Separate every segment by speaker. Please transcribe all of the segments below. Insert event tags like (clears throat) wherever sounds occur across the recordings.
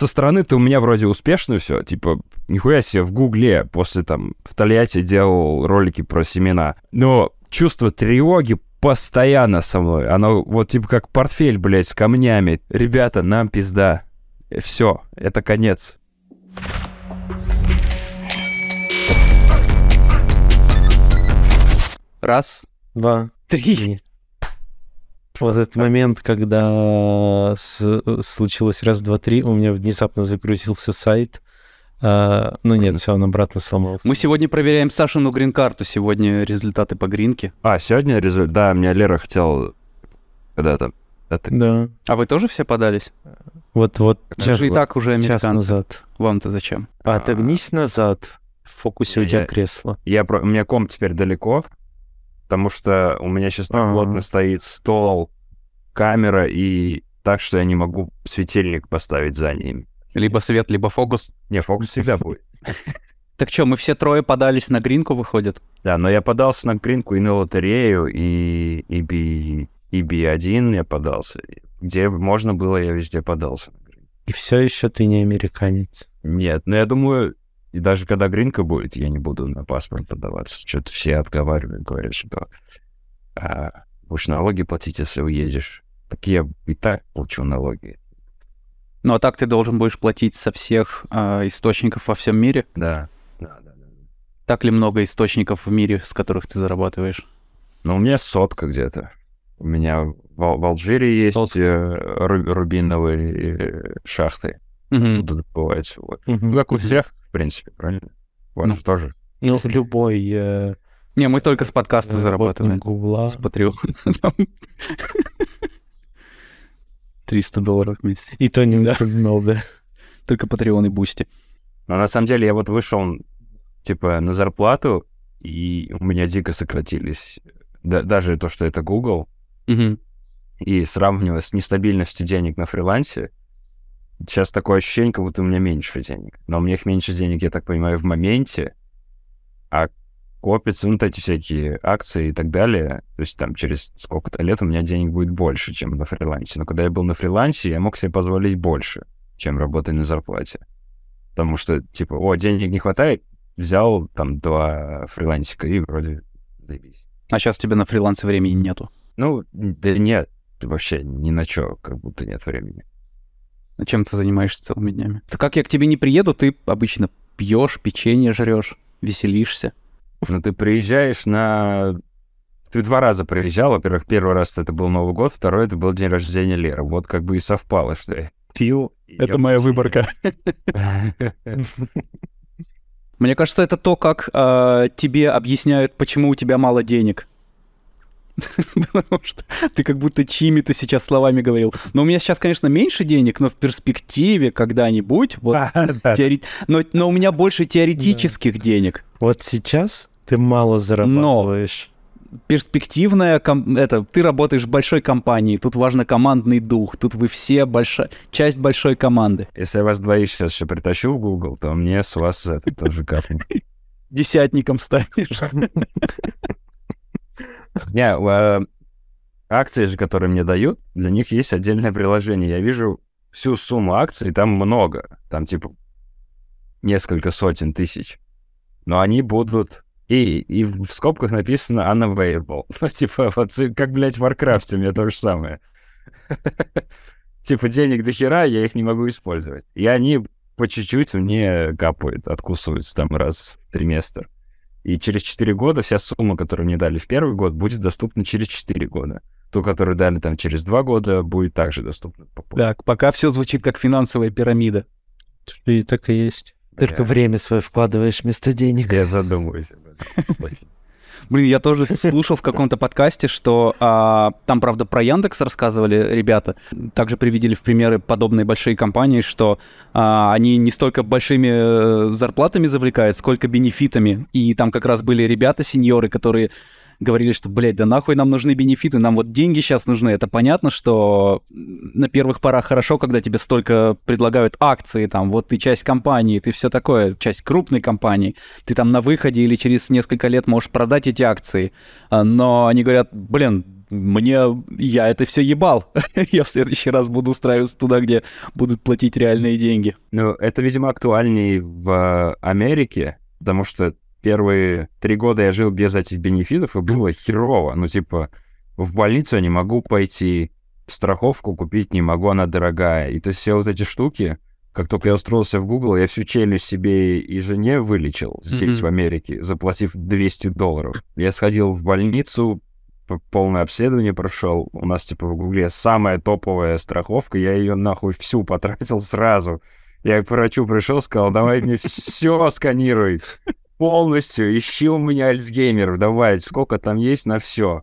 Speaker 1: со стороны-то у меня вроде успешно все. Типа, нихуя себе, в Гугле после там в Тольятти делал ролики про семена. Но чувство тревоги постоянно со мной. Оно вот типа как портфель, блядь, с камнями. Ребята, нам пизда. Все, это конец.
Speaker 2: Раз,
Speaker 3: Два.
Speaker 2: три.
Speaker 3: Вот этот момент, когда с- случилось раз, два, три, у меня внезапно загрузился сайт. А, ну нет, все, он обратно сломался.
Speaker 2: Мы сегодня проверяем Сашину грин-карту. Сегодня результаты по гринке.
Speaker 1: А, сегодня результат... Да, меня Лера хотел когда-то... Это...
Speaker 3: Да.
Speaker 2: А вы тоже все подались?
Speaker 3: Вот, вот час,
Speaker 2: же и так уже
Speaker 3: час
Speaker 2: американцы.
Speaker 3: назад.
Speaker 2: Вам-то зачем?
Speaker 1: А.
Speaker 3: Отогнись назад. В фокусе у тебя
Speaker 1: Я-
Speaker 3: кресло.
Speaker 1: Я про... У меня комп теперь далеко, потому что у меня сейчас так
Speaker 3: Ага.
Speaker 1: плотно стоит стол, камера, и так, что я не могу светильник поставить за ним.
Speaker 2: Либо свет, либо фокус.
Speaker 1: Не, фокус всегда будет. (laughs)
Speaker 2: Так что, мы все трое подались на гринку, выходит?
Speaker 1: Да, но я подался на гринку и на лотерею, и, и, би, и Би-1 я подался. Где можно было, я везде подался.
Speaker 3: И все еще ты не американец.
Speaker 1: Нет, но я думаю, и даже когда гринка будет, я не буду на паспорт подаваться. Что-то все отговаривают, говорят, что а, будешь налоги платить, если уедешь. Так я и так плачу налоги.
Speaker 2: Ну, а так ты должен будешь платить со всех а, источников во всем мире.
Speaker 1: Да. Да, да, да.
Speaker 2: Так ли много источников в мире, с которых ты зарабатываешь?
Speaker 1: Но у меня сотка где-то. У меня в, в Алжире есть
Speaker 3: Сотка.
Speaker 1: э, ру- рубиновые э, шахты.
Speaker 2: Мгм.
Speaker 1: Оттуда добывается. Вот. Ну, как у всех, в принципе, правильно? У вас
Speaker 2: Ну.
Speaker 1: же тоже.
Speaker 3: Ну, любой э,
Speaker 2: Не, мы только с подкаста зарабатываем.
Speaker 3: работник Гугла.
Speaker 2: С Patreon. (laughs) 300 долларов в месяц.
Speaker 3: И то не напоминал, да. (laughs)
Speaker 2: Только Patreon и Бусти.
Speaker 1: Но на самом деле я вот вышел, типа, на зарплату, и у меня дико сократились. Да- даже то, что это Google,
Speaker 2: Мгм.
Speaker 1: и сравнивая с нестабильностью денег на фрилансе, сейчас такое ощущение, как будто у меня меньше денег. Но у меня их меньше денег, я так понимаю, в моменте, а копятся ну, вот эти всякие акции и так далее. То есть там через сколько-то лет у меня денег будет больше, чем на фрилансе. Но когда я был на фрилансе, я мог себе позволить больше, чем работая на зарплате. Потому что, типа, о, денег не хватает, взял там два фрилансика и вроде заебись.
Speaker 2: А сейчас у тебя на фрилансе времени нету.
Speaker 1: Ну, да нет, вообще ни на что, как будто нет времени.
Speaker 2: Чем ты занимаешься целыми днями? Так как я к тебе не приеду, ты обычно пьешь, печенье жрешь, веселишься.
Speaker 1: Ну, ты приезжаешь на... Ты два раза приезжал. Во-первых, первый раз это был Новый год, второй это был день рождения Леры. Вот как бы и совпало, что я пил. и ел печенье.
Speaker 2: Мне кажется, это то, как э, тебе объясняют, почему у тебя мало денег. (laughs) Потому что ты как будто чьими-то сейчас словами говорил. Но у меня сейчас, конечно, меньше денег, но в перспективе когда-нибудь, вот, (laughs) теоре- но, но у меня больше теоретических денег.
Speaker 3: Вот сейчас ты мало зарабатываешь.
Speaker 2: Перспективная, ком- это, ты работаешь в большой компании, тут важно командный дух, тут вы все большая, часть большой команды.
Speaker 1: Если я вас двоих сейчас еще притащу в Google, то мне с вас это тоже капнет. (laughs)
Speaker 2: Десятником станешь. (laughs)
Speaker 1: Не, э, акции же, которые мне дают, для них есть отдельное приложение. Я вижу всю сумму акций, там много. Там типа несколько сотен тысяч. Но они будут... И, и в скобках написано unavailable. (laughs) Ну, типа, вот, как, блядь, в Варкрафте у меня то же самое. (laughs) Типа, денег до хера, я их не могу использовать. И они по чуть-чуть мне капают, откусываются там раз в триместр. И через 4 года вся сумма, которую мне дали в первый год, будет доступна через 4 года. Ту, которую дали там через 2 года, будет также доступна. по полу.
Speaker 2: Так, пока все звучит как финансовая пирамида.
Speaker 3: И так и есть. Только
Speaker 1: Бля,
Speaker 3: время свое вкладываешь вместо денег.
Speaker 1: Я задумываюсь об этом.
Speaker 2: Блин, я тоже слушал в каком-то подкасте, что а, там, правда, про Яндекс рассказывали ребята. Также приведели в примеры подобные большие компании, что а, они не столько большими э, зарплатами завлекают, сколько бенефитами. И там как раз были ребята, сеньоры, которые говорили, что, блядь, да нахуй нам нужны бенефиты, нам вот деньги сейчас нужны. Это понятно, что на первых порах хорошо, когда тебе столько предлагают акции, там, вот ты часть компании, ты все такое, часть крупной компании, ты там на выходе или через несколько лет можешь продать эти акции. А, Но они говорят, блин, мне, я это все ебал. (laughs) я в следующий раз буду устраиваться туда, где будут платить реальные деньги.
Speaker 1: Ну, это, видимо, актуальней в Америке, потому что первые три года я жил без этих бенефитов, и было херово. Ну, типа, в больницу я не могу пойти, страховку купить не могу, она дорогая. И то есть все вот эти штуки, как только я устроился в Google, я всю челюсть себе и жене вылечил здесь,
Speaker 2: Мгм.
Speaker 1: в Америке, заплатив 200 долларов. Я сходил в больницу, полное обследование прошел. У нас, типа, в Гугле самая топовая страховка. Я ее нахуй всю потратил сразу. Я к врачу пришел, сказал, давай мне все сканируй. Полностью. Ищи у меня Альцгеймер. Давай, сколько там есть на все.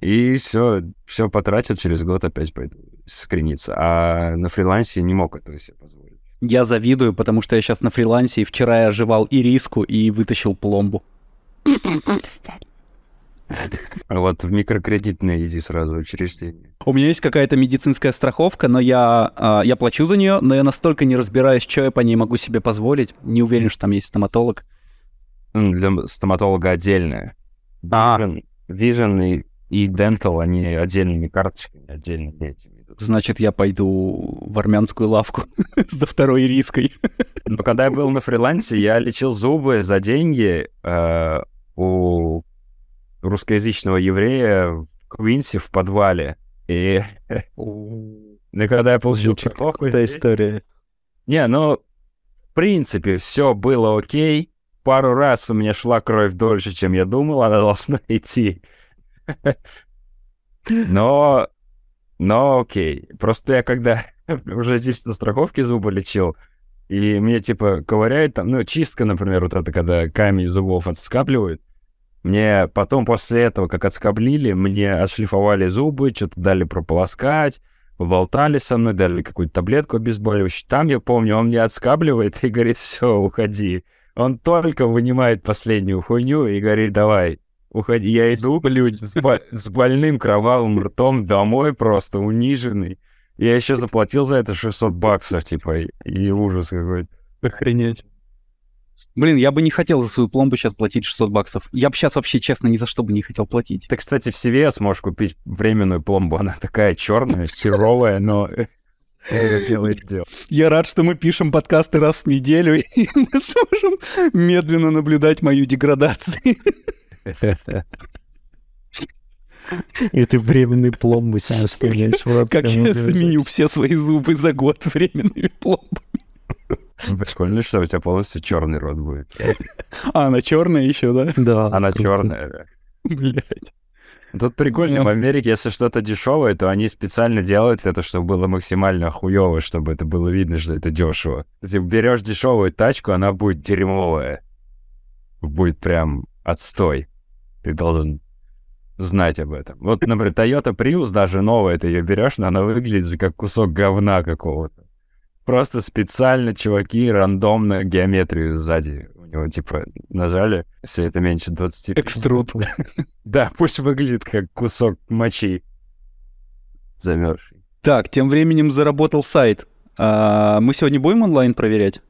Speaker 1: И все, все потратил, через год опять пойду скриниться. А на фрилансе не мог этого себе позволить.
Speaker 2: Я завидую, потому что я сейчас на фрилансе, и вчера я жевал ириску и вытащил пломбу.
Speaker 1: А вот в микрокредитное иди сразу учреждение.
Speaker 2: У меня есть какая-то медицинская страховка, но я, а, я плачу за нее, но я настолько не разбираюсь, что я по ней могу себе позволить. Не уверен, что там есть стоматолог.
Speaker 1: Ну, Для стоматолога отдельное.
Speaker 2: А.
Speaker 1: Vision, Vision и, и Dental, они отдельными карточками, отдельными этими.
Speaker 2: Значит, я пойду в армянскую лавку (laughs) за второй ириской.
Speaker 1: Но когда я был на фрилансе, я лечил зубы за деньги э, у русскоязычного еврея в Квинсе в подвале. И, и (laughs) когда я получил страховку здесь-
Speaker 3: история.
Speaker 1: Не, ну, в принципе, все было окей. Пару раз у меня шла кровь дольше, чем я думал, она должна (laughs) идти. Но, но окей. Просто я когда (laughs) уже здесь на страховке зубы лечил, и мне, типа, ковыряют там, ну, чистка, например, вот это, когда камень зубов отскапливают, мне потом после этого, как отскоблили, мне отшлифовали зубы, что-то дали прополоскать, поболтали со мной, дали какую-то таблетку обезболивающую. Там, я помню, он мне отскабливает и говорит, все, уходи. Он только вынимает последнюю хуйню и говорит, давай, уходи. Я иду, с, бо- с больным кровавым ртом домой просто, униженный. Я еще заплатил за это 600 баксов, типа, и, и ужас какой-то.
Speaker 3: Охренеть.
Speaker 2: Блин, я бы не хотел за свою пломбу сейчас платить 600 баксов. Я бы сейчас вообще, честно, ни за что бы не хотел платить.
Speaker 1: Ты, кстати, в CVS можешь купить временную пломбу. Она такая черная, (laughs) херовая, но э, (laughs) делает дело.
Speaker 2: Я рад, что мы пишем подкасты раз в неделю, (laughs) и мы сможем медленно наблюдать мою деградацию. (laughs)
Speaker 3: И ты временный пломбы себе оставляешь. в рот,
Speaker 2: Как я заменю все свои зубы за год временными пломбами.
Speaker 1: Ну, Прикольно, что у тебя полностью черный рот будет.
Speaker 2: А, она черная еще, да?
Speaker 3: Да.
Speaker 1: Она черная, да.
Speaker 2: Блять.
Speaker 1: Тут прикольно, в Америке, если что-то дешевое, то они специально делают это, чтобы было максимально хуево, чтобы это было видно, что это дешево. Ты берешь дешевую тачку, она будет дерьмовая. Будет прям отстой. Ты должен знать об этом. Вот, например, Toyota Prius, даже новая, ты ее берешь, но она выглядит же как кусок говна какого-то. Просто специально чуваки рандомно геометрию сзади него, типа, нажали, если это меньше 20 тысяч.
Speaker 2: Экструд. (laughs)
Speaker 1: Да, пусть выглядит как кусок мочи замерзший.
Speaker 2: Так, тем временем заработал сайт. А, мы сегодня будем онлайн проверять?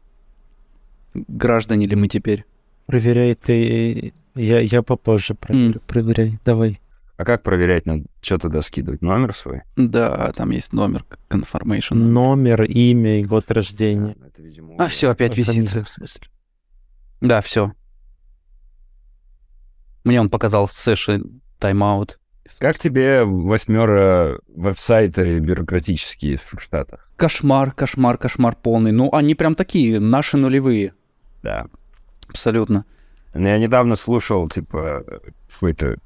Speaker 2: Граждане ли мы теперь?
Speaker 3: Проверяй ты. Я, я попозже проверю. Проверяй. Давай.
Speaker 1: А как проверять? Надо что туда скидывать? Номер свой?
Speaker 2: Да, там есть номер confirmation.
Speaker 3: Номер, имя и год рождения.
Speaker 1: А, это, видимо,
Speaker 2: А, все, опять висит.
Speaker 3: в смысле.
Speaker 2: Да, все. Мне он показал сэши тайм-аут.
Speaker 1: Как тебе восьмера веб-сайты бюрократические в Штатах?
Speaker 2: Кошмар, кошмар, кошмар полный. Ну, они прям такие, наши нулевые.
Speaker 1: Да.
Speaker 2: Абсолютно.
Speaker 1: Ну, Я недавно слушал, типа, какой-то,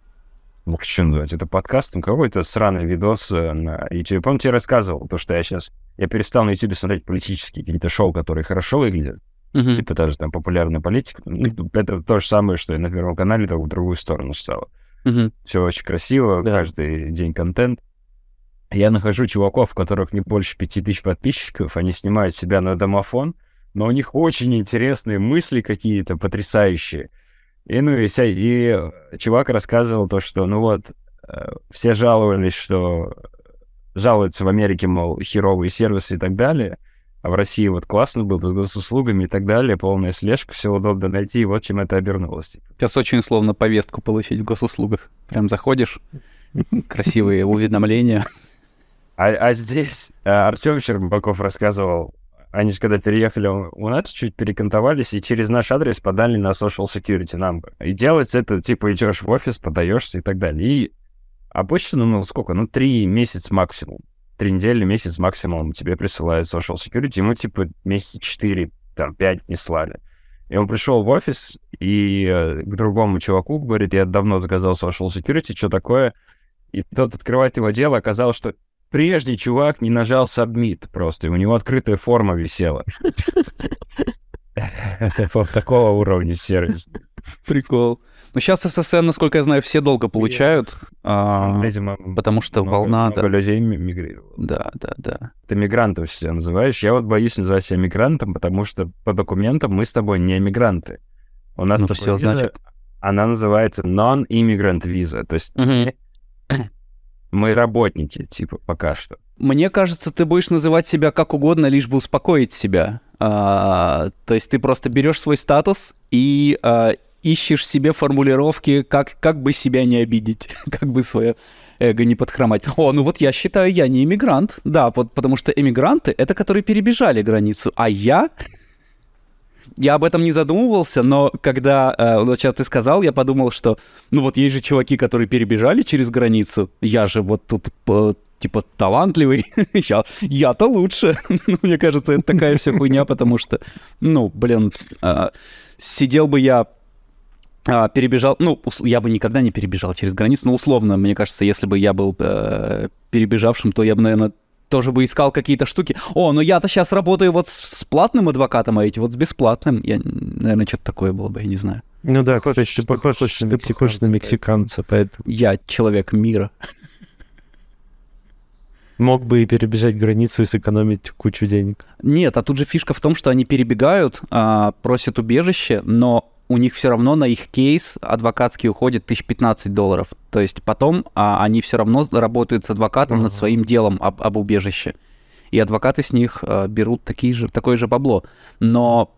Speaker 1: ну, что называть, это подкастом, какой-то сраный видос э, на YouTube. Помню, тебе рассказывал, то, что я сейчас, я перестал на YouTube смотреть политические какие-то шоу, которые хорошо выглядят,
Speaker 2: Мгм.
Speaker 1: типа даже там популярная политика. Ну, это то же самое, что и на Первом канале, только в другую сторону стало.
Speaker 2: Мгм.
Speaker 1: Все очень красиво,
Speaker 3: Да.
Speaker 1: каждый день контент. Я нахожу чуваков, у которых не больше пяти тысяч подписчиков, они снимают себя на домофон, но у них очень интересные мысли какие-то потрясающие. И, ну, и, вся- и чувак рассказывал то, что, ну вот, э, все жаловались, что жалуются в Америке, мол, херовые сервисы и так далее, а в России вот классно было с госуслугами и так далее, полная слежка, все удобно найти, и вот чем это обернулось.
Speaker 2: Сейчас очень условно повестку получить в госуслугах. Прям заходишь, (laughs) красивые уведомления.
Speaker 1: А, а здесь а, Артем Щербаков рассказывал, они же когда переехали у нас, чуть перекантовались, и через наш адрес подали на social security number. И делать это, типа, идешь в офис, подаешься и так далее. И обычно, ну, сколько? Ну, три месяца максимум. Три недели, месяц максимум тебе присылают social security. Ему, типа, месяца четыре, там, пять не слали. И он пришел в офис и э, к другому чуваку говорит, я давно заказал social security, что такое? И тот открывает его дело, оказалось, что прежде чувак не нажал submit просто, и у него открытая форма висела. (laughs) (laughs) Вот такого уровня сервис.
Speaker 2: Прикол. Но сейчас ССН, насколько я знаю, все долго получают, а,
Speaker 1: Видимо,
Speaker 2: потому что
Speaker 1: много-
Speaker 2: волна...
Speaker 1: много
Speaker 2: Да,
Speaker 1: людей ми- мигрировало.
Speaker 2: да, да, да.
Speaker 1: Ты мигрантом себя называешь. Я вот боюсь называть себя мигрантом, потому что по документам мы с тобой не мигранты. У нас
Speaker 2: Ну
Speaker 1: тобой
Speaker 2: всё,
Speaker 1: виза,
Speaker 2: значит.
Speaker 1: она называется non-immigrant visa. То есть мы работники, типа, пока что.
Speaker 2: Мне кажется, ты будешь называть себя как угодно, лишь бы успокоить себя. А, то есть ты просто берешь свой статус и а, ищешь себе формулировки, как, как бы себя не обидеть, (laughs) как бы свое эго не подхромать. О, ну вот я считаю, я не иммигрант. Да, вот, потому что эмигранты — это которые перебежали границу, а я... (laughs) Я об этом не задумывался, но когда э, вот сейчас ты сказал, я подумал, что ну вот есть же чуваки, которые перебежали через границу. Я же вот тут э, типа талантливый. (laughs) я, я-то лучше. Ну, Мне кажется, это такая вся хуйня, потому что, ну, блин, а, сидел бы я перебежал, ну, я бы никогда не перебежал через границу, но условно, мне кажется, если бы я был э, перебежавшим, то я бы, наверное, тоже бы искал какие-то штуки. О, ну я-то сейчас работаю вот с, с платным адвокатом, а эти вот с бесплатным. Я, наверное, что-то такое было бы, я не знаю.
Speaker 3: Ну да, кстати, ты похож,
Speaker 1: похож
Speaker 3: ты
Speaker 1: на
Speaker 3: похож на
Speaker 1: мексиканца,
Speaker 3: мексиканца, поэтому
Speaker 2: Я человек мира.
Speaker 3: мог бы и перебежать границу и сэкономить кучу денег.
Speaker 2: Нет, а тут же фишка в том, что они перебегают, а, просят убежище, но у них все равно на их кейс адвокатский уходит 1015 долларов. То есть потом а, они все равно работают с адвокатом над
Speaker 3: Ага.
Speaker 2: своим делом об, об убежище. И адвокаты с них а, берут такие же, такое же бабло. Но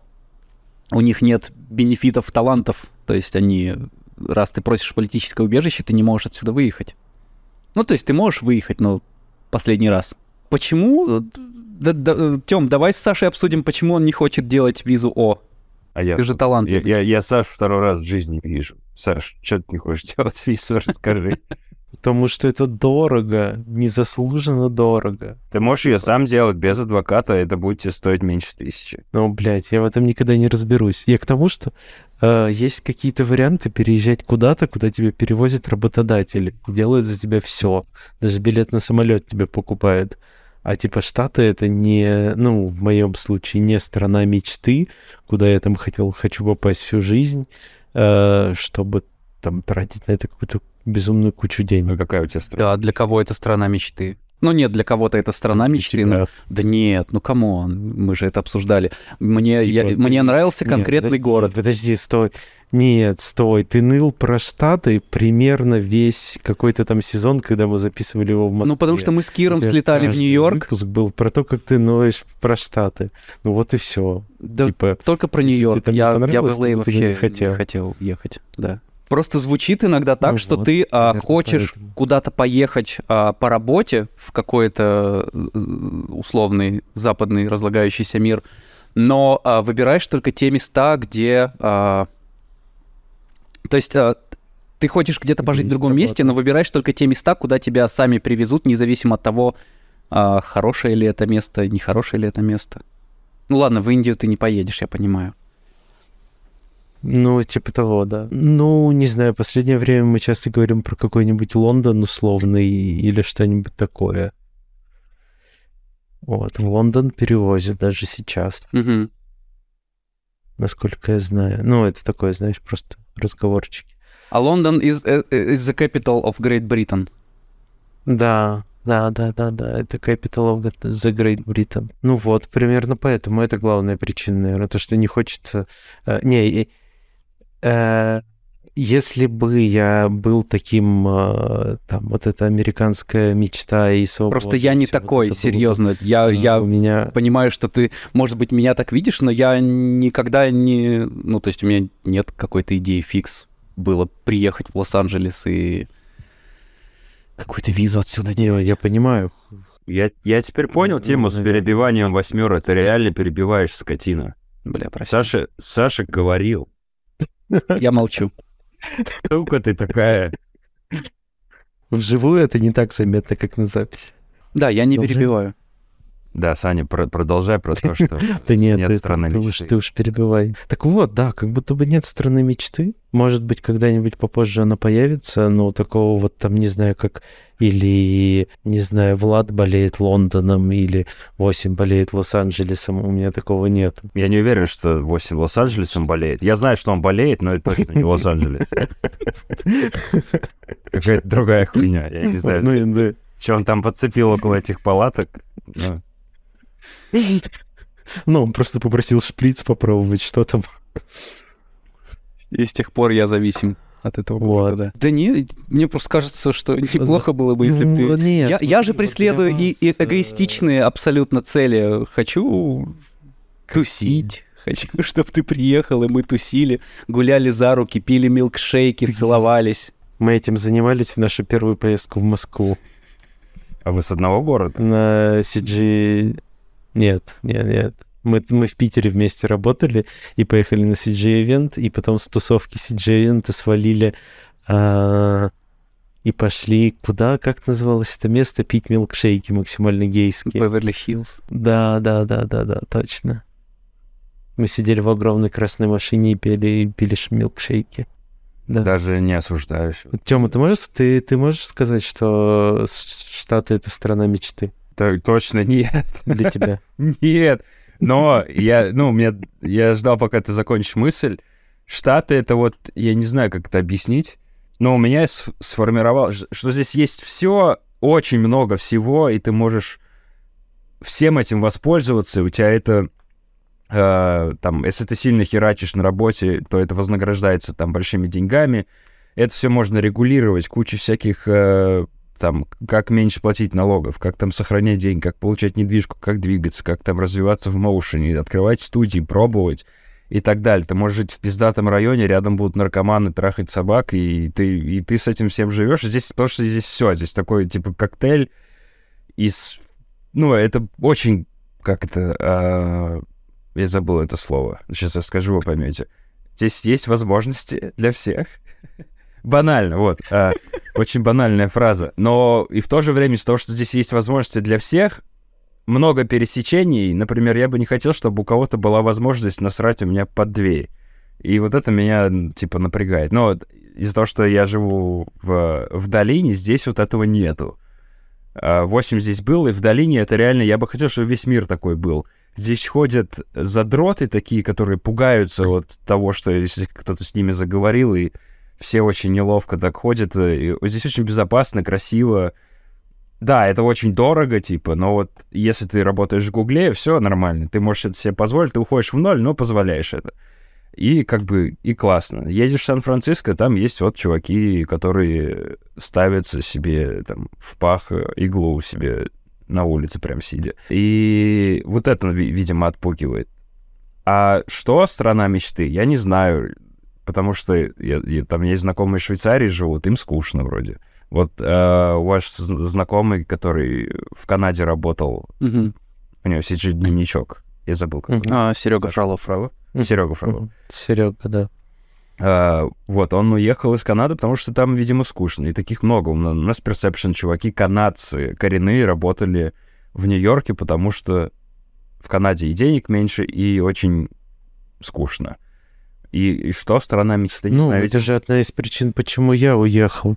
Speaker 2: у них нет бенефитов, талантов. То есть они, раз ты просишь политическое убежище, ты не можешь отсюда выехать. Ну, то есть ты можешь выехать, но последний раз. Почему? Тем, давай с Сашей обсудим, почему он не хочет делать визу О.
Speaker 1: А я,
Speaker 2: Ты же
Speaker 1: я,
Speaker 2: талантливый.
Speaker 1: я, я Сашу второй раз в жизни вижу. Саш, что ты не хочешь делать визу, расскажи. (laughs)
Speaker 3: Потому что это дорого, незаслуженно дорого.
Speaker 1: Ты можешь ее сам делать без адвоката, это будет тебе стоить меньше тысячи.
Speaker 3: Ну, блядь, я в этом никогда не разберусь. Я к тому, что э, есть какие-то варианты переезжать куда-то, куда тебя перевозит работодатель, и делает за тебя все. Даже билет на самолет тебе покупает. А типа Штаты это не, ну, в моем случае, не страна мечты, куда я там хотел, хочу попасть всю жизнь, э, чтобы там тратить на это какую-то безумную кучу
Speaker 1: А
Speaker 3: денег.
Speaker 1: какая у тебя страна?
Speaker 2: Да, для кого это страна мечты? Ну нет, для кого-то это страна мечты.
Speaker 3: Типа,
Speaker 2: Да нет, ну come on, мы же это обсуждали. Мне,
Speaker 3: Типа,
Speaker 2: я-
Speaker 3: ты-
Speaker 2: мне нравился
Speaker 3: Нет,
Speaker 2: конкретный
Speaker 3: подожди,
Speaker 2: город.
Speaker 3: Подожди, стой. Нет, стой. Ты ныл про Штаты примерно весь какой-то там сезон, когда мы записывали его в Москве.
Speaker 2: Ну потому что мы с Киром
Speaker 3: тебя
Speaker 2: слетали в Нью-Йорк.
Speaker 3: Выпуск был про то, как ты ноешь про Штаты. Ну вот и все.
Speaker 2: Да
Speaker 3: Типа,
Speaker 2: только про Нью-Йорк. Я, я в LA
Speaker 3: то ты не
Speaker 2: вообще
Speaker 3: хотел.
Speaker 2: не хотел ехать. Да. Просто звучит иногда так,
Speaker 3: Ну
Speaker 2: что
Speaker 3: вот,
Speaker 2: ты а, хочешь
Speaker 3: поэтому.
Speaker 2: куда-то поехать а, по работе в какой-то э, условный западный разлагающийся мир, но а, выбираешь только те места, где... а, то есть а, ты хочешь где-то
Speaker 3: Где
Speaker 2: пожить в
Speaker 3: есть
Speaker 2: другом месте,
Speaker 3: работа.
Speaker 2: но выбираешь только те места, куда тебя сами привезут, независимо от того, а, хорошее ли это место, нехорошее ли это место. Ну ладно, в Индию ты не поедешь, я понимаю.
Speaker 3: Ну, типа того, да. Ну, не знаю, последнее время мы часто говорим про какой-нибудь Лондон условный или что-нибудь такое. Вот, Лондон перевозит даже сейчас,
Speaker 2: Мгм.
Speaker 3: насколько я знаю. Ну, это такое, знаешь, просто разговорчики.
Speaker 2: А Лондон is, э, is the capital of Great Britain.
Speaker 3: Да, да, да, да, да, это Capital of the Great Britain. Ну вот, примерно поэтому это главная причина, наверное, то, что не хочется... э, не, э, если бы я был таким, э, там, вот эта американская мечта и свобода...
Speaker 2: Просто я не
Speaker 3: всё вот
Speaker 2: такой,
Speaker 3: это было бы,
Speaker 2: серьезно. Я,
Speaker 3: э,
Speaker 2: я
Speaker 3: У меня...
Speaker 2: понимаю, что ты, может быть, меня так видишь, но я никогда не... Ну, то есть у меня нет какой-то идеи фикс было приехать в Лос-Анджелес и Какую-то визу отсюда
Speaker 3: Не,
Speaker 2: делать.
Speaker 3: я понимаю.
Speaker 1: Я, я теперь понял тему с
Speaker 3: Наверное.
Speaker 1: перебиванием восьмерок. Ты реально перебиваешь скотина.
Speaker 2: Бля, прости.
Speaker 1: Саша, Саша говорил. (laughs)
Speaker 2: Я молчу.
Speaker 1: Сука ты такая.
Speaker 3: Вживую это не так заметно, как на записи.
Speaker 2: Да, я не перебиваю.
Speaker 1: Да, Саня, про- продолжай про то, что (laughs)
Speaker 3: Да нет,
Speaker 1: нет
Speaker 3: ты,
Speaker 1: страны
Speaker 3: ты уж,
Speaker 1: мечты.
Speaker 3: ты уж перебивай. Так вот, да, как будто бы нет страны мечты. Может быть, когда-нибудь попозже она появится, но такого вот там, не знаю, как... Или, не знаю, Влад болеет Лондоном, или 8 болеет Лос-Анджелесом. У меня такого нет.
Speaker 1: Я не уверен, что 8 Лос-Анджелесом болеет. Я знаю, что он болеет, но это точно не Лос-Анджелес. Какая-то другая хуйня. Я не знаю,
Speaker 3: Ну,
Speaker 1: что он там подцепил около этих палаток. но- (laughs)
Speaker 3: Ну, он просто попросил шприц попробовать, что там.
Speaker 2: И с тех пор я зависим от этого
Speaker 3: Вот.
Speaker 2: города, да. Не, мне просто кажется, что неплохо было бы, если бы
Speaker 3: Ну,
Speaker 2: ты...
Speaker 3: нет,
Speaker 2: Я, я же
Speaker 3: смотри, вот
Speaker 2: преследую
Speaker 3: для
Speaker 2: и, и
Speaker 3: вас, э,
Speaker 2: эгоистичные абсолютно цели. Хочу тусить. Хочу, (laughs) чтобы ты приехал, и мы тусили, гуляли за руки, пили милкшейки,
Speaker 3: Ты-
Speaker 2: целовались.
Speaker 3: Мы этим занимались в нашу первую поездку в Москву.
Speaker 1: А вы с одного города?
Speaker 3: На CG... Нет, нет, нет. Мы, мы в Питере вместе работали и поехали на CG-эвент, и потом с тусовки CG-эвента свалили а, и пошли куда, как называлось это место, пить милкшейки максимально гейские.
Speaker 2: Беверли-Хиллз.
Speaker 3: Да, да, да, да, да, точно. Мы сидели в огромной красной машине и пили, и пили милкшейки. Да.
Speaker 1: Даже не осуждаю.
Speaker 3: Тёма, ты можешь, ты, ты можешь сказать, что Штаты — это страна мечты
Speaker 1: Так, точно нет.
Speaker 3: для тебя? (laughs)
Speaker 1: Нет. Но я, ну, мне, я ждал, пока ты закончишь мысль. Штаты — это вот, я не знаю, как это объяснить, но у меня сформировалось, что здесь есть все, очень много всего, и ты можешь всем этим воспользоваться, у тебя это э, там, если ты сильно херачишь на работе, то это вознаграждается там большими деньгами. Это все можно регулировать, куча всяких э, там, как меньше платить налогов, как там сохранять деньги, как получать недвижку, как двигаться, как там развиваться в моушене, открывать студии, пробовать и так далее. Ты можешь жить в пиздатом районе, рядом будут наркоманы трахать собак, и ты, и ты с этим всем живешь. Здесь, потому что здесь все, здесь такой, типа, коктейль из... Ну, это очень, как это... а, я забыл это слово. Сейчас я скажу, вы поймете. Здесь есть возможности для всех. (laughs) Банально, вот. а, (laughs) очень банальная фраза. Но и в то же время из-за того, что здесь есть возможности для всех, много пересечений. Например, я бы не хотел, чтобы у кого-то была возможность насрать у меня под дверь. И вот это меня, типа, напрягает. Но из-за того, что я живу в, в долине, здесь вот этого нету. А, 8 здесь был, и в долине это реально... Я бы хотел, чтобы весь мир такой был. Здесь ходят задроты такие, которые пугаются от того, что если кто-то с ними заговорил, и все очень неловко так ходят. И здесь очень безопасно, красиво. Да, это очень дорого, типа, но вот если ты работаешь в Гугле, все нормально. Ты можешь это себе позволить, ты уходишь в ноль, но позволяешь это. И как бы и классно. Едешь в Сан-Франциско, там есть вот чуваки, которые ставятся себе там в пах э, иглу себе на улице прям сидя. И вот это, ви- видимо, отпугивает. А что страна мечты, я не знаю, потому что я- я- там есть знакомые в Швейцарии живут, им скучно вроде. Вот э, у вас знакомый, который в Канаде работал,
Speaker 2: Мгм.
Speaker 1: у него CG дневничок, я забыл, как
Speaker 3: Мгм.
Speaker 2: А, Серега Фролов.
Speaker 1: Фролов? Серега Фролов.
Speaker 3: Серега, да.
Speaker 1: А, вот, он уехал из Канады, потому что там, видимо, скучно. И таких много. У нас Perception чуваки, канадцы, коренные, работали в Нью-Йорке, потому что в Канаде и денег меньше, и очень скучно. И, и что страна мечты, не
Speaker 3: ну, это же одна из причин, почему я уехал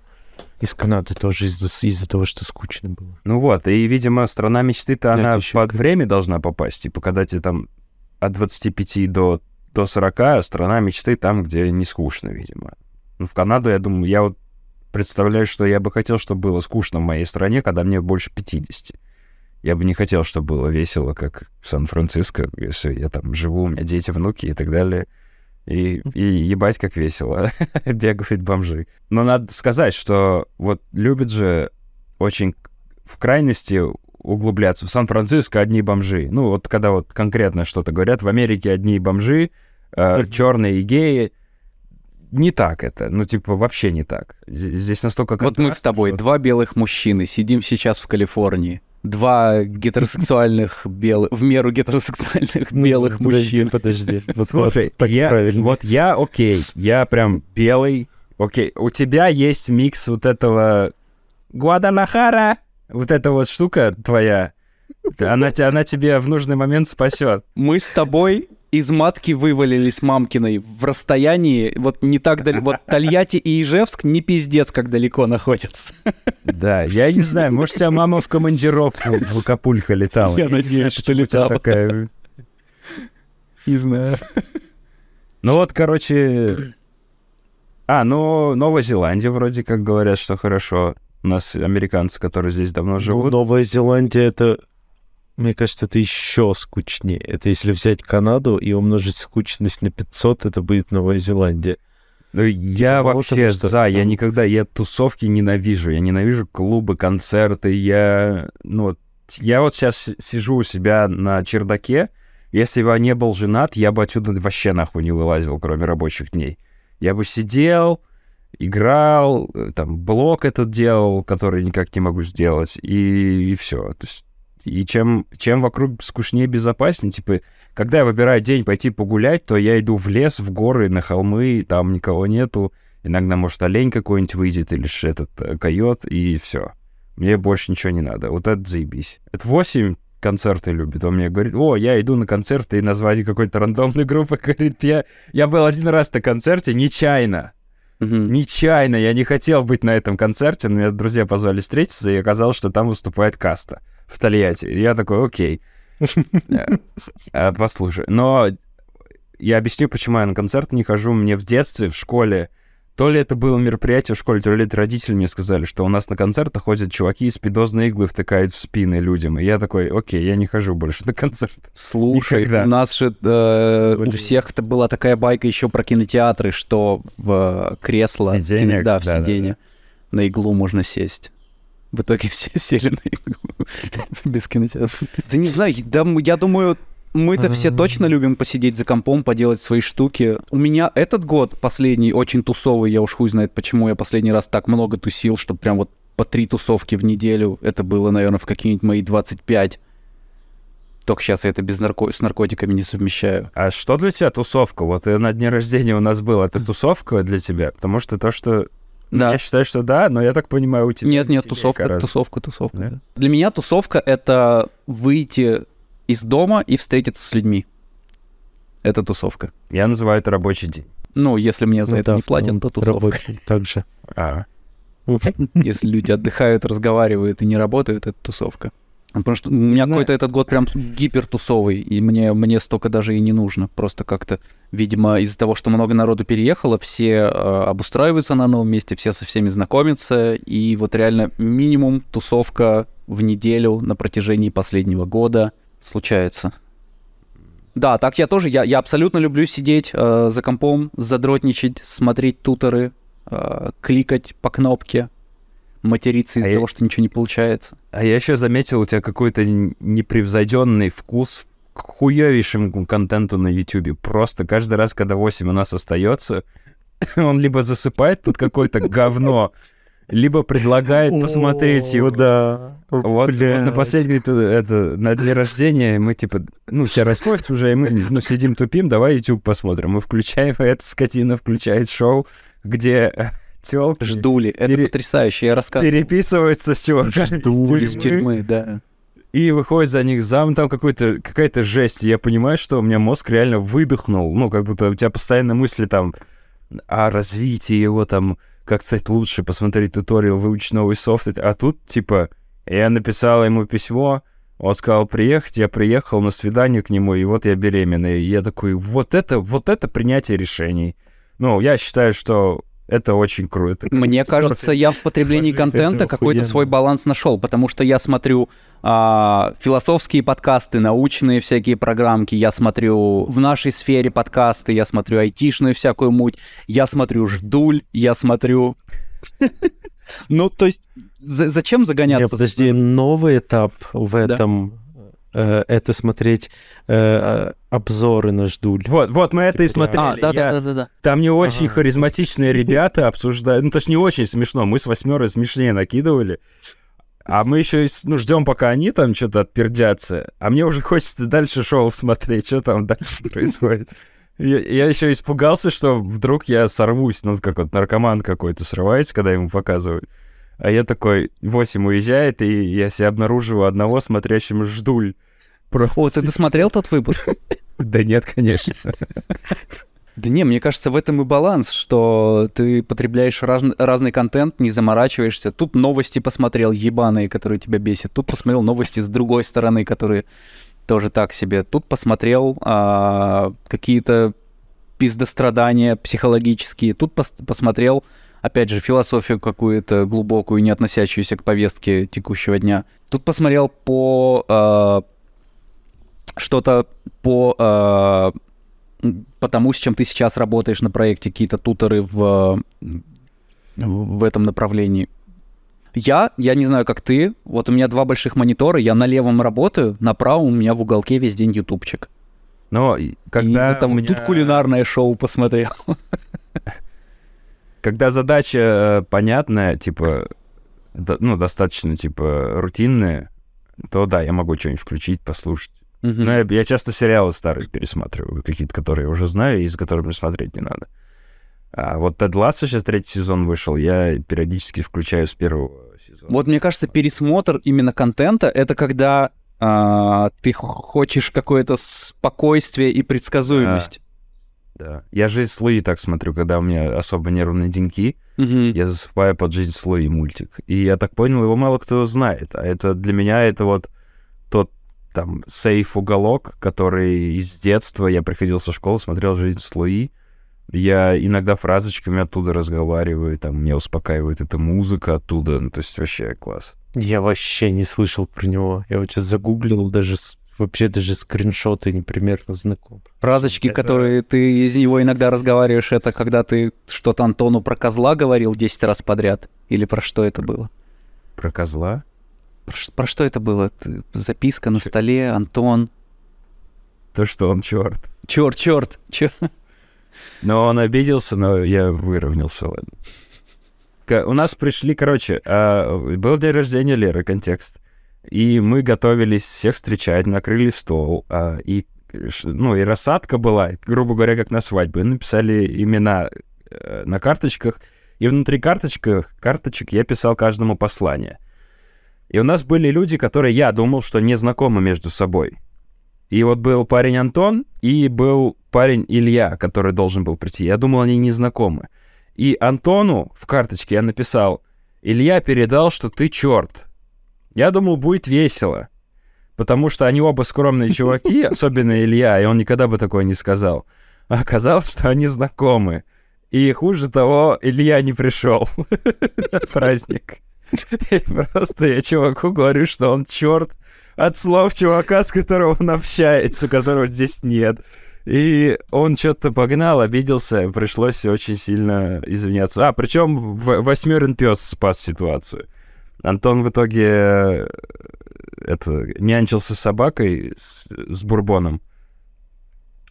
Speaker 3: из Канады, тоже из-за из того, что скучно было.
Speaker 1: Ну вот, и, видимо, страна мечты-то, она
Speaker 3: ещё
Speaker 1: под время должна попасть. Типа, когда тебе там от 25 до, до 40, а страна мечты там, где не скучно, видимо. Ну, в Канаду, я думаю, я вот представляю, что я бы хотел, чтобы было скучно в моей стране, когда мне больше 50. Я бы не хотел, чтобы было весело, как в Сан-Франциско, если я там живу, у меня дети, внуки и так далее. И, и ебать, как весело. (laughs) Бегают бомжи. Но надо сказать, что вот любят же очень в крайности углубляться. В Сан-Франциско одни бомжи. Ну, вот когда вот конкретно что-то говорят, в Америке одни бомжи,
Speaker 3: Мгм.
Speaker 1: черные и геи. не так это. Ну, типа, вообще не так. Здесь настолько
Speaker 2: Вот мы с тобой,
Speaker 1: что-
Speaker 2: два белых мужчины, сидим сейчас в Калифорнии. Два гетеросексуальных белых, в меру гетеросексуальных
Speaker 3: Ну,
Speaker 2: белых
Speaker 3: подожди,
Speaker 2: мужчин.
Speaker 3: Подожди, вот (laughs)
Speaker 1: Слушай,
Speaker 3: вот так
Speaker 1: я,
Speaker 3: правильно.
Speaker 1: вот я окей, я прям белый, окей. У тебя есть микс вот этого Гуадалахара, вот эта вот штука твоя, она, она тебе в нужный момент спасет.
Speaker 2: Мы с тобой из матки вывалились мамкиной в расстоянии, вот не так далеко. Вот Тольятти и Ижевск не пиздец, как далеко находятся.
Speaker 1: Да, я не знаю, может, тебя мама в командировку в Акапулько летала.
Speaker 2: Я надеюсь, что летала.
Speaker 1: такая...
Speaker 2: Не знаю.
Speaker 1: Ну вот, короче... А, ну, Новая Зеландия вроде как говорят, что хорошо. У нас американцы, которые здесь давно
Speaker 3: Ну,
Speaker 1: живут.
Speaker 3: Новая Зеландия это, мне кажется, это еще скучнее. Это если взять Канаду и умножить скучность на 500, это будет Новая Зеландия.
Speaker 1: Ну, я
Speaker 3: Типа,
Speaker 1: вообще
Speaker 3: потому что
Speaker 1: за, я никогда, я тусовки ненавижу, я ненавижу клубы, концерты, я, ну, вот, я вот сейчас сижу у себя на чердаке, если бы я не был женат, я бы отсюда вообще нахуй не вылазил, кроме рабочих дней. Я бы сидел, играл, э, там, блок этот делал, который никак не могу сделать, и, все. То есть, и чем, чем вокруг скучнее, безопаснее, типа, когда я выбираю день пойти погулять, то я иду в лес, в горы, на холмы, там никого нету. Иногда, может, олень какой-нибудь выйдет или ж этот э, койот, и все. Мне больше ничего не надо. Вот это заебись. Это 8 концерты любит. Он мне говорит, о, я иду на концерт, и название какой-то рандомной группы (laughs) говорит, я, я был один раз на концерте нечаянно.
Speaker 2: Мгм.
Speaker 1: Нечаянно. Я не хотел быть на этом концерте, но меня друзья позвали встретиться, и оказалось, что там выступает каста в Тольятти. Я такой, окей. (laughs) Э, э, Послушай, но я объясню, почему я на концерт не хожу. Мне в детстве, в школе, то ли это было мероприятие в школе, то ли это родители мне сказали, что у нас на концерты ходят чуваки и спидозные иглы втыкают в спины людям. И я такой, окей, я не хожу больше на концерт.
Speaker 2: Слушай,
Speaker 1: Никогда.
Speaker 2: у нас же э, у всех это была такая байка еще про кинотеатры, что в э, кресло,
Speaker 1: Сиденье,
Speaker 2: кино- да, в
Speaker 1: да-да-да.
Speaker 2: сиденье, на иглу можно сесть. В итоге (laughs) все сели на иглу без кинотеатра. Да не знаю, да, я думаю, мы-то все точно любим посидеть за компом, поделать свои штуки. У меня этот год последний очень тусовый, я уж хуй знает, почему я последний раз так много тусил, чтобы прям вот по три тусовки в неделю. Это было, наверное, в какие-нибудь мои 25. Только сейчас я это без нарко... с наркотиками не совмещаю.
Speaker 1: А что для тебя тусовка? Вот э, на дне рождения у нас был. Это тусовка для тебя? Потому что то, что...
Speaker 2: Да.
Speaker 1: Я считаю, что да, но я так понимаю, у тебя...
Speaker 2: Нет, нет, тусовка,
Speaker 1: раз-
Speaker 2: тусовка, тусовка.
Speaker 1: Да?
Speaker 2: да. Для меня тусовка — это выйти из дома и встретиться с людьми. Это тусовка.
Speaker 1: Я называю это рабочий день.
Speaker 2: Ну, если мне за
Speaker 3: Ну
Speaker 2: это
Speaker 3: да,
Speaker 2: не платят, то тусовка.
Speaker 3: рабочий также.
Speaker 1: А,
Speaker 2: Если люди отдыхают, разговаривают и не работают, это тусовка. Потому что у меня какой-то этот год прям (clears throat) гипертусовый, и мне, мне столько даже и не нужно. Просто как-то, видимо, из-за того, что много народу переехало, все э, обустраиваются на новом месте, все со всеми знакомятся, и вот реально минимум тусовка в неделю на протяжении последнего года случается. Да, так я тоже, я, я абсолютно люблю сидеть э, за компом, задротничать, смотреть туторы, э, кликать по кнопке, материться из-за
Speaker 1: А я-
Speaker 2: того, что ничего не получается.
Speaker 1: а я еще заметил у тебя какой-то непревзойденный вкус к хуевейшему контенту на YouTube. Просто каждый раз, когда 8 у нас остается, (laughs) он либо засыпает под какое-то говно, либо предлагает посмотреть его.
Speaker 3: Да.
Speaker 1: Вот, вот на последний это на дне рождения мы типа ну все расходятся уже и мы ну сидим тупим давай YouTube посмотрим мы включаем и (laughs) эта скотина включает шоу где телки
Speaker 2: Ждули. Это
Speaker 1: Пере-
Speaker 2: потрясающе. Я рассказывал.
Speaker 1: переписываются с чуваками
Speaker 3: Ждули.
Speaker 1: из тюрьмы,
Speaker 2: да.
Speaker 1: и выходит за них зам там какой-то какая-то жесть и я понимаю что у меня мозг реально выдохнул ну как будто у тебя постоянно мысли там о развитии его там как стать лучше посмотреть туториал выучить новый софт а тут типа я написал ему письмо он сказал приехать, я приехал на свидание к нему, и вот я беременный. И я такой, вот это, вот это принятие решений. Ну, я считаю, что это очень круто.
Speaker 2: Мне кажется, я в потреблении контента какой-то свой баланс нашел, потому что я смотрю а, философские подкасты, научные всякие программки, я смотрю в нашей сфере подкасты, я смотрю айтишную всякую муть, я смотрю ждуль, я смотрю... (laughs) Ну, то есть, за- зачем
Speaker 3: Не,
Speaker 2: загоняться?
Speaker 3: подожди, новый этап в этом э, это смотреть э, обзоры на ждуль.
Speaker 1: Вот, вот мы это и
Speaker 3: Типа,
Speaker 1: смотрели.
Speaker 2: А, да,
Speaker 1: Я-
Speaker 2: да, да, да, да.
Speaker 1: Там не очень
Speaker 3: Ага.
Speaker 1: харизматичные ребята обсуждают. Ну, то есть не очень смешно. Мы с восьмерой смешнее накидывали. А мы еще ну, ждем, пока они там что-то отпердятся. А мне уже (laughs) хочется дальше шоу смотреть, что там дальше (laughs) происходит. Я, я еще испугался, что вдруг я сорвусь. Ну, как вот наркоман какой-то срывается, когда ему показывают. А я такой, 8 уезжает, и я себя обнаруживаю одного смотрящим ждуль. Просто...
Speaker 2: О, ты досмотрел тот выпуск? (laughs)
Speaker 1: Да нет, конечно. (laughs)
Speaker 2: Да не, мне кажется, в этом и баланс, что ты потребляешь раз- разный контент, не заморачиваешься. Тут новости посмотрел, ебаные, которые тебя бесят. Тут посмотрел новости с другой стороны, которые тоже так себе. Тут посмотрел а, какие-то пиздострадания психологические. Тут пос- посмотрел, опять же, философию какую-то глубокую, не относящуюся к повестке текущего дня. Тут посмотрел по а, что-то по м, по тому, с чем ты сейчас работаешь на проекте, какие-то туторы в, в этом направлении. Я, я не знаю, как ты, вот у меня два больших монитора, я на левом работаю, на правом у меня в уголке весь день ютубчик.
Speaker 1: Но и
Speaker 2: И
Speaker 1: когда
Speaker 2: того-
Speaker 1: у меня-
Speaker 2: тут кулинарное шоу посмотрел. (laughs)
Speaker 1: Когда задача э, понятная, типа, до- ну, достаточно, типа, рутинная, то да, я могу что-нибудь включить, послушать.
Speaker 2: Мгм.
Speaker 1: Но я, я часто сериалы старые пересматриваю, какие-то, которые я уже знаю и с которыми смотреть не надо. А вот Тед Лассо сейчас третий сезон вышел, я периодически включаю с первого сезона.
Speaker 2: Вот мне кажется, пересмотр именно контента это когда а, ты хочешь какое-то спокойствие и предсказуемость.
Speaker 1: Да. Я «Жизнь с Луи» так смотрю, когда у меня особо нервные деньки,
Speaker 2: Мгм.
Speaker 1: я засыпаю под «Жизнь с Луи» мультик. И я так понял, его мало кто знает. А это для меня это вот тот там сейф-уголок, который из детства я приходил со школы, смотрел «Жизнь с Луи». Я иногда фразочками оттуда разговариваю, там меня успокаивает эта музыка оттуда. Ну, то есть вообще класс.
Speaker 3: Я вообще не слышал про него. Я вот сейчас загуглил, даже вообще даже скриншоты непримерно знаком.
Speaker 2: Фразочки,
Speaker 1: Это-
Speaker 2: которые ты из него иногда разговариваешь, это когда ты что-то Антону про козла говорил 10 раз подряд? Или про что это было?
Speaker 1: Про козла?
Speaker 2: Про, про что это было? Ты- записка на
Speaker 1: Чё?
Speaker 2: столе, Антон.
Speaker 1: То, что он черт.
Speaker 2: Черт, черт, черт.
Speaker 1: Но он обиделся, но я выровнялся, ладно. К- У нас пришли, короче, а, был день рождения Леры, контекст. И мы готовились всех встречать, накрыли стол. а, И, ну, и рассадка была, грубо говоря, как на свадьбе. Написали имена э, на карточках. И внутри карточках, карточек я писал каждому послание. И у нас были люди, которые я думал, что не знакомы между собой. И вот был парень Антон и был парень Илья, который должен был прийти. Я думал, они не знакомы. И Антону в карточке я написал, Илья передал, что ты черт. Я думал, будет весело. Потому что они оба скромные (laughs) чуваки, особенно Илья, и он никогда бы такое не сказал. А оказалось, что они знакомы. И хуже того, Илья не пришел (laughs) на праздник. И просто я чуваку говорю, что он черт от слов чувака, с которым он общается, которого здесь нет. И он что-то погнал, обиделся, пришлось очень сильно извиняться. А, причем восьмерин пес спас ситуацию. Антон в итоге э, это, нянчился с собакой, с, с бурбоном.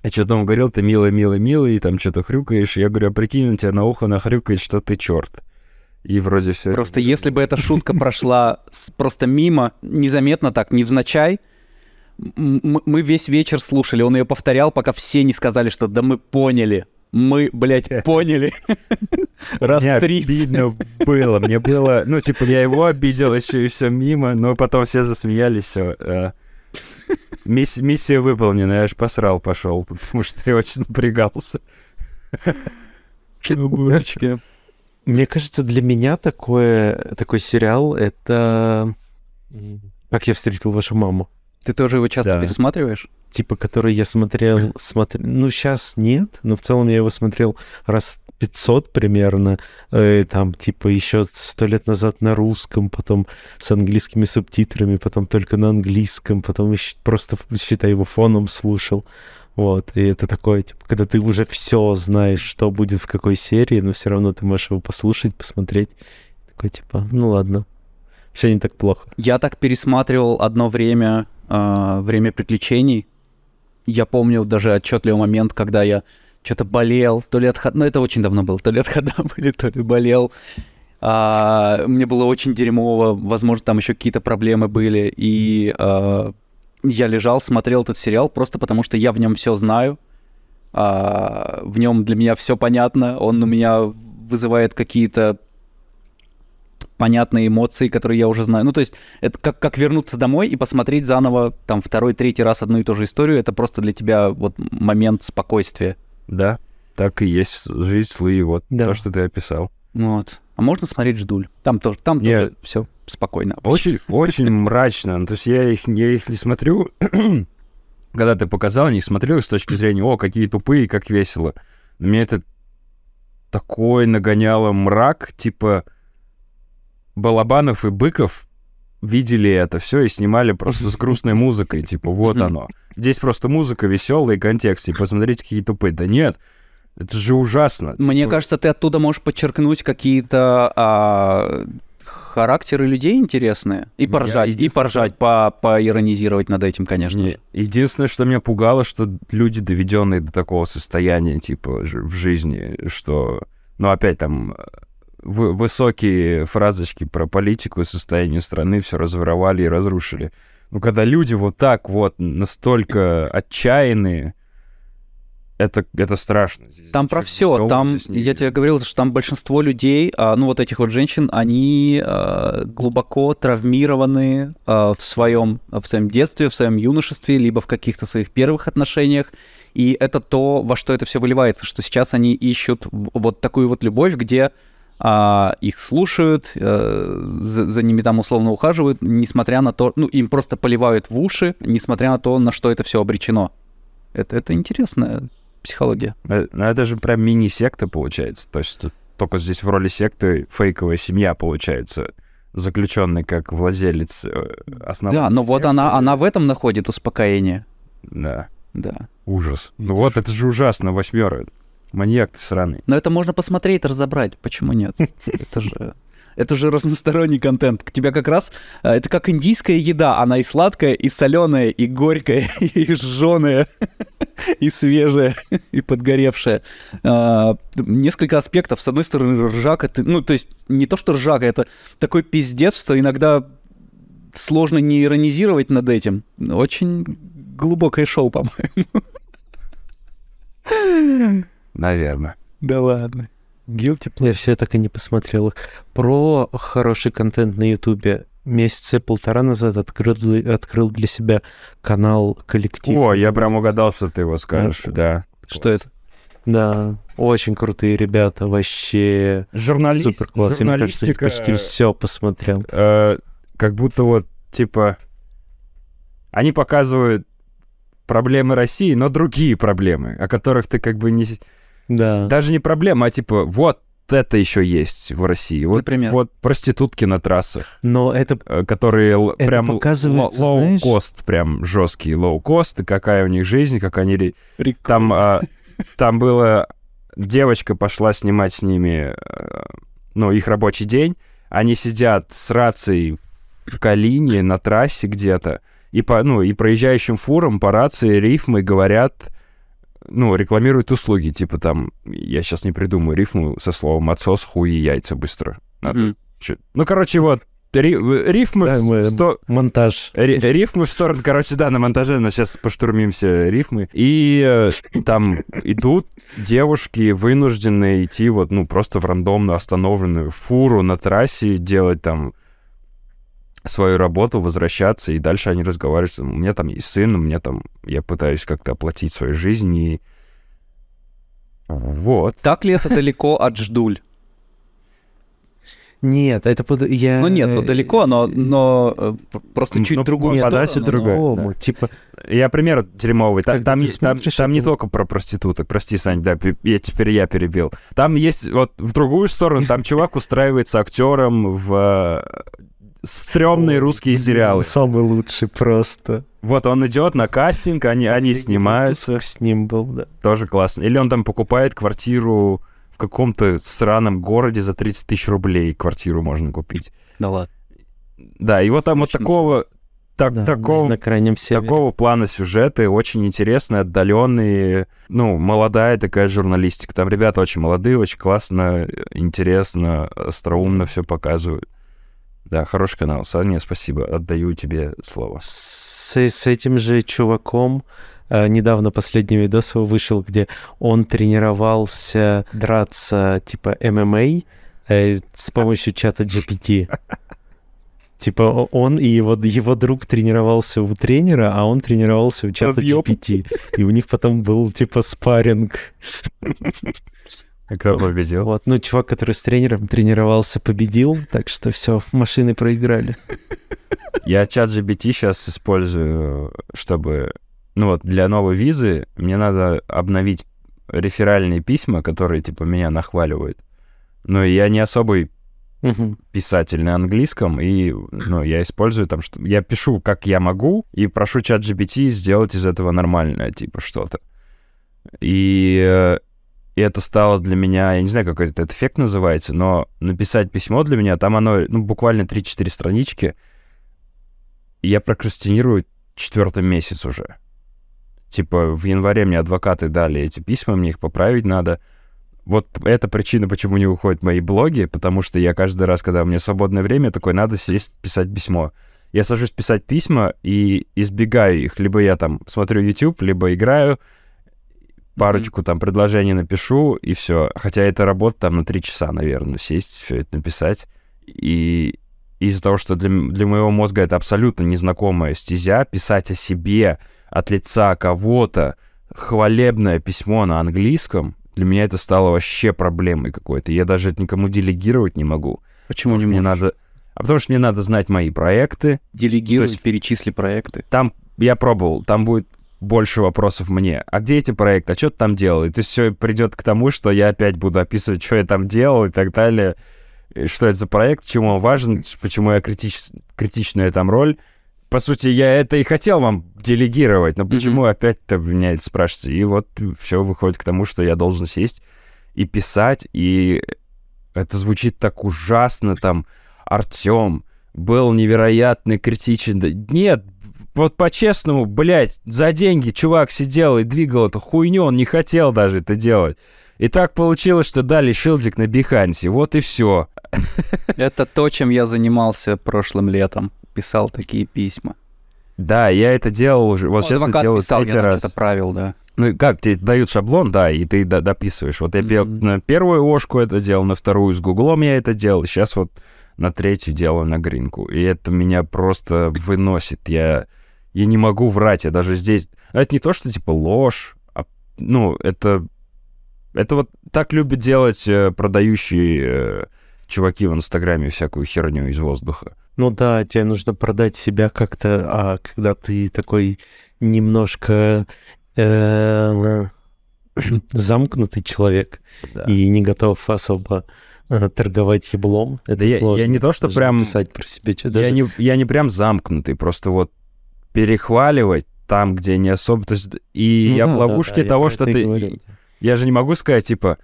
Speaker 1: Я что-то ему говорил, ты милый, милый, милый, и там что-то хрюкаешь. Я говорю, а прикинь, он тебе на ухо нахрюкает, что ты черт. И вроде все.
Speaker 2: Просто если бы эта шутка прошла просто мимо, незаметно так, невзначай, мы весь вечер слушали, он ее повторял, пока все не сказали, что да мы поняли. Мы, блядь, поняли. (laughs) Раз
Speaker 1: Мне
Speaker 2: 30.
Speaker 1: обидно было. Мне было... Ну, типа, я его обидел еще и все мимо, но потом все засмеялись, все. миссия выполнена, я аж посрал пошел, (laughs) потому что я очень напрягался.
Speaker 3: Мне кажется, для меня такое, такой сериал — это «Как я встретил вашу маму».
Speaker 2: Ты тоже его часто
Speaker 1: Да.
Speaker 2: пересматриваешь?
Speaker 3: Типа, который я смотрел... смотр- Ну, сейчас нет, но в целом я его смотрел раз 500 примерно. э, там, типа, еще сто лет назад на русском, потом с английскими субтитрами, потом только на английском, потом еще просто, считай, его фоном слушал. Вот, и это такое, типа, когда ты уже все знаешь, что будет в какой серии, но все равно ты можешь его послушать, посмотреть. Такой, типа, ну ладно, все не так плохо.
Speaker 2: Я так пересматривал одно время «Время приключений». Я помню даже отчетливый момент, когда я что-то болел, то ли от. Ну, это очень давно было, то ли от хода (laughs) были, то ли болел. А, мне было очень дерьмово, возможно, там еще какие-то проблемы были, и а, я лежал, смотрел этот сериал просто потому, что я в нем все знаю, а, в нем для меня все понятно, он у меня вызывает какие-то понятные эмоции, которые я уже знаю. Ну, то есть это как, как вернуться домой и посмотреть заново там второй, третий раз одну и ту же историю. Это просто для тебя вот момент спокойствия.
Speaker 1: Да, так и есть. Жизнь слы, вот
Speaker 3: Да.
Speaker 1: то, что ты описал.
Speaker 2: Вот. А можно смотреть «Ждуль». Там тоже, там
Speaker 1: Нет.
Speaker 2: тоже все спокойно.
Speaker 1: Очень, очень мрачно. Ну, То есть я их, я их не смотрю, (clears throat) когда ты показал, не смотрю с точки зрения, о, какие тупые, как весело. Мне это такой нагоняло мрак, типа Балабанов и Быков видели это все и снимали просто с грустной музыкой, типа вот оно. Здесь просто музыка веселая и контекст, и посмотрите, какие тупые. Да нет, это же ужасно.
Speaker 2: Мне
Speaker 1: Типа,
Speaker 2: кажется, ты оттуда можешь подчеркнуть какие-то а, характеры людей интересные. И
Speaker 1: Я
Speaker 2: поржать, и
Speaker 1: единственное,
Speaker 2: поржать, по поиронизировать над этим, конечно.
Speaker 1: Не, Единственное, что меня пугало, что люди, доведенные до такого состояния, типа, в жизни, что, ну, опять там, вы- высокие фразочки про политику и состояние страны все разворовали и разрушили. Ну, когда люди вот так вот настолько отчаянные, это, это страшно. Здесь
Speaker 2: Там про все. Там, я тебе говорил, что там большинство людей, а, ну вот этих вот женщин, они а, глубоко травмированы а, в своем в своем детстве, в своем юношестве, либо в каких-то своих первых отношениях. И это то, во что это все выливается, что сейчас они ищут в- вот такую вот любовь, где а, их слушают, э, за, за ними там условно ухаживают, несмотря на то, ну им просто поливают в уши, несмотря на то, на что это все обречено. Это, это интересная психология.
Speaker 1: Э, Ну, это же прям мини-секта получается. То есть только здесь в роли секты фейковая семья получается, заключенный как владелец э, основатель
Speaker 2: Да, но вот
Speaker 1: секты.
Speaker 2: она, она в этом находит успокоение.
Speaker 1: Да,
Speaker 2: Да.
Speaker 1: ужас. Ну вот это же ужасно, восьмеры. Маньяк ты сраный.
Speaker 2: Но это можно посмотреть, разобрать. Почему нет? Это же... Это же разносторонний контент. К тебя как раз... э, Это как индийская еда. Она и сладкая, и соленая, и горькая, (laughs) и жженая, (laughs) и свежая, (laughs) и подгоревшая. А, Несколько аспектов. С одной стороны, ржака... ты- Ну, то есть не то, что ржака, это такой пиздец, что иногда сложно не иронизировать над этим. Очень глубокое шоу, по-моему.
Speaker 1: Наверное.
Speaker 2: Да ладно.
Speaker 3: Guilty Pleasure все так и не посмотрел. Про хороший контент на Ютубе. Месяца полтора назад открыл, для- открыл для себя канал «Коллектив».
Speaker 1: О, я прям угадал, что ты его скажешь,
Speaker 3: Это-
Speaker 1: да.
Speaker 2: Что это?
Speaker 3: Да, очень крутые ребята, вообще
Speaker 1: Журналист,
Speaker 3: супер класс. Я, мне кажется,
Speaker 1: журналистика,
Speaker 3: почти все посмотрел.
Speaker 1: э, как будто вот, типа, они показывают проблемы России, но другие проблемы, о которых ты как бы не...
Speaker 3: Да.
Speaker 1: Даже не проблема, а типа, вот это еще есть в России. Вот,
Speaker 2: Например?
Speaker 1: вот проститутки на трассах,
Speaker 3: Но это
Speaker 1: э, которые
Speaker 3: Это
Speaker 1: прям
Speaker 3: показывается,
Speaker 1: low
Speaker 3: знаешь-
Speaker 1: cost, прям жесткий low cost, и какая у них жизнь, как они... ре- Там, а, там было... Девочка пошла снимать с ними, э, ну, их рабочий день. Они сидят с рацией в Калине на трассе где-то, и по, ну, и проезжающим фурам по рации рифмы говорят, ну, рекламируют услуги, типа там, я сейчас не придумаю рифму со словом отсос, хуй и яйца быстро. Надо
Speaker 2: Мгм.
Speaker 1: чё- Ну, короче, вот, ри- рифмы
Speaker 3: Да,
Speaker 1: в
Speaker 3: мы-
Speaker 1: сто-
Speaker 3: монтаж.
Speaker 1: Ри- Рифмы в сторону, короче, да, на монтаже, но сейчас поштурмимся рифмы. И э, там идут девушки, вынужденные идти вот, ну, просто в рандомно остановленную фуру на трассе, делать там свою работу, возвращаться, и дальше они разговаривают. У меня там есть сын, у меня там... Я пытаюсь как-то оплатить свою жизнь, и... Вот.
Speaker 2: Так ли это далеко (laughs) от ждуль?
Speaker 3: Нет, это под... я...
Speaker 2: Ну нет, ну далеко, но, но э, просто чуть
Speaker 1: Ну,
Speaker 2: другую сторону,
Speaker 1: другое.
Speaker 2: но-
Speaker 3: По-другому, Типа,
Speaker 1: Я пример дерьмовый. Там, там,
Speaker 3: смотришь
Speaker 1: там не только про проституток. Прости, Сань, да, я, теперь я перебил. Там есть вот в другую сторону, там чувак устраивается актером в стрёмные русские сериалы.
Speaker 3: Самый лучший просто.
Speaker 1: Вот он идет на кастинг, они, они снимаются,
Speaker 3: С ним был, да.
Speaker 1: тоже классно. Или он там покупает квартиру в каком-то сраном городе за 30 тысяч рублей квартиру можно купить.
Speaker 2: Да ладно.
Speaker 1: Да, и вот там вот такого так,
Speaker 3: Да,
Speaker 1: такого,
Speaker 3: на крайнем севере.
Speaker 1: такого плана сюжеты, очень интересные, отдаленные, ну, молодая такая журналистика. Там ребята очень молодые, очень классно, интересно, остроумно все показывают. Да, хороший канал. Саня, спасибо. Отдаю тебе слово.
Speaker 3: С, с этим же чуваком э, недавно последний видос его вышел, где он тренировался драться типа ММА э, с помощью чата GPT. (laughs) Типа он и его, его друг тренировался у тренера, а он тренировался у чата. GPT. И у них потом был типа спарринг. (laughs)
Speaker 1: А Кто победил?
Speaker 3: Вот, ну, чувак, который с тренером тренировался, победил, так что все, машины проиграли.
Speaker 1: Я чат GBT сейчас использую, чтобы... Ну вот, для новой визы мне надо обновить реферальные письма, которые, типа, меня нахваливают. Но я не особый
Speaker 3: Мгм.
Speaker 1: писатель на английском, и, ну, я использую там, что... Я пишу, как я могу, и прошу чат GPT сделать из этого нормальное, типа, что-то. И, э, и это стало для меня, я не знаю, как этот эффект называется, но написать письмо для меня, там оно, ну, буквально 3-4 странички, я прокрастинирую четвертый месяц уже. Типа, в январе мне адвокаты дали эти письма, мне их поправить надо. Вот это причина, почему не выходят мои блоги, потому что я каждый раз, когда у меня свободное время, такой, надо сесть писать письмо. Я сажусь писать письма и избегаю их. Либо я там смотрю YouTube, либо играю, парочку там предложений напишу, и все. Хотя это работа там на три часа, наверное, сесть, все это написать. И из-за того, что для, для моего мозга это абсолютно незнакомая стезя, писать о себе от лица кого-то хвалебное письмо на английском, для меня это стало вообще проблемой какой-то. Я даже это никому делегировать не могу.
Speaker 2: Почему не
Speaker 1: мне
Speaker 2: можешь?
Speaker 1: надо... А потому что мне надо знать мои проекты.
Speaker 2: Делегируй,
Speaker 1: То есть-
Speaker 2: перечисли проекты.
Speaker 1: Там я пробовал, там будет больше вопросов мне. А где эти проекты? А что ты там делал? И то есть все придет к тому, что я опять буду описывать, что я там делал и так далее. И что это за проект, чему он важен, почему я критич... критичная там роль. По сути, я это и хотел вам делегировать, но почему опять-то вы меня это спрашиваете? И вот все выходит к тому, что я должен сесть и писать, и это звучит так ужасно, там, Артем был невероятно критичен. Нет, вот по-честному, блядь, за деньги чувак сидел и двигал эту хуйню, он не хотел даже это делать. И так получилось, что дали шилдик на Бихансе, вот и все. (laughs)
Speaker 2: Это то, чем я занимался прошлым летом. Писал такие письма.
Speaker 1: Да, я это делал уже, вот
Speaker 2: Ну,
Speaker 1: сейчас делаю
Speaker 2: писал,
Speaker 1: третий
Speaker 2: я
Speaker 1: раз.
Speaker 2: что-то правил, да.
Speaker 1: Ну как, тебе дают шаблон, да, и ты до- дописываешь. Вот я
Speaker 2: Мгм.
Speaker 1: на первую ошку это делал, на вторую с Гуглом я это делал, сейчас вот на третью делаю на Гринку. И это меня просто выносит. Я, я не могу врать, я даже здесь... Это не то, что типа ложь, а, ну, это... Это вот так любят делать э, продающие э, чуваки в Инстаграме всякую херню из воздуха.
Speaker 3: Ну да, тебе нужно продать себя как-то, а когда ты такой немножко э, (clears throat) замкнутый человек
Speaker 1: Да.
Speaker 3: и не готов особо э, торговать еблом, это
Speaker 1: Да я- я
Speaker 3: сложно.
Speaker 1: не то, что
Speaker 3: Даже
Speaker 1: прям-
Speaker 3: писать про себя. чё-
Speaker 1: Я
Speaker 3: даже-
Speaker 1: не, я не прям замкнутый, просто вот перехваливать там, где не особо... То есть, и
Speaker 3: Ну
Speaker 1: я
Speaker 3: да,
Speaker 1: в ловушке
Speaker 3: да, я
Speaker 1: того,
Speaker 3: про
Speaker 1: что ты...
Speaker 3: говорю.
Speaker 1: Я же не могу сказать, типа,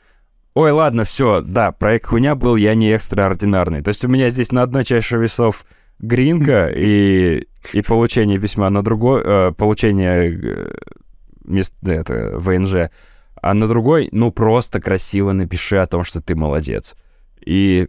Speaker 1: ой, ладно, все, да, проект хуйня был, я не экстраординарный. То есть у меня здесь на одной чаше весов гринка (laughs) и, и получение письма, на другой... э, получение э, мест, это, ВНЖ, а на другой, ну, просто красиво напиши о том, что ты молодец. И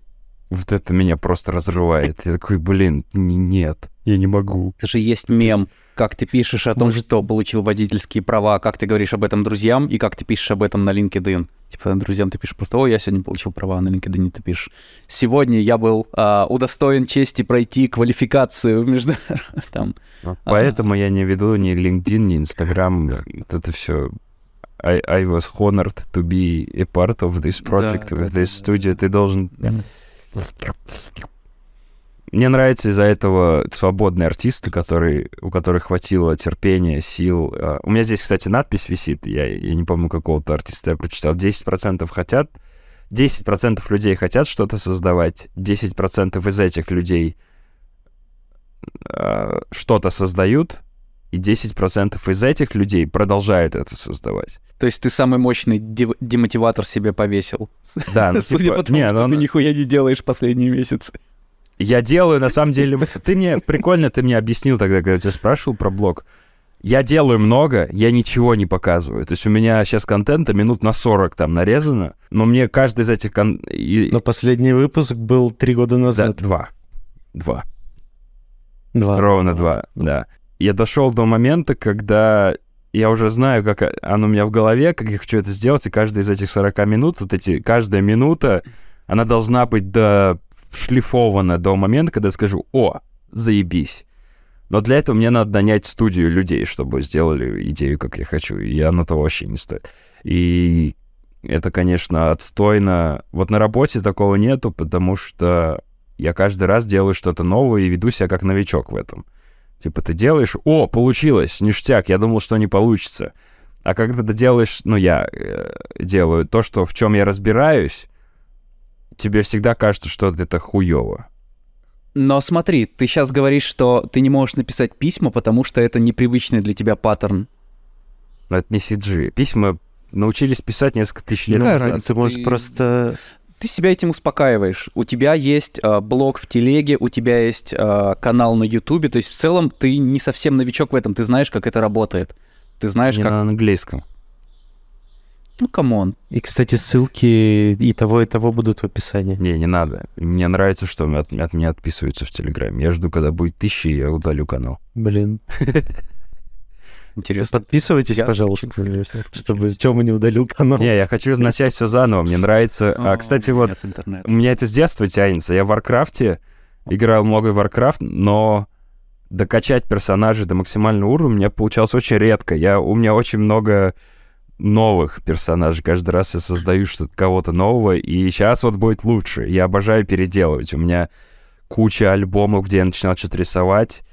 Speaker 1: вот это меня просто разрывает. Я такой, блин, нет, я не могу.
Speaker 2: Это же есть мем, как ты пишешь о том, что получил водительские права, как ты говоришь об этом друзьям, и как ты пишешь об этом на LinkedIn. Типа друзьям ты пишешь просто, ой, я сегодня получил права, а на LinkedIn ты пишешь. Сегодня я был а, удостоен чести пройти квалификацию между... (laughs) Там.
Speaker 1: Вот Поэтому я не веду ни LinkedIn, ни Instagram. (laughs) Вот это все. I, I was honored to be a part of this project,
Speaker 2: Да,
Speaker 1: with
Speaker 2: да,
Speaker 1: this studio. Ты должен... Мне нравятся из-за этого свободные артисты, которые, у которых хватило терпения, сил. А, У меня здесь, кстати, надпись висит, я, я не помню какого-то артиста я прочитал. 10% хотят, 10% людей хотят что-то создавать, 10% из этих людей а, что-то создают, и 10% из этих людей продолжают это создавать.
Speaker 2: То есть ты самый мощный дев- демотиватор себе повесил.
Speaker 1: Да, (laughs) ну,
Speaker 2: Судя
Speaker 1: типа,
Speaker 2: по тому,
Speaker 1: не,
Speaker 2: что
Speaker 1: ну,
Speaker 2: ты
Speaker 1: ну,
Speaker 2: нихуя не делаешь последние месяцы.
Speaker 1: Я делаю, на (laughs) самом деле... Ты мне... Прикольно, ты мне объяснил тогда, когда я тебя спрашивал про блог. Я делаю много, я ничего не показываю. То есть у меня сейчас контента минут на 40 там нарезано, но мне каждый из этих... Кон... и-
Speaker 3: Но последний выпуск был три года
Speaker 1: Да,
Speaker 3: назад.
Speaker 1: два. Два.
Speaker 3: Два.
Speaker 1: Ровно два, да. Я дошел до момента, когда я уже знаю, как оно у меня в голове, как я хочу это сделать, и каждая из этих 40 минут, вот эти, каждая минута, она должна быть до шлифована до момента, когда я скажу, о, заебись. Но для этого мне надо нанять студию людей, чтобы сделали идею, как я хочу, и оно того вообще не стоит. И это, конечно, отстойно. Вот на работе такого нету, потому что я каждый раз делаю что-то новое и веду себя как новичок в этом. Типа ты делаешь, о, получилось, ништяк, я думал, что не получится. А когда ты делаешь, ну я э, делаю то, что в чем я разбираюсь, тебе всегда кажется, что это хуево.
Speaker 2: Но смотри, ты сейчас говоришь, что ты не можешь написать письма, потому что это непривычный для тебя паттерн.
Speaker 1: Но это не CG. Письма научились писать несколько тысяч лет назад.
Speaker 2: разница?
Speaker 3: Ты можешь
Speaker 2: Ты-
Speaker 3: просто...
Speaker 2: Ты себя этим успокаиваешь. У тебя есть э, блог в телеге, у тебя есть э, канал на Ютубе. То есть в целом ты не совсем новичок в этом. Ты знаешь, как это работает. Ты знаешь,
Speaker 1: Не
Speaker 2: как...
Speaker 1: на английском.
Speaker 2: Ну, come on.
Speaker 3: И, кстати, ссылки и того, и того будут в описании.
Speaker 1: Не, не надо. Мне нравится, что от, от меня отписываются в Телеграме. Я жду, когда будет тысяча, и я удалю канал.
Speaker 3: Блин. (laughs)
Speaker 2: Интересно.
Speaker 3: Подписывайтесь,
Speaker 2: Я
Speaker 3: пожалуйста,
Speaker 2: очень-
Speaker 3: чтобы Тёма не удалил канал.
Speaker 1: Не, я хочу начать все заново. Мне нравится. А, кстати, вот у меня это с детства тянется. Я в Варкрафте играл много в Варкрафт, но докачать персонажей до максимального уровня у меня получалось очень редко. Я, у меня очень много новых персонажей. Каждый раз я создаю что-то кого-то нового, и сейчас вот будет лучше. Я обожаю переделывать. У меня куча альбомов, где я начинал что-то рисовать,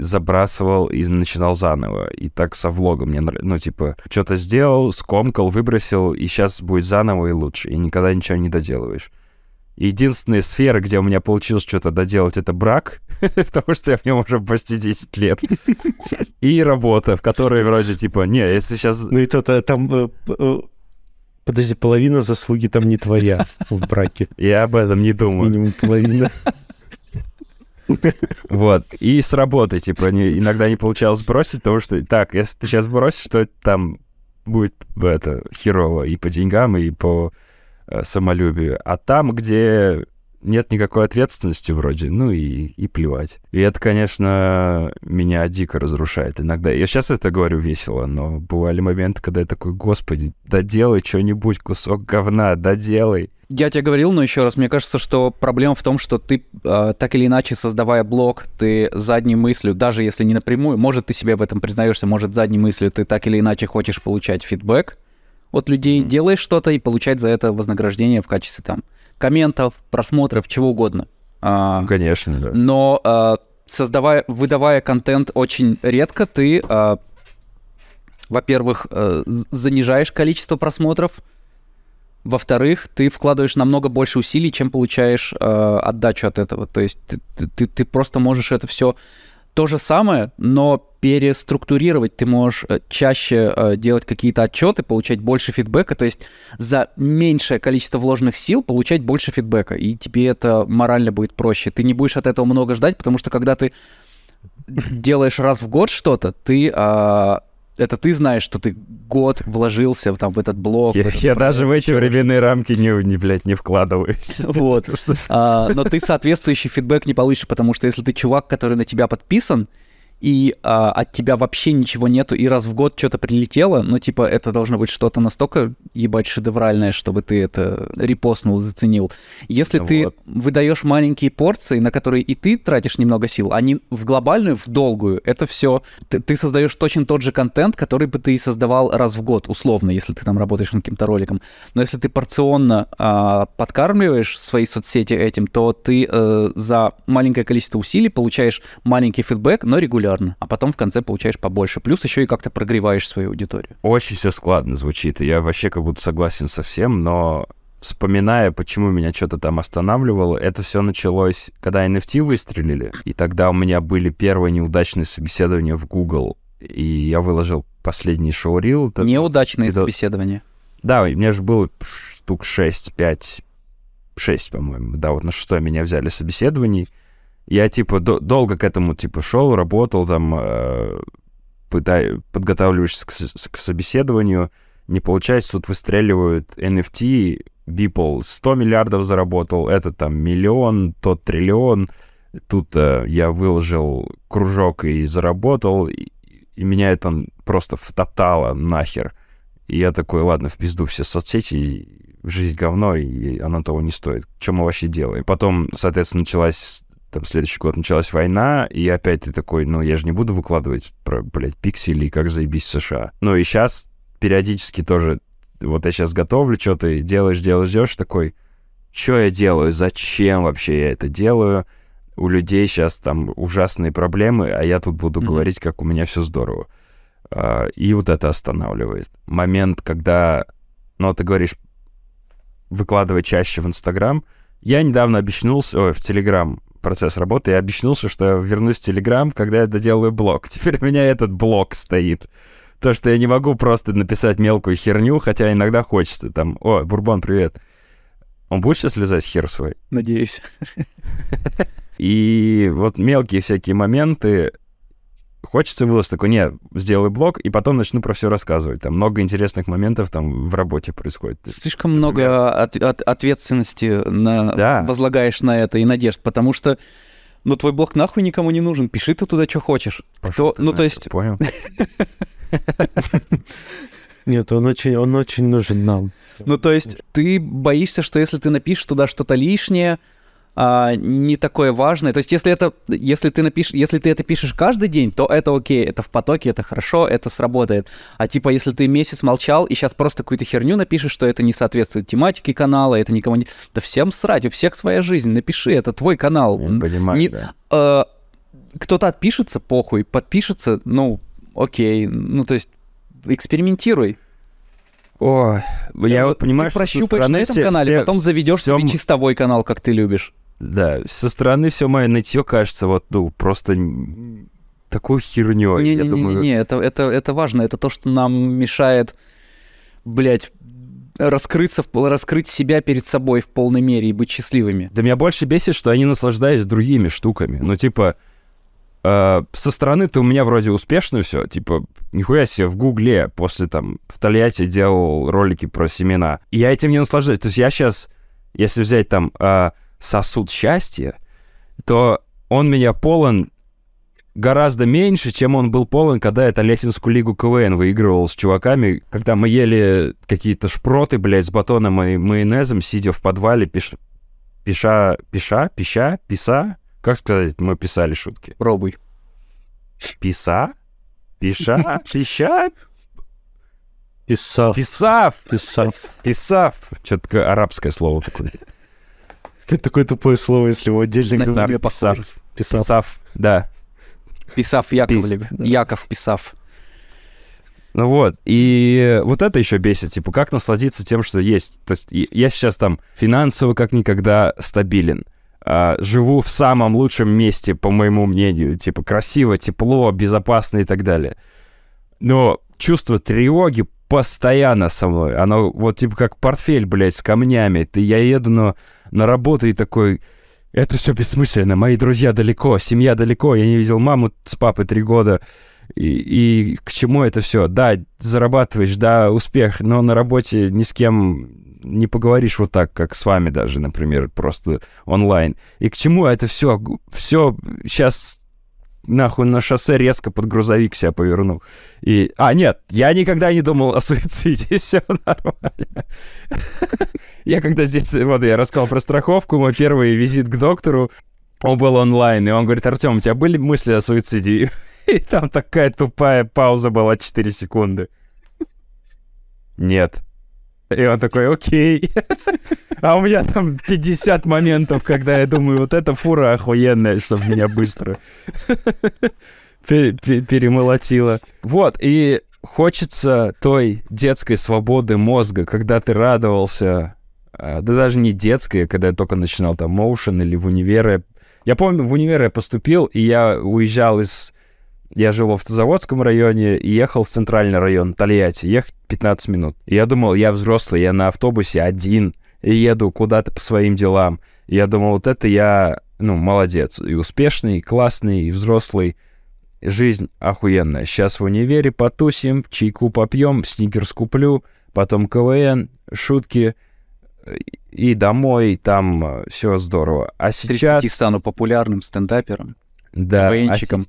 Speaker 1: забрасывал и начинал заново. И так со влогом мне Ну, типа, что-то сделал, скомкал, выбросил, и сейчас будет заново и лучше. И никогда ничего не доделываешь. Единственная сфера, где у меня получилось что-то доделать, это брак, (laughs) потому что я в нем уже почти 10 лет. И работа, в которой вроде типа, не, если сейчас...
Speaker 3: Ну и то то там... э, э, Подожди, половина заслуги там не твоя в браке.
Speaker 1: Я об этом не думаю.
Speaker 3: Минимум половина. (laughs)
Speaker 1: Вот. И с работы, типа, не- иногда не получалось бросить, потому что, так, если ты сейчас бросишь, то там будет это херово и по деньгам, и по э, самолюбию. А там, где нет никакой ответственности вроде, ну и, и плевать. И это, конечно, меня дико разрушает иногда. Я сейчас это говорю весело, но бывали моменты, когда я такой, господи, доделай что-нибудь, кусок говна, доделай.
Speaker 2: Я тебе говорил, но еще раз, мне кажется, что проблема в том, что ты э, так или иначе, создавая блог, ты задней мыслью, даже если не напрямую, может, ты себе в этом признаешься, может, задней мыслью ты так или иначе хочешь получать фидбэк от людей,
Speaker 1: Мгм.
Speaker 2: делаешь что-то и получать за это вознаграждение в качестве там комментов, просмотров, чего угодно. А,
Speaker 1: конечно, да.
Speaker 2: но э, создавая, выдавая контент очень редко, ты, э, во-первых, э, занижаешь количество просмотров, во-вторых, ты вкладываешь намного больше усилий, чем получаешь э, отдачу от этого. То есть ты- ты, ты просто можешь это все то же самое, но переструктурировать. Ты можешь э, чаще э, делать какие-то отчеты, получать больше фидбэка. То есть за меньшее количество вложенных сил получать больше фидбэка. И тебе это морально будет проще. Ты не будешь от этого много ждать, потому что когда ты делаешь раз в год что-то, ты а, это ты знаешь, что ты год вложился в, там, в этот блог. в
Speaker 1: Я,
Speaker 2: этот
Speaker 1: я
Speaker 2: проект,
Speaker 1: даже в эти временные рамки не, не, блядь, не вкладываюсь. (laughs)
Speaker 2: Вот. А, но ты соответствующий фидбэк не получишь, потому что если ты чувак, который на тебя подписан, и а, от тебя вообще ничего нету, и раз в год что-то прилетело, ну, типа, это должно быть что-то настолько, ебать, шедевральное, чтобы ты это репостнул, заценил. Если ты
Speaker 1: Вот.
Speaker 2: выдаешь маленькие порции, на которые и ты тратишь немного сил, они в глобальную, в долгую, это все... Ты, ты создаешь точно тот же контент, который бы ты и создавал раз в год, условно, если ты там работаешь над каким-то роликом. Но если ты порционно а, подкармливаешь свои соцсети этим, то ты э, за маленькое количество усилий получаешь маленький фидбэк, но регулярно, а потом в конце получаешь побольше. Плюс еще и как-то прогреваешь свою аудиторию.
Speaker 1: Очень все складно звучит, и я вообще как будто согласен со всем, но вспоминая, почему меня что-то там останавливало, это все началось, когда NFT выстрелили, и тогда у меня были первые неудачные собеседования в Google, и я выложил последний шоурил.
Speaker 2: Неудачные
Speaker 1: это-
Speaker 2: собеседования.
Speaker 1: Да, у меня же было штук 6-5 6, по-моему, да, вот на шестое меня взяли собеседований. Я, типа, до- долго к этому, типа, шел, работал там, э, пытай- подготавливаешься к, с- к собеседованию, не получается, тут выстреливают NFT, Beeple 100 миллиардов заработал, этот там миллион, тот триллион. Тут э, я выложил кружок и заработал, и, и меня это просто втоптало нахер. И я такой, ладно, в пизду все соцсети, жизнь говно, и она того не стоит. Что мы вообще делаем? Потом, соответственно, началась там следующий год началась война, и опять ты такой, ну, я же не буду выкладывать про, блядь, пиксели и как заебись в США. Ну, и сейчас периодически тоже, вот я сейчас готовлю что-то, и делаешь, делаешь, делаешь, такой, что я делаю, зачем вообще я это делаю? У людей сейчас там ужасные проблемы, а я тут буду
Speaker 2: Мгм.
Speaker 1: говорить, как у меня все здорово. А, И вот это останавливает. Момент, когда, ну, ты говоришь, выкладывай чаще в Инстаграм. Я недавно обещнулся, ой, в Телеграм процесс работы, я обещнулся, что я вернусь в Телеграм, когда я доделаю блог. (laughs) Теперь у меня этот блог стоит. То, что я не могу просто написать мелкую херню, хотя иногда хочется. Там, о, Бурбон, привет. Он будет сейчас лизать хер свой?
Speaker 2: Надеюсь. (laughs)
Speaker 1: И вот мелкие всякие моменты, хочется выложить такой, нет, сделаю блог, и потом начну про все рассказывать. Там много интересных моментов там в работе происходит.
Speaker 2: Слишком много от- от- ответственности на...
Speaker 1: Да.
Speaker 2: возлагаешь на это и надежд, потому что ну, твой блог нахуй никому не нужен. Пиши ты туда, что хочешь.
Speaker 1: Пошёл
Speaker 2: Кто-
Speaker 1: ты
Speaker 2: ну, то есть-
Speaker 1: Понял? (laughs)
Speaker 3: Нет, он очень, он очень нужен нам.
Speaker 2: Ну, то есть ты боишься, что если ты напишешь туда что-то лишнее, а, не такое важное. То есть, если это, если ты напишешь, если ты это пишешь каждый день, то это окей, это в потоке, это хорошо, это сработает. А типа, если ты месяц молчал и сейчас просто какую-то херню напишешь, что это не соответствует тематике канала, это никому не... Да всем срать, у всех своя жизнь, напиши, это твой канал.
Speaker 1: Я понимаю,
Speaker 2: Не-
Speaker 1: да.
Speaker 2: Э, кто-то отпишется, похуй, подпишется, ну, окей, ну, то есть экспериментируй.
Speaker 1: О, я вот понимаю,
Speaker 2: ты
Speaker 1: что
Speaker 2: прощупаешь на этом
Speaker 1: все-
Speaker 2: канале,
Speaker 1: все-
Speaker 2: потом заведешь
Speaker 1: всё
Speaker 2: себе чистовой канал, как ты любишь.
Speaker 1: Да, со стороны все мое нытье кажется вот, ну, просто такой херней. Я думаю,
Speaker 2: Не-не-не, это, это, это важно. Это то, что нам мешает, блядь, раскрыться, раскрыть себя перед собой в полной мере и быть счастливыми.
Speaker 1: Да меня больше бесит, что они наслаждаются другими штуками. Ну, типа, э, со стороны-то у меня вроде успешно все. Типа, нихуя себе, в Гугле после там в Тольятти делал ролики про семена. И я этим не наслаждаюсь. То есть я сейчас, если взять там э, сосуд счастья, то он меня полон гораздо меньше, чем он был полон, когда я Тольяттинскую лигу КВН выигрывал с чуваками, когда мы ели какие-то шпроты, блядь, с батоном и майонезом, сидя в подвале, пиш... пиша, пиша, пища, писа, как сказать, мы писали шутки.
Speaker 2: Пробуй.
Speaker 1: Писа? Пиша? (laughs) Пища?
Speaker 3: Писав.
Speaker 1: Писав!
Speaker 3: Писав.
Speaker 1: Писав! Что-то арабское слово такое.
Speaker 3: Какое такое тупое слово, если его отдельно
Speaker 2: себе похоже.
Speaker 3: Писав.
Speaker 1: Писав, да.
Speaker 2: Писав Яковлев. Яков Писав.
Speaker 1: Ну вот, и вот это еще бесит, типа, как насладиться тем, что есть. То есть я сейчас там финансово как никогда стабилен, а, живу в самом лучшем месте, по моему мнению, типа, красиво, тепло, безопасно и так далее. Но чувство тревоги постоянно со мной. Оно вот типа как портфель, блядь, с камнями. Ты, я еду на, на работу и такой... Это все бессмысленно. Мои друзья далеко, семья далеко. Я не видел маму с папой три года. И, и к чему это все? Да, зарабатываешь, да, успех, но на работе ни с кем не поговоришь вот так, как с вами даже, например, просто онлайн. И к чему это все? Все сейчас нахуй на шоссе резко под грузовик себя поверну. И... А, нет, я никогда не думал о суициде, (laughs) все нормально. (laughs) Я когда здесь, вот я рассказал про страховку, мой первый визит к доктору, он был онлайн, и он говорит, Артем, у тебя были мысли о суициде? (laughs) И там такая тупая пауза была 4 секунды. Нет. И он такой, окей. А у меня там 50 моментов, когда я думаю, вот эта фура охуенная, чтобы меня быстро пе- пе- перемолотило. Вот, и хочется той детской свободы мозга, когда ты радовался, а, да даже не детской, а когда я только начинал там моушен или в универе. Я помню, в универ я поступил, и я уезжал из... Я жил в автозаводском районе и ехал в центральный район Тольятти. Ехать 15 минут. И я думал, я взрослый, я на автобусе один. и еду куда-то по своим делам. И я думал, вот это я, ну, молодец. И успешный, и классный, и взрослый. Жизнь охуенная. Сейчас в универе потусим, чайку попьем, сникерс куплю, потом КВН, шутки, и домой, там все здорово. А сейчас...
Speaker 2: 30 стану популярным стендапером,
Speaker 1: Да, а,
Speaker 2: КВНщиком.
Speaker 1: се-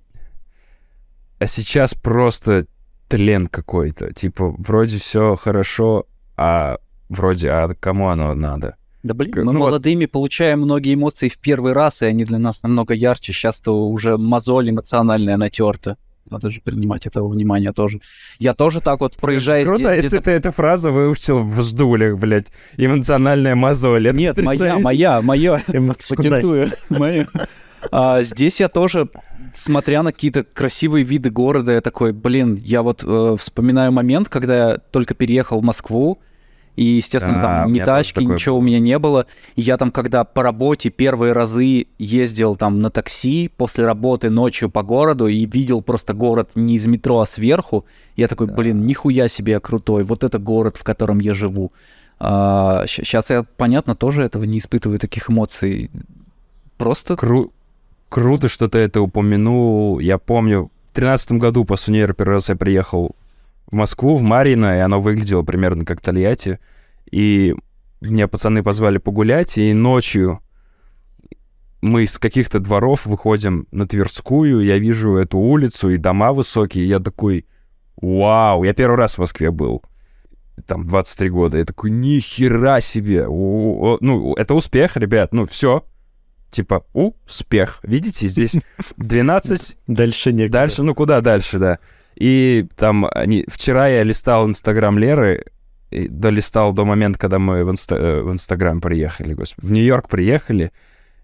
Speaker 1: а сейчас просто тлен какой-то. Типа, вроде все хорошо, а вроде, а кому оно надо?
Speaker 2: Да блин, мы
Speaker 1: ну вот-
Speaker 2: молодыми получаем многие эмоции в первый раз, и они для нас намного ярче. Сейчас-то уже мозоль эмоциональная натерта. Надо же принимать этого внимания тоже. Я тоже так вот проезжая
Speaker 1: Круто,
Speaker 2: здесь
Speaker 1: если
Speaker 2: где-то-
Speaker 1: ты эту фразу выучил в ждулях, блядь. Эмоциональная мозоль. Это
Speaker 2: Нет, моя, моя, моя. Патентую. Мою. А, здесь я тоже, смотря на какие-то красивые виды города, я такой, блин, я вот э, вспоминаю момент, когда я только переехал в Москву, и, естественно,
Speaker 1: А,
Speaker 2: там
Speaker 1: у
Speaker 2: ни тачки,
Speaker 1: такое
Speaker 2: ничего у меня не было. И я там, когда по работе первые разы ездил там на такси после работы ночью по городу и видел просто город не из метро, а сверху, я такой, блин, нихуя себе я крутой, вот это город, в котором я живу. сейчас я, понятно, тоже этого не испытываю таких эмоций. Просто
Speaker 1: Кру- Круто, что ты это упомянул. Я помню, в тринадцатом году после универа первый раз я приехал в Москву, в Марино, и оно выглядело примерно как Тольятти. И меня пацаны позвали погулять, и ночью мы из каких-то дворов выходим на Тверскую, я вижу эту улицу и дома высокие, и я такой, вау, я первый раз в Москве был, там, 23 года, я такой, ни хера себе, ну, это успех, ребят, ну, все, типа, успех, видите, здесь (laughs) 12
Speaker 3: Дальше некуда.
Speaker 1: Дальше, ну куда дальше, да. И там они... Вчера я листал Инстаграм Леры, и долистал до момента, когда мы в, инста... э, в Инстаграм приехали, господи. В Нью-Йорк приехали,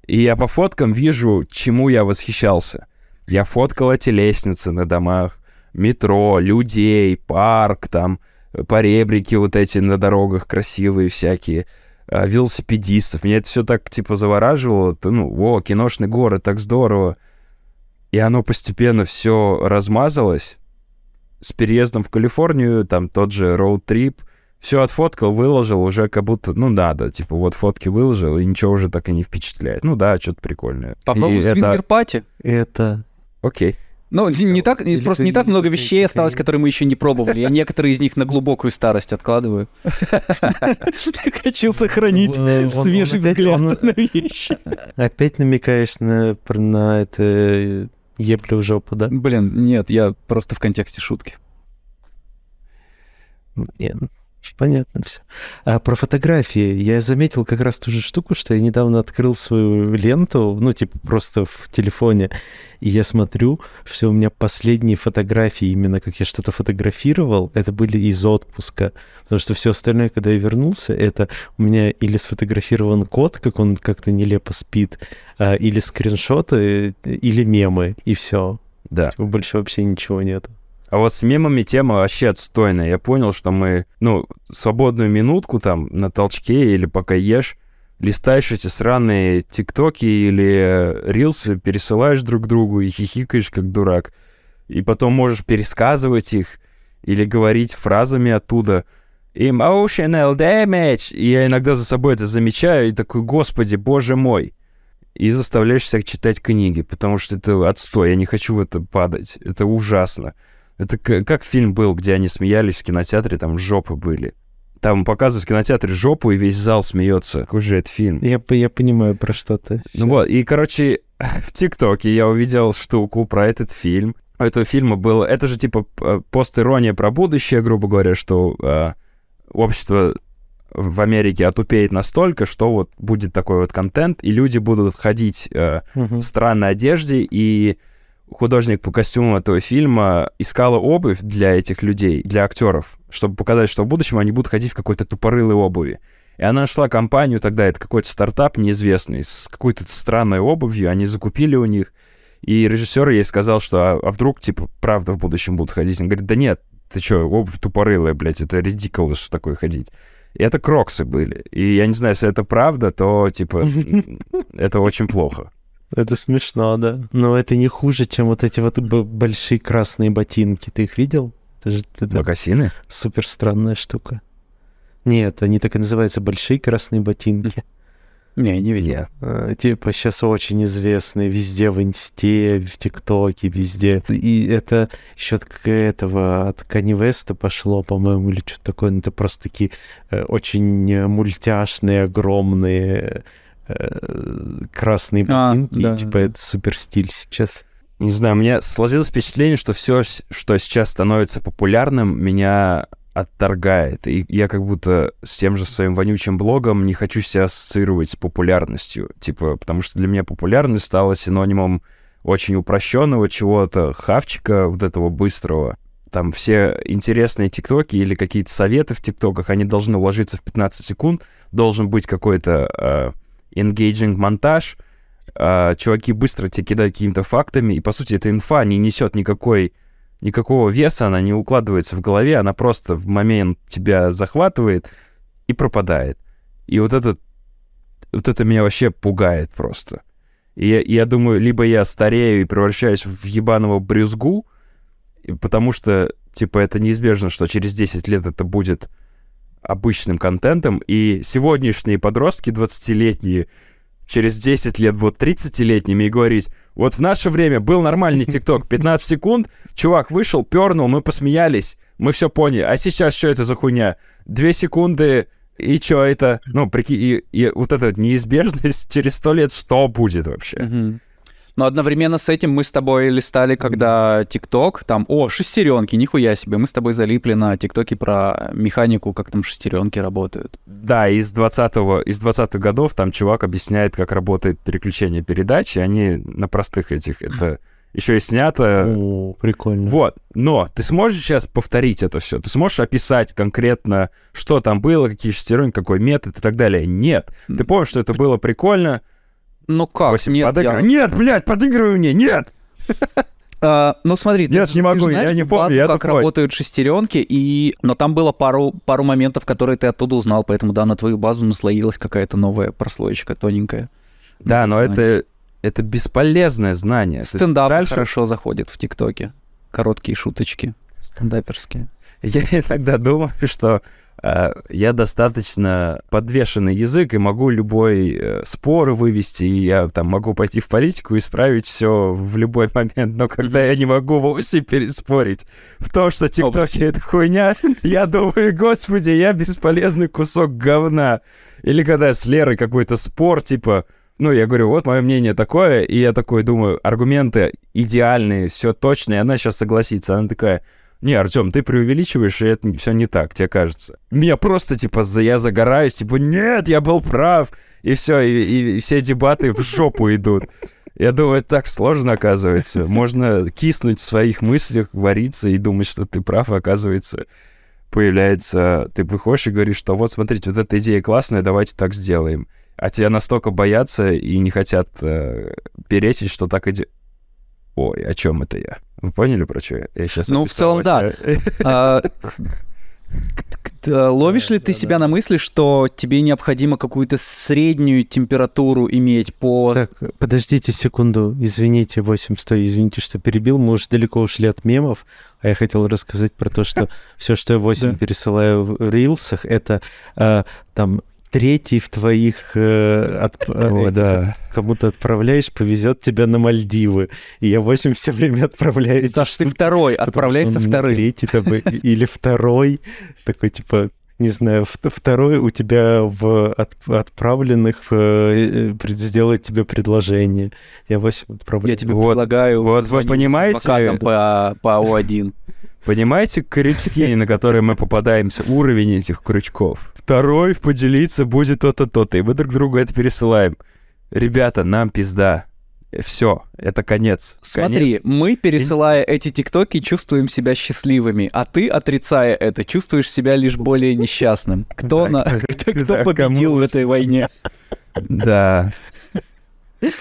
Speaker 1: и я по фоткам вижу, чему я восхищался. Я фоткал эти лестницы на домах, метро, людей, парк, там, поребрики вот эти на дорогах красивые всякие, велосипедистов. Меня это все так, типа, завораживало. Ну, о, киношный город, так здорово. И оно постепенно все размазалось. С переездом в Калифорнию, там тот же роуд-трип, все отфоткал, выложил, уже как будто, ну, надо, типа, вот фотки выложил, и ничего уже так и не впечатляет. Ну да, что-то прикольное. это...
Speaker 2: свингер-пати.
Speaker 3: Это...
Speaker 1: Окей.
Speaker 2: Ну, не, так,
Speaker 3: Или
Speaker 2: просто
Speaker 3: ты-
Speaker 2: не так много вещей
Speaker 3: ты-
Speaker 2: осталось, которые мы еще не пробовали. Я некоторые из них на глубокую старость откладываю. (laughs) Хочу сохранить свежий взгляд на вещи. (laughs)
Speaker 3: Опять намекаешь на это э, еблю в жопу, да?
Speaker 2: Блин, нет, я просто в контексте шутки.
Speaker 3: Нет, понятно все. А про фотографии. Я заметил как раз ту же штуку, что я недавно открыл свою ленту, ну, типа, просто в телефоне, и я смотрю, что у меня последние фотографии, именно как я что-то фотографировал, это были из отпуска. Потому что все остальное, когда я вернулся, это у меня или сфотографирован кот, как он как-то нелепо спит, а, или скриншоты, или мемы, и все.
Speaker 1: Да.
Speaker 3: Больше вообще ничего нету.
Speaker 1: А вот с мемами тема вообще отстойная. Я понял, что мы, ну, свободную минутку там на толчке или пока ешь, листаешь эти сраные тиктоки или э, рилсы, пересылаешь друг другу и хихикаешь как дурак. И потом можешь пересказывать их или говорить фразами оттуда. Emotional damage. И я иногда за собой это замечаю и такой, господи, боже мой. И заставляешь себя читать книги, потому что это отстой, я не хочу в это падать. Это ужасно. Это как фильм был, где они смеялись в кинотеатре, там жопы были. Там показывают в кинотеатре жопу, и весь зал смеется. Какой же это фильм?
Speaker 3: Я, я понимаю, про что ты.
Speaker 1: Ну вот, и, короче, (laughs) в ТикТоке я увидел штуку про этот фильм. У этого фильма было... Это же типа постирония про будущее, грубо говоря, что э, общество в Америке отупеет настолько, что вот будет такой вот контент, и люди будут ходить э,
Speaker 3: Мгм.
Speaker 1: в странной одежде, и художник по костюму этого фильма искала обувь для этих людей, для актеров, чтобы показать, что в будущем они будут ходить в какой-то тупорылой обуви. И она нашла компанию тогда, это какой-то стартап неизвестный, с какой-то странной обувью, они закупили у них, и режиссер ей сказал, что а, а вдруг, типа, правда в будущем будут ходить? Он говорит, да нет, ты что, обувь тупорылая, блядь, это редиколо, что такое ходить. И это кроксы были. И я не знаю, если это правда, то, типа, (laughs) это очень плохо.
Speaker 3: Это смешно, да. Но это не хуже, чем вот эти вот большие красные ботинки. Ты их видел? Это же это
Speaker 1: Макасины?
Speaker 3: супер странная штука. Нет, они так и называются большие красные ботинки.
Speaker 2: Не, не видел.
Speaker 3: А, Типа сейчас очень известные везде в Инсте, в ТикТоке, везде. И это еще от этого, от Кани Веста пошло, по-моему, или что-то такое. Ну, это просто такие э, очень э, мультяшные, огромные э, красные
Speaker 2: А,
Speaker 3: ботинки.
Speaker 2: да,
Speaker 3: и, типа
Speaker 2: да.
Speaker 3: это супер стиль сейчас.
Speaker 1: Не знаю, у меня сложилось впечатление, что все, что сейчас становится популярным, меня отторгает. И я как будто с тем же своим вонючим блогом не хочу себя ассоциировать с популярностью. Типа, потому что для меня популярность стала синонимом очень упрощенного чего-то, хавчика вот этого быстрого. Там все интересные тиктоки или какие-то советы в тиктоках, они должны уложиться в 15 секунд, должен быть какой-то э, engaging монтаж, а, чуваки быстро тебе кидают какими-то фактами, и, по сути, эта инфа не несет никакой, никакого веса, она не укладывается в голове, она просто в момент тебя захватывает и пропадает. И вот это, вот это меня вообще пугает просто. И я, я думаю, либо я старею и превращаюсь в ебаного брюзгу, потому что, типа, это неизбежно, что через 10 лет это будет обычным контентом, и сегодняшние подростки 20-летние через 10 лет будут 30-летними и говорить, вот в наше время был нормальный (laughs) ТикТок, 15 секунд, чувак вышел, пернул, мы посмеялись, мы все поняли, а сейчас что это за хуйня? Две секунды, и что это? Ну, прикинь, и, и вот эта неизбежность (laughs) через 100 лет, что будет вообще?
Speaker 2: Мгм. Но одновременно с этим мы с тобой листали, когда ТикТок, там, о, шестеренки, нихуя себе, мы с тобой залипли на ТикТоке про механику, как там шестеренки работают.
Speaker 1: Да, из 20-го, из 20-х годов там чувак объясняет, как работает переключение передач, и они на простых этих, это (laughs) еще и снято.
Speaker 3: О, прикольно.
Speaker 1: Вот, но ты сможешь сейчас повторить это все? Ты сможешь описать конкретно, что там было, какие шестеренки, какой метод и так далее? Нет. Ты помнишь, что это было прикольно?
Speaker 2: Ну как?
Speaker 1: Восемь
Speaker 2: Нет,
Speaker 1: подыгрывай.
Speaker 2: я-
Speaker 1: Нет, блядь, подыгрывай мне, нет! (laughs)
Speaker 2: А, ну смотри, ты,
Speaker 1: Нет,
Speaker 2: ж-
Speaker 1: не
Speaker 2: ты
Speaker 1: могу, я
Speaker 2: знаешь
Speaker 1: не помню,
Speaker 2: базу,
Speaker 1: я
Speaker 2: как
Speaker 1: тупой.
Speaker 2: работают шестеренки, и... но там было пару, пару моментов, которые ты оттуда узнал, поэтому да, на твою базу наслоилась какая-то новая прослоечка тоненькая.
Speaker 1: Да, но
Speaker 2: знание.
Speaker 1: это, это бесполезное знание.
Speaker 2: Стендап
Speaker 1: дальше-
Speaker 2: хорошо заходит в ТикТоке. Короткие шуточки стендаперские.
Speaker 1: Я (laughs) иногда думаю, что я достаточно подвешенный язык и могу любой э, спор вывести, и я там могу пойти в политику и исправить все в любой (laughs) момент. Но когда я не могу вовсе переспорить в том, что ТикТоки это хуйня, я думаю, господи, я бесполезный кусок говна. Или когда с Лерой какой-то спор, типа, ну, я говорю, вот мое мнение такое, и я такой думаю, аргументы идеальные, все точно, и она сейчас согласится. Она такая, не, Артем, ты преувеличиваешь, и это все не так, тебе кажется. Меня просто, типа, за- я загораюсь, типа, нет, я был прав, и все, и, и- и все дебаты в жопу идут. Я думаю, это так сложно, оказывается. Можно киснуть в своих мыслях, вариться и думать, что ты прав, а оказывается, появляется... Ты выходишь и говоришь, что вот, смотрите, вот эта идея классная, давайте так сделаем. А тебя настолько боятся и не хотят э, перечить, что так и... Ой, о чем это я? Вы поняли, про что я? Я сейчас
Speaker 2: Ну, в целом, да. (laughs) А, э, Ловишь ли ты себя на мысли, что тебе необходимо какую-то среднюю температуру иметь по...
Speaker 3: Так, подождите секунду, извините, 8 стой, извините, что перебил, мы уже далеко ушли от мемов, а я хотел рассказать про то, что (laughs) все, что я 8
Speaker 2: Да.
Speaker 3: пересылаю в рилсах, это э, там третий в твоих э, э, (laughs)
Speaker 1: О,
Speaker 3: этих,
Speaker 1: да.
Speaker 3: кому-то отправляешь, повезет тебя на Мальдивы. И я 8 все время отправляю
Speaker 2: Саш, ты второй, отправляйся вторым.
Speaker 3: Третий там, или второй, такой типа не знаю, второй у тебя в от- отправленных э, э, сделать тебе предложение. Я 8 отправляю.
Speaker 2: Я тебе
Speaker 1: Вот-
Speaker 2: предлагаю
Speaker 1: вот вы понимаете-
Speaker 2: адвокатом по, по АО1.
Speaker 1: Понимаете крючки, на которые мы попадаемся? Уровень этих крючков. Второй поделиться будет то-то, то-то. И мы друг другу это пересылаем. Ребята, нам пизда. Все, это конец.
Speaker 2: Смотри,
Speaker 1: Конец.
Speaker 2: мы, пересылая эти тиктоки, чувствуем себя счастливыми, а ты, отрицая это, чувствуешь себя лишь более несчастным. Кто, на...
Speaker 3: кто- (laughs)
Speaker 2: победил в этой войне?
Speaker 1: Да. (laughs)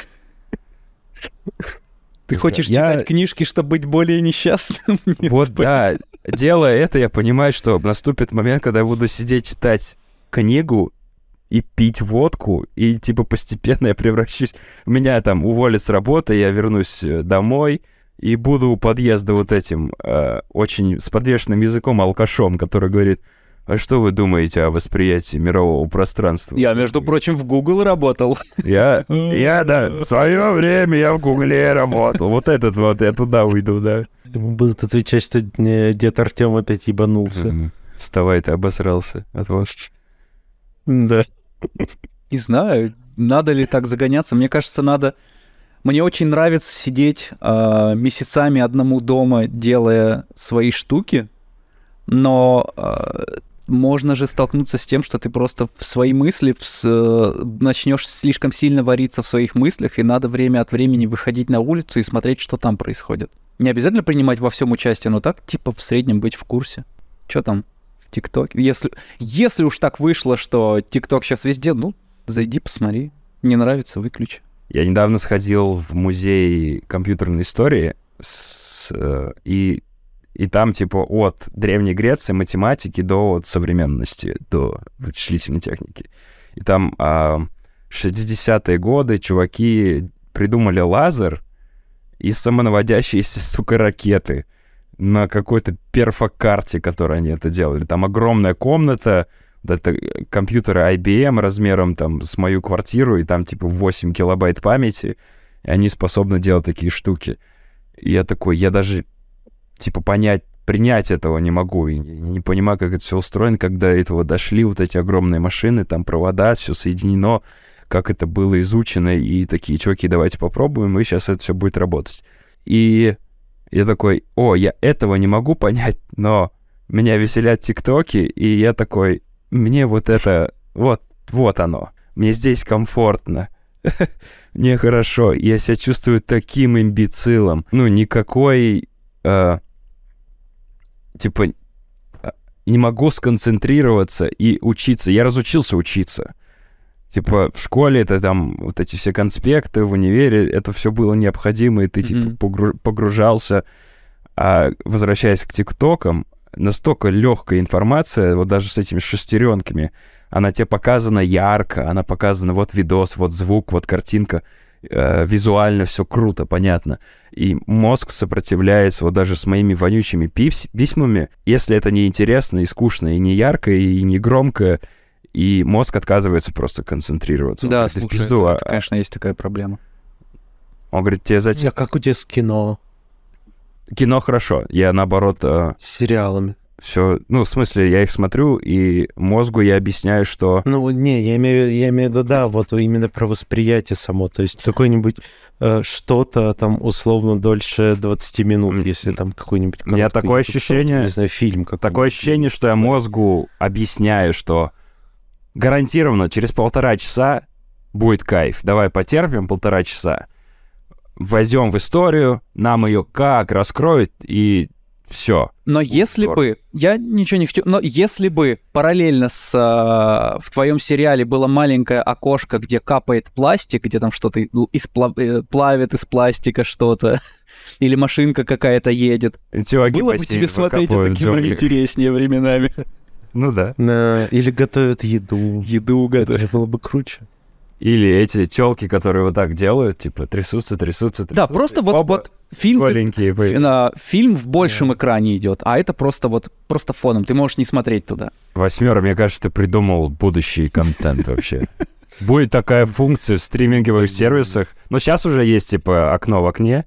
Speaker 2: Ты хочешь
Speaker 1: Я-
Speaker 2: читать книжки, чтобы быть более несчастным? (laughs) Нет,
Speaker 1: Вот,
Speaker 2: блин.
Speaker 1: да. Делая это, я понимаю, что наступит момент, когда я буду сидеть читать книгу и пить водку, и типа постепенно я превращусь... Меня там уволят с работы, я вернусь э, домой и буду у подъезда вот этим э, очень с подвешенным языком алкашом, который говорит, А что вы думаете о восприятии мирового пространства?
Speaker 2: Я, между прочим, в Google работал.
Speaker 1: Я, (laughs) я, да, в свое время я в Гугле работал. Вот этот вот, я туда уйду, да.
Speaker 3: Ему будут отвечать, что э, дед Артем опять ебанулся.
Speaker 1: Вставай, ты обосрался от вас.
Speaker 3: Да.
Speaker 2: Не знаю, надо ли так загоняться. Мне кажется, надо... Мне очень нравится сидеть а, месяцами одному дома, делая свои штуки, но а, можно же столкнуться с тем, что ты просто в свои мысли вс- э, начнешь слишком сильно вариться в своих мыслях, и надо время от времени выходить на улицу и смотреть, что там происходит. Не обязательно принимать во всем участие, но так, типа, в среднем быть в курсе. Что там в ТикТоке? Если, если уж так вышло, что ТикТок сейчас везде, ну, зайди, посмотри. Не нравится, выключи.
Speaker 1: Я недавно сходил в музей компьютерной истории, с, э, и, и там, типа, от Древней Греции, математики до вот современности, до вычислительной техники. И там а, 60-е годы чуваки придумали лазер и самонаводящиеся, (laughs) сука, ракеты на какой-то перфокарте, которой они это делали. Там огромная комната, вот это э, компьютеры IBM размером там с мою квартиру, и там типа 8 килобайт памяти, и они способны делать такие штуки. И я такой, я даже типа понять, принять этого не могу, и не, понимаю, как это все устроено, когда этого дошли вот эти огромные машины, там провода, все соединено, как это было изучено, и такие, чуваки, давайте попробуем, и сейчас это все будет работать. И я такой, о, я этого не могу понять, но меня веселят тиктоки, и я такой, мне вот это, вот, вот оно, мне здесь комфортно, (laughs) мне хорошо, я себя чувствую таким имбецилом. Ну, никакой, э, типа, э, не могу сконцентрироваться и учиться. Я разучился учиться. Типа, в школе это там вот эти все конспекты, в универе, это все было необходимо, и ты, типа, погружался. А возвращаясь к ТикТокам, настолько легкая информация, вот даже с этими шестеренками, она тебе показана ярко, она показана вот видос, вот звук, вот картинка, э, визуально все круто, понятно. И мозг сопротивляется вот даже с моими вонючими пипс- письмами, если это не интересно и скучно, и не ярко, и не громко, и мозг отказывается просто концентрироваться. Он
Speaker 2: Да,
Speaker 1: говорит, «Да в
Speaker 2: слушай,
Speaker 1: пизду,
Speaker 2: это,
Speaker 1: а-
Speaker 2: это, конечно, есть такая проблема.
Speaker 1: Он говорит, тебе зачем?
Speaker 3: А как у тебя с кино,
Speaker 1: Кино хорошо. Я, наоборот, э,
Speaker 3: с сериалами?
Speaker 1: Все... Ну, в смысле, я их смотрю, и мозгу я объясняю, что...
Speaker 3: Ну, не, я имею, я имею в виду, да, вот именно про восприятие само. То есть какой-нибудь э, что-то там условно дольше 20 минут, если там какой-нибудь... Короткий
Speaker 1: такое ощущение-
Speaker 3: Не знаю, фильм какой
Speaker 1: Такое ощущение, что я мозгу объясняю, что гарантированно через полтора часа будет кайф. Давай потерпим полтора часа. Войдем в историю, нам ее как раскроют, и все.
Speaker 2: Но если
Speaker 1: здорово.
Speaker 2: бы, я ничего не хочу, но если бы параллельно с а, в твоем сериале было маленькое окошко, где капает пластик, где там что-то из э, плавит из пластика что-то, (laughs) или машинка какая-то едет,
Speaker 1: Чуваки
Speaker 2: было бы тебе смотреть это кино интереснее временами.
Speaker 1: Ну да.
Speaker 3: На- Или готовят еду.
Speaker 2: Еду
Speaker 3: Это
Speaker 2: готовят.
Speaker 3: же было бы круче.
Speaker 1: Или эти телки, которые вот так делают, типа трясутся, трясутся, трясутся.
Speaker 2: Да, просто вот, вот фильм, ты- на- фильм в большем экране идет, а это просто вот просто фоном, ты можешь не смотреть туда.
Speaker 1: Восьмера, мне кажется, ты придумал будущий контент вообще. Будет такая функция в стриминговых сервисах. Но сейчас уже есть, типа, окно в окне.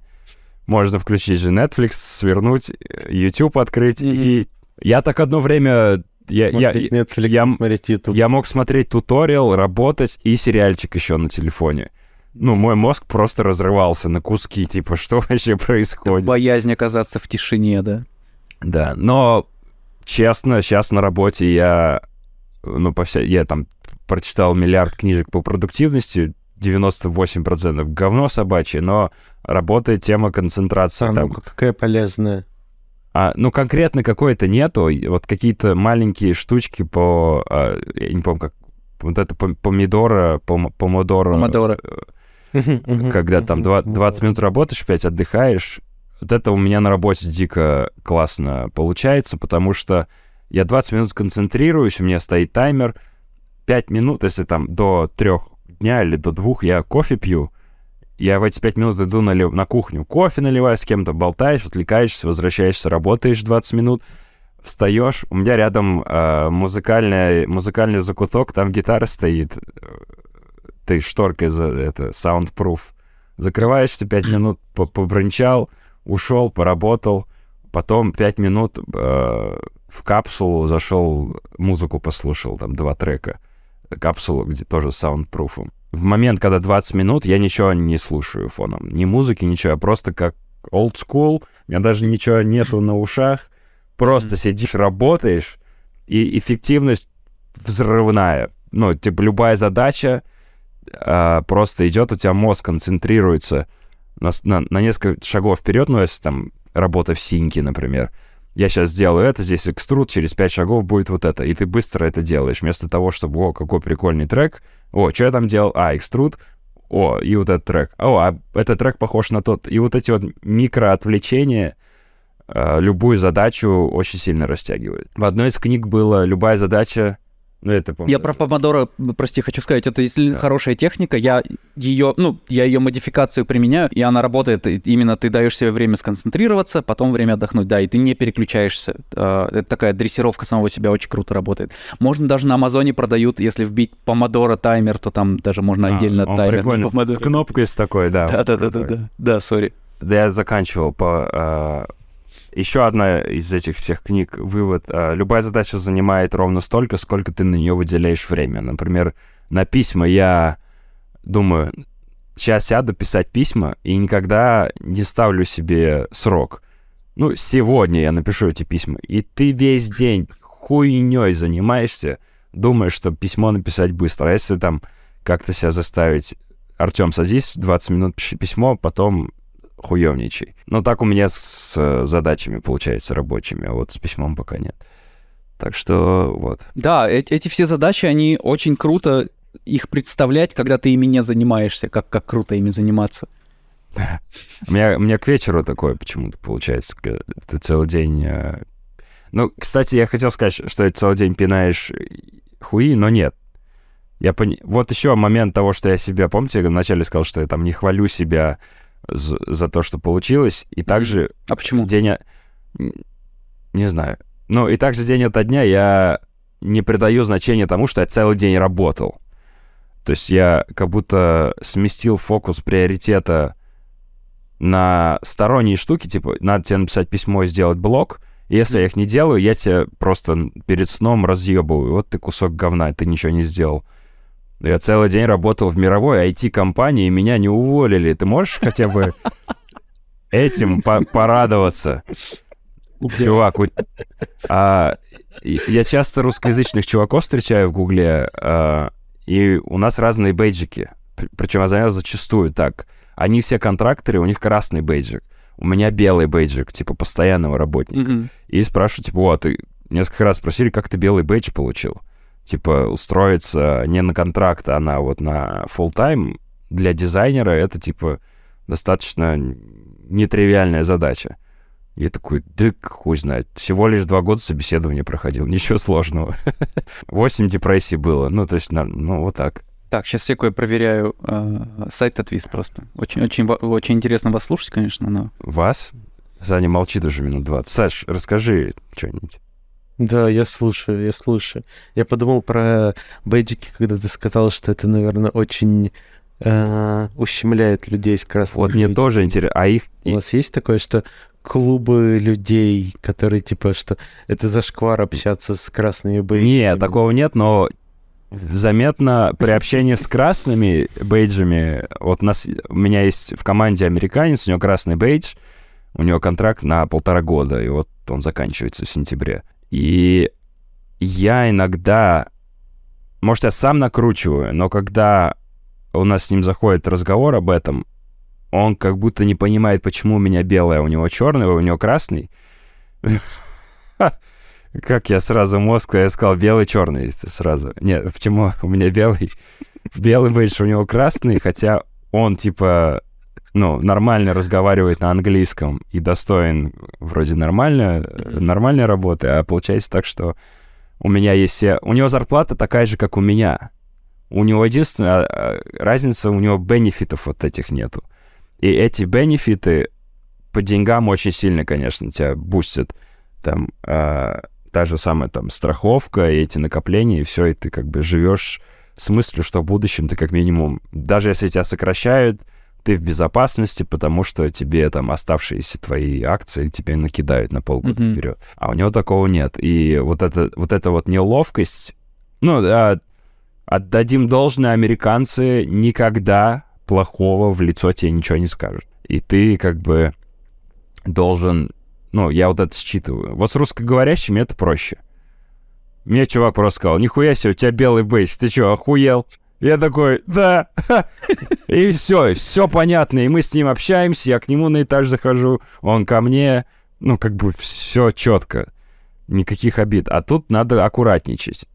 Speaker 1: Можно включить же Netflix, свернуть, э, YouTube открыть. И я так одно время... Я, я,
Speaker 3: смотреть Netflix,
Speaker 1: я-
Speaker 3: смотреть YouTube.
Speaker 1: я мог смотреть туториал, работать и сериальчик еще на телефоне. Ну, мой мозг просто разрывался на куски, типа, (laughs) что вообще происходит?
Speaker 2: Боязнь оказаться в тишине, да.
Speaker 1: Да, но честно, сейчас на работе я, ну, по вся... я там прочитал миллиард книжек по продуктивности, 98% говно собачье, но работает тема концентрации.
Speaker 3: А,
Speaker 1: там.
Speaker 3: ну какая полезная.
Speaker 1: А, ну, конкретно какой-то нету, вот какие-то маленькие штучки по, а, я не помню, как, вот это пом- помидора, пом- помодоро,
Speaker 2: Помодоро.
Speaker 1: когда там два- 20 минут работаешь, 5 отдыхаешь, вот это у меня на работе дико классно получается, потому что я 20 минут концентрируюсь, у меня стоит таймер, 5 минут, если там до 3 дня или до 2 я кофе пью, я в эти 5 минут иду налив- на кухню, кофе наливаю с кем-то, болтаешь, отвлекаешься, возвращаешься, работаешь 20 минут, встаешь, у меня рядом э, музыкальный, музыкальный закуток, там гитара стоит, ты шторкой за это, soundproof. Закрываешься, пять (clears throat) минут побрончал, ушел, поработал, потом пять минут э, в капсулу зашел, музыку послушал, там два трека. Капсулу, где тоже саундпруфом. В момент, когда 20 минут, я ничего не слушаю фоном. Ни музыки, ничего. Я просто как old school. У меня даже ничего нету на ушах. Просто сидишь, работаешь, и эффективность взрывная. Ну, типа, любая задача э, просто идет, у тебя мозг концентрируется на, на, на несколько шагов вперед, ну, если там работа в синке, например, я сейчас сделаю это, здесь экструд, через 5 шагов будет вот это. И ты быстро это делаешь, вместо того, чтобы, о, какой прикольный трек, о, что я там делал, а, экструд, о, и вот этот трек, о, а этот трек похож на тот. И вот эти вот микроотвлечения э, любую задачу очень сильно растягивают. В одной из книг было «Любая задача ну, это помню.
Speaker 2: Я про помодоро, прости, хочу сказать, это действительно да. хорошая техника. Я ее, ну, я ее модификацию применяю, и она работает. Именно ты даешь себе время сконцентрироваться, потом время отдохнуть, да, и ты не переключаешься. А, это такая дрессировка самого себя очень круто работает. Можно даже на Амазоне продают, если вбить помодоро таймер, то там даже можно а, отдельно
Speaker 1: он
Speaker 2: таймер.
Speaker 1: Прикольно, с кнопкой с такой, да.
Speaker 2: Да-да-да, да, сори.
Speaker 1: Да, я заканчивал по а, еще одна из этих всех книг вывод. А, любая задача занимает ровно столько, сколько ты на нее выделяешь время. Например, на письма я думаю, сейчас сяду писать письма и никогда не ставлю себе срок. Ну, сегодня я напишу эти письма. И ты весь день хуйней занимаешься, думаешь, что письмо написать быстро. А если там как-то себя заставить, Артем, садись, 20 минут пиши письмо, потом хуевничай. Но так у меня с э, задачами получается рабочими, а вот с письмом пока нет. Так что вот.
Speaker 2: Да, эти, эти все задачи, они очень круто их представлять, когда ты ими не занимаешься, как, как круто ими заниматься.
Speaker 1: У меня, у меня к вечеру такое почему-то получается. Ты целый день... Э, ну, кстати, я хотел сказать, что целый день пинаешь хуи, но нет. Я пон... Вот еще момент того, что я себя... Помните, я вначале сказал, что я там не хвалю себя за, за то, что получилось. И также...
Speaker 2: А почему?
Speaker 1: День... Не знаю. Ну, и также день ото дня я не придаю значения тому, что я целый день работал. То есть я как будто сместил фокус приоритета на сторонние штуки, типа, надо тебе написать письмо и сделать блог. Если я их не делаю, я тебя просто перед сном разъебываю. Вот ты кусок говна, ты ничего не сделал. Я целый день работал в мировой IT-компании, и меня не уволили. Ты можешь хотя бы этим по порадоваться? Чувак, а, я часто русскоязычных чуваков встречаю в Гугле, а, и у нас разные бейджики. Причем я занял зачастую так. Они все контракторы, у них красный бейджик. У меня белый бейджик, типа постоянного работника. Mm-hmm. И спрашиваю, типа, вот, ты несколько раз спросили, как ты белый бейдж получил типа устроиться не на контракт, а на вот на full time для дизайнера это типа достаточно нетривиальная задача. Я такой, да хуй знает. Всего лишь два года собеседования проходил, (laughs) ничего сложного. (laughs) Восемь депрессий было, ну, то есть, ну, вот так.
Speaker 2: Так, сейчас я кое проверяю э, сайт Отвис просто. Очень, очень, очень интересно вас слушать, конечно, но...
Speaker 1: Вас? Саня молчит уже минут 20. Саш, расскажи что-нибудь.
Speaker 3: Да, я слушаю, я слушаю. Я подумал про бейджики, когда ты сказал, что это, наверное, очень э, ущемляет людей с красными
Speaker 1: Вот мне тоже интересно. А их...
Speaker 3: У вас есть такое, что клубы людей, которые, типа, что это зашквар общаться с красными бейджами?
Speaker 1: Нет, такого нет, но заметно при общении с красными бейджами, вот у нас, у меня есть в команде американец, у него красный бейдж, у него контракт на полтора года, и вот он заканчивается в сентябре. И я иногда, может, я сам накручиваю, но когда у нас с ним заходит разговор об этом, он как будто не понимает, почему у меня белое, у него черный, у него красный. (laughs) Как я сразу мозг, я сказал белый, черный сразу. Нет, почему у меня белый? Белый бейдж, у него красный, хотя он типа ну, нормально разговаривает на английском и достоин вроде нормально, mm-hmm. нормальной работы, а получается так, что у меня есть все... У него зарплата такая же, как у меня. У него единственная а, разница, у него бенефитов вот этих нету. И эти бенефиты по деньгам очень сильно, конечно, тебя бустят. Там, э, та же самая там страховка, и эти накопления, и все, и ты как бы живешь с мыслью, что в будущем ты как минимум, даже если тебя сокращают, ты в безопасности, потому что тебе там оставшиеся твои акции тебе накидают на полгода
Speaker 2: Мгм.
Speaker 1: вперед. А у него такого нет. И вот, это, вот эта вот неловкость, ну, да, отдадим должное, американцы никогда плохого в лицо тебе ничего не скажут. И ты как бы должен, ну, я вот это считываю. Вот с русскоговорящими это проще. Мне чувак просто сказал, нихуя себе, у тебя белый бейдж, ты что, охуел? Я такой, да. (laughs) И все, все понятно. И мы с ним общаемся, я к нему на этаж захожу, он ко мне. Ну, как бы все четко. Никаких обид. А тут надо аккуратничать.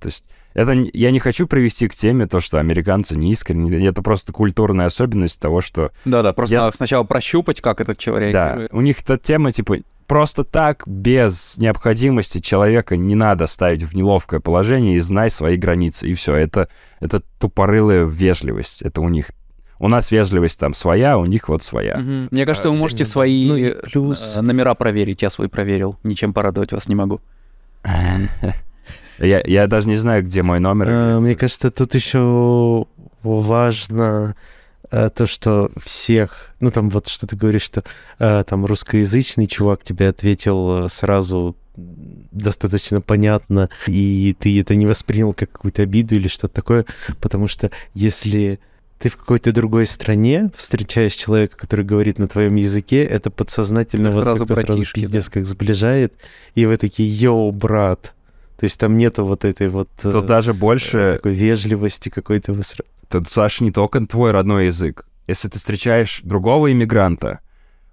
Speaker 1: То есть это я не хочу привести к теме то, что американцы не искренне. Это просто культурная особенность того, что
Speaker 2: Да-да, просто
Speaker 1: Я-
Speaker 2: надо сначала прощупать, как этот человек
Speaker 1: да,
Speaker 2: реагирует.
Speaker 1: у них эта тема, типа, просто так, без необходимости человека не надо ставить в неловкое положение и знай свои границы. И все, это, это тупорылая вежливость. Это у них... У нас вежливость там своя, у них вот своя.
Speaker 2: Мгм. Мне кажется,
Speaker 3: А,
Speaker 2: вы можете
Speaker 3: ну,
Speaker 2: свои
Speaker 3: ну и
Speaker 2: э,
Speaker 3: плюс-
Speaker 2: э, номера проверить. Я свои проверил. Ничем порадовать вас не могу. (laughs)
Speaker 1: Я, я даже не знаю, где мой номер.
Speaker 3: А, Мне кажется, тут еще важно то, что всех, ну там вот что ты говоришь, что э, там русскоязычный чувак тебе ответил э, сразу достаточно понятно, и ты это не воспринял как какую-то обиду или что-то такое, потому что если ты в какой-то другой стране встречаешь человека, который говорит на твоем языке, это подсознательно вас
Speaker 2: сразу
Speaker 3: как-то сразу
Speaker 2: братишки, да.
Speaker 3: пиздец как сближает, и вы такие, йоу, брат. То есть там нету вот этой вот... э,
Speaker 1: Тут даже больше...
Speaker 3: такой вежливости какой-то вы сра-
Speaker 1: Тут, Саша, не только твой родной язык. Если ты встречаешь другого иммигранта,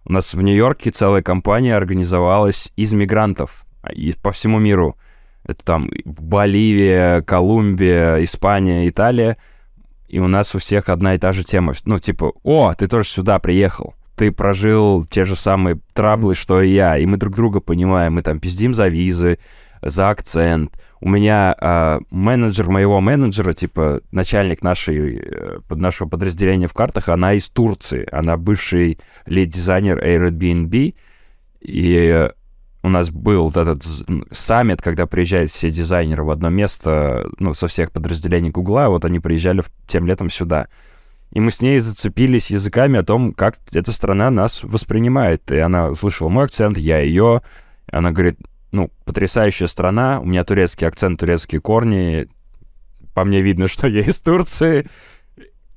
Speaker 1: у нас в Нью-Йорке целая компания организовалась из мигрантов а, и по всему миру. Это там Боливия, Колумбия, Испания, Италия. И у нас у всех одна и та же тема. Ну, типа, о, ты тоже сюда приехал. Ты прожил те же самые траблы, что и я. И мы друг друга понимаем. Мы там пиздим за визы, за акцент. У меня а, менеджер моего менеджера, типа начальник нашей, э, под нашего подразделения в картах, она из Турции. Она бывший лид-дизайнер Airbnb. И э, у нас был этот саммит, когда приезжают все дизайнеры в одно место, ну, со всех подразделений Гугла, вот они приезжали в- тем летом сюда. И мы с ней зацепились языками о том, как эта страна нас воспринимает. И она услышала мой акцент, я ее. Она говорит, ну, потрясающая страна, у меня турецкий акцент, турецкие корни. По мне видно, (laughs) что я из Турции.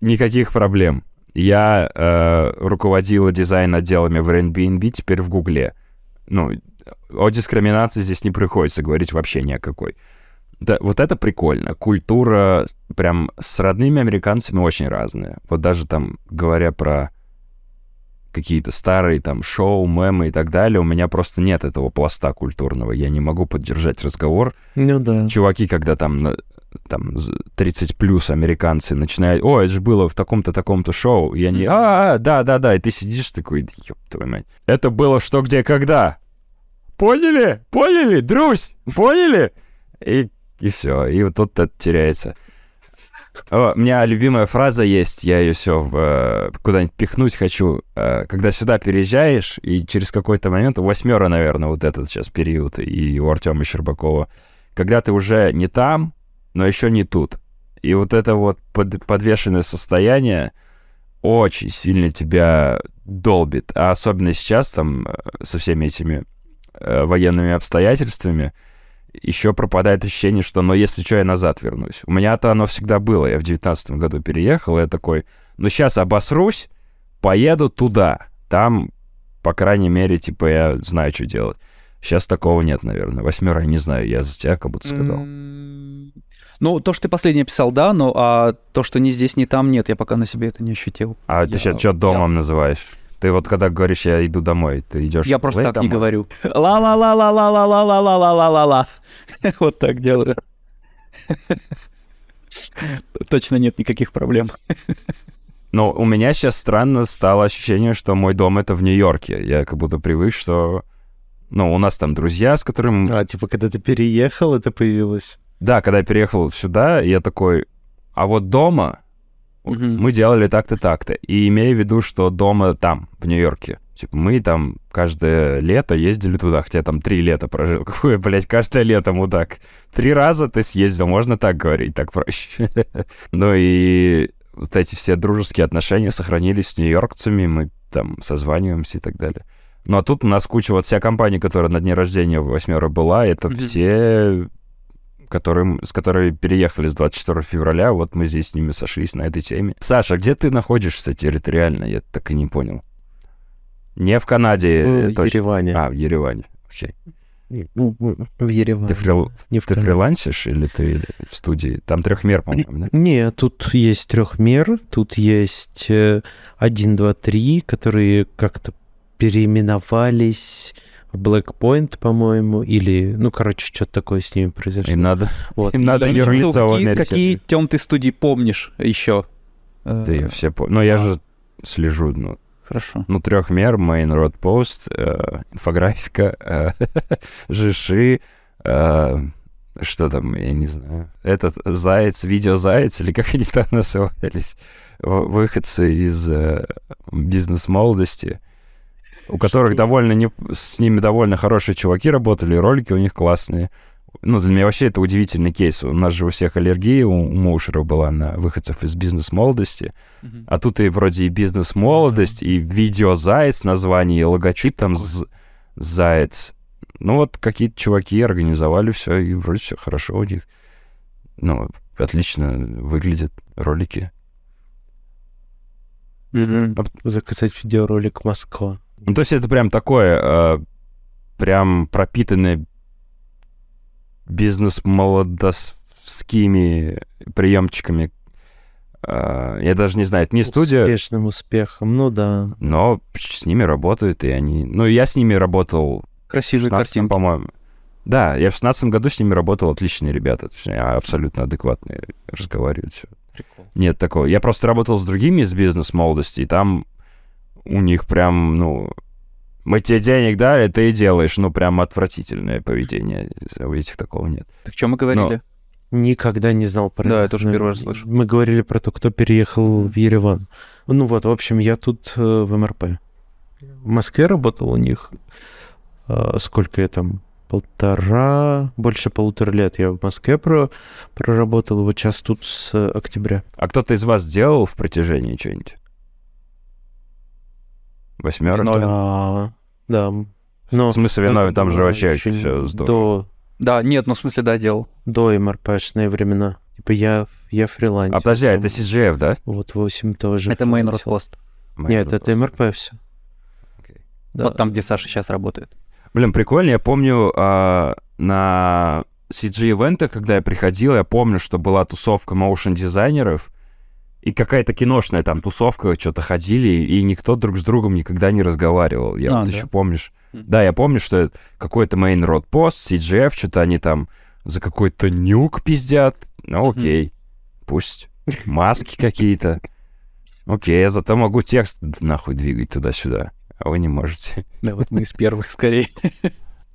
Speaker 1: Никаких проблем. Я э, руководила дизайн-отделами в Airbnb, теперь в Гугле. Ну, о дискриминации здесь не приходится говорить вообще ни о какой. Да, вот это прикольно. Культура прям с родными американцами очень разная. Вот даже там, говоря про какие-то старые там шоу, мемы и так далее, у меня просто нет этого пласта культурного. Я не могу поддержать разговор.
Speaker 3: Ну да.
Speaker 1: Чуваки, когда там, там з- 30 плюс американцы начинают, о, это же было в таком-то, таком-то шоу, и они, а, а, да-да-да, и ты сидишь такой, «Да ёб твою мать. Это было что, где, когда. Поняли? Поняли? Друзь? Поняли? И, и все, и вот тут это теряется. О, у меня любимая фраза есть, я ее все куда-нибудь пихнуть хочу. Э, Когда сюда переезжаешь, и через какой-то момент, восьмера, наверное, вот этот сейчас период, и у Артема Щербакова, когда ты уже не там, но еще не тут. И вот это вот под- подвешенное состояние очень сильно тебя долбит. А особенно сейчас там э, со всеми этими э, военными обстоятельствами еще пропадает ощущение, что, ну, если что, я назад вернусь. У меня-то оно всегда было. Я в девятнадцатом году переехал, и я такой, ну, сейчас обосрусь, поеду туда. Там, по крайней мере, типа, я знаю, что делать. Сейчас такого нет, наверное. Восьмера, я не знаю, я за тебя как будто сказал.
Speaker 2: Ну, то, что ты последнее писал, да, но а то, что ни здесь, ни там, нет, я пока на себе это не ощутил.
Speaker 1: А ты
Speaker 2: Я-
Speaker 1: сейчас что
Speaker 2: я-
Speaker 1: домом называешь? Ты вот когда говоришь, я иду домой, ты идешь.
Speaker 2: Я просто так не
Speaker 1: домой?
Speaker 2: говорю. Ла-ла-ла-ла-ла-ла-ла-ла-ла-ла-ла. (laughs) Вот так делаю. (laughs) Точно нет никаких проблем. (laughs)
Speaker 1: Но у меня сейчас странно стало ощущение, что мой дом это в Нью-Йорке. Я как будто привык, что... Ну, у нас там друзья, с которыми...
Speaker 3: А, типа, когда ты переехал, это появилось.
Speaker 1: Да, когда я переехал сюда, я такой... А вот дома
Speaker 2: Мгм.
Speaker 1: мы делали так-то, так-то. И имея в виду, что дома там, в Нью-Йорке. Типа, мы там каждое лето ездили туда, хотя там три лета прожил. (laughs) Какое, блядь, каждое лето, мудак. Три раза ты съездил, можно так говорить, так проще. (laughs) ну и вот эти все дружеские отношения сохранились с нью-йоркцами, мы там созваниваемся и так далее. Ну а тут у нас куча, вот вся компания, которая на дне рождения в восьмеро была, это все которым, с которыми переехали с 24 февраля, вот мы здесь с ними сошлись на этой теме. Саша, где ты находишься территориально? Я так и не понял. Не в Канаде.
Speaker 3: В
Speaker 1: э, точно.
Speaker 3: Ереване.
Speaker 1: А, в Ереване. Окей.
Speaker 3: Ну, В Ереване.
Speaker 1: Ты, фрил...
Speaker 3: Не в
Speaker 1: ты фрилансишь или ты в студии? Там трехмер, по-моему, да?
Speaker 3: Не, тут есть трехмер, тут есть э, 1, 2, 3, которые как-то переименовались в Blackpoint, по-моему, или, ну, короче, что-то такое с ними произошло.
Speaker 1: Им надо,
Speaker 3: Вот.
Speaker 1: им надо юрлицо в
Speaker 2: какие,
Speaker 1: Америке.
Speaker 2: какие тем ты студии помнишь еще? Э,
Speaker 1: Да я все по... Но я же слежу, ну,
Speaker 2: Хорошо.
Speaker 1: ну, трехмер, Main Road Post, э, инфографика, э, (laughs) жиши, э, что там, я не знаю, этот заяц, видеозаяц, или как они там (laughs) назывались, выходцы из э, бизнес-молодости, у которых
Speaker 3: Что?
Speaker 1: довольно не... с ними довольно хорошие чуваки работали, ролики у них классные. Ну, для меня вообще это удивительный кейс. У нас же у всех аллергия у, у Моушеров была на выходцев из бизнес-молодости. А тут и вроде и бизнес-молодость, и видеозаяц название, и логотип там з- заяц. Ну вот какие-то чуваки организовали все, и вроде все хорошо у них. Ну, отлично выглядят ролики.
Speaker 3: Мгм. Заказать видеоролик Москва.
Speaker 1: Ну, то есть это прям такое, э, прям пропитанное бизнес-молодовскими приемчиками. Э, я даже не знаю, это не студия,
Speaker 3: Успешным успехом, ну да.
Speaker 1: но с ними работают, и они... Ну, я с ними работал
Speaker 2: Красивые
Speaker 1: 16
Speaker 2: картинки.
Speaker 1: по-моему. Да, я в 16 году с ними работал, отличные ребята. Абсолютно адекватные, разговаривают все. Нет такого. Я просто работал с другими из бизнес-молодости, и там у них прям, ну, мы тебе денег дали, ты и делаешь. Ну, прям отвратительное поведение. У этих такого нет.
Speaker 2: Так что мы говорили?
Speaker 3: Никогда не знал про
Speaker 2: Да,
Speaker 3: них.
Speaker 2: я тоже первый раз слышу.
Speaker 3: Мы говорили про то, кто переехал в Ереван. Ну вот, в общем, я тут э, в МРП. В Москве работал у них. э, сколько я там? Полтора, больше полутора лет я в Москве про, проработал. Вот сейчас тут с э, октября.
Speaker 1: А кто-то из вас делал в протяжении что-нибудь? Восьмерок?
Speaker 2: Виновен.
Speaker 3: Да, да. Но
Speaker 1: В смысле, виновен, там же вообще
Speaker 3: еще
Speaker 1: все здорово.
Speaker 3: До,
Speaker 2: Да, нет, ну в смысле, да, делал.
Speaker 3: до МРПшные времена. Типа я, я фрилансер.
Speaker 1: А подожди, а
Speaker 3: там
Speaker 1: это CGF, да?
Speaker 3: Вот 8 тоже.
Speaker 2: Это Main. Post.
Speaker 3: Нет, это МРП все.
Speaker 1: Окей.
Speaker 2: Вот там, где Саша сейчас работает.
Speaker 1: Блин, прикольно. Я помню а, на CG-ивентах, когда я приходил, я помню, что была тусовка моушен-дизайнеров, и какая-то киношная там тусовка, что-то ходили, и никто друг с другом никогда не разговаривал. Я
Speaker 2: А,
Speaker 1: вот
Speaker 2: да?
Speaker 1: еще помнишь.
Speaker 2: Мгм.
Speaker 1: Да, я помню, что какой-то Main Road Post, CGF, что-то они там за какой-то нюк пиздят. Ну, окей, пусть. Маски какие-то. Окей, я зато могу текст нахуй двигать туда-сюда, а вы не можете.
Speaker 2: Да, вот мы из первых скорее.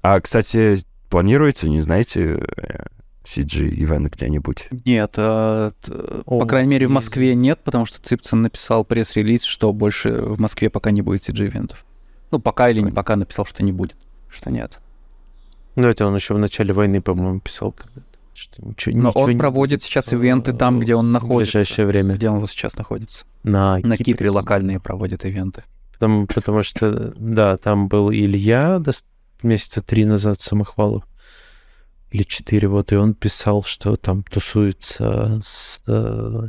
Speaker 1: А, кстати, планируете, не знаете, э, CG-ивент где-нибудь?
Speaker 2: Нет, а,
Speaker 3: О,
Speaker 2: по крайней мере, в
Speaker 3: есть.
Speaker 2: Москве нет, потому что Цыпцин написал пресс-релиз, что больше в Москве пока не будет CG-ивентов. Ну, пока или не пока написал, что не будет. Что нет.
Speaker 3: Ну, это он еще в начале войны, по-моему, писал когда-то. Что ничего,
Speaker 2: Но
Speaker 3: ничего
Speaker 2: он
Speaker 3: не
Speaker 2: проводит
Speaker 3: будет,
Speaker 2: сейчас
Speaker 3: э,
Speaker 2: ивенты там, где он
Speaker 3: В
Speaker 2: находится.
Speaker 3: ближайшее время.
Speaker 2: Где он вот сейчас находится.
Speaker 3: На,
Speaker 2: На Кипре локальные проводят ивенты.
Speaker 3: Потому, потому что, да, там был Илья дос- месяца три назад Самохвалов. Или четыре, вот, и он писал, что там тусуется с... э,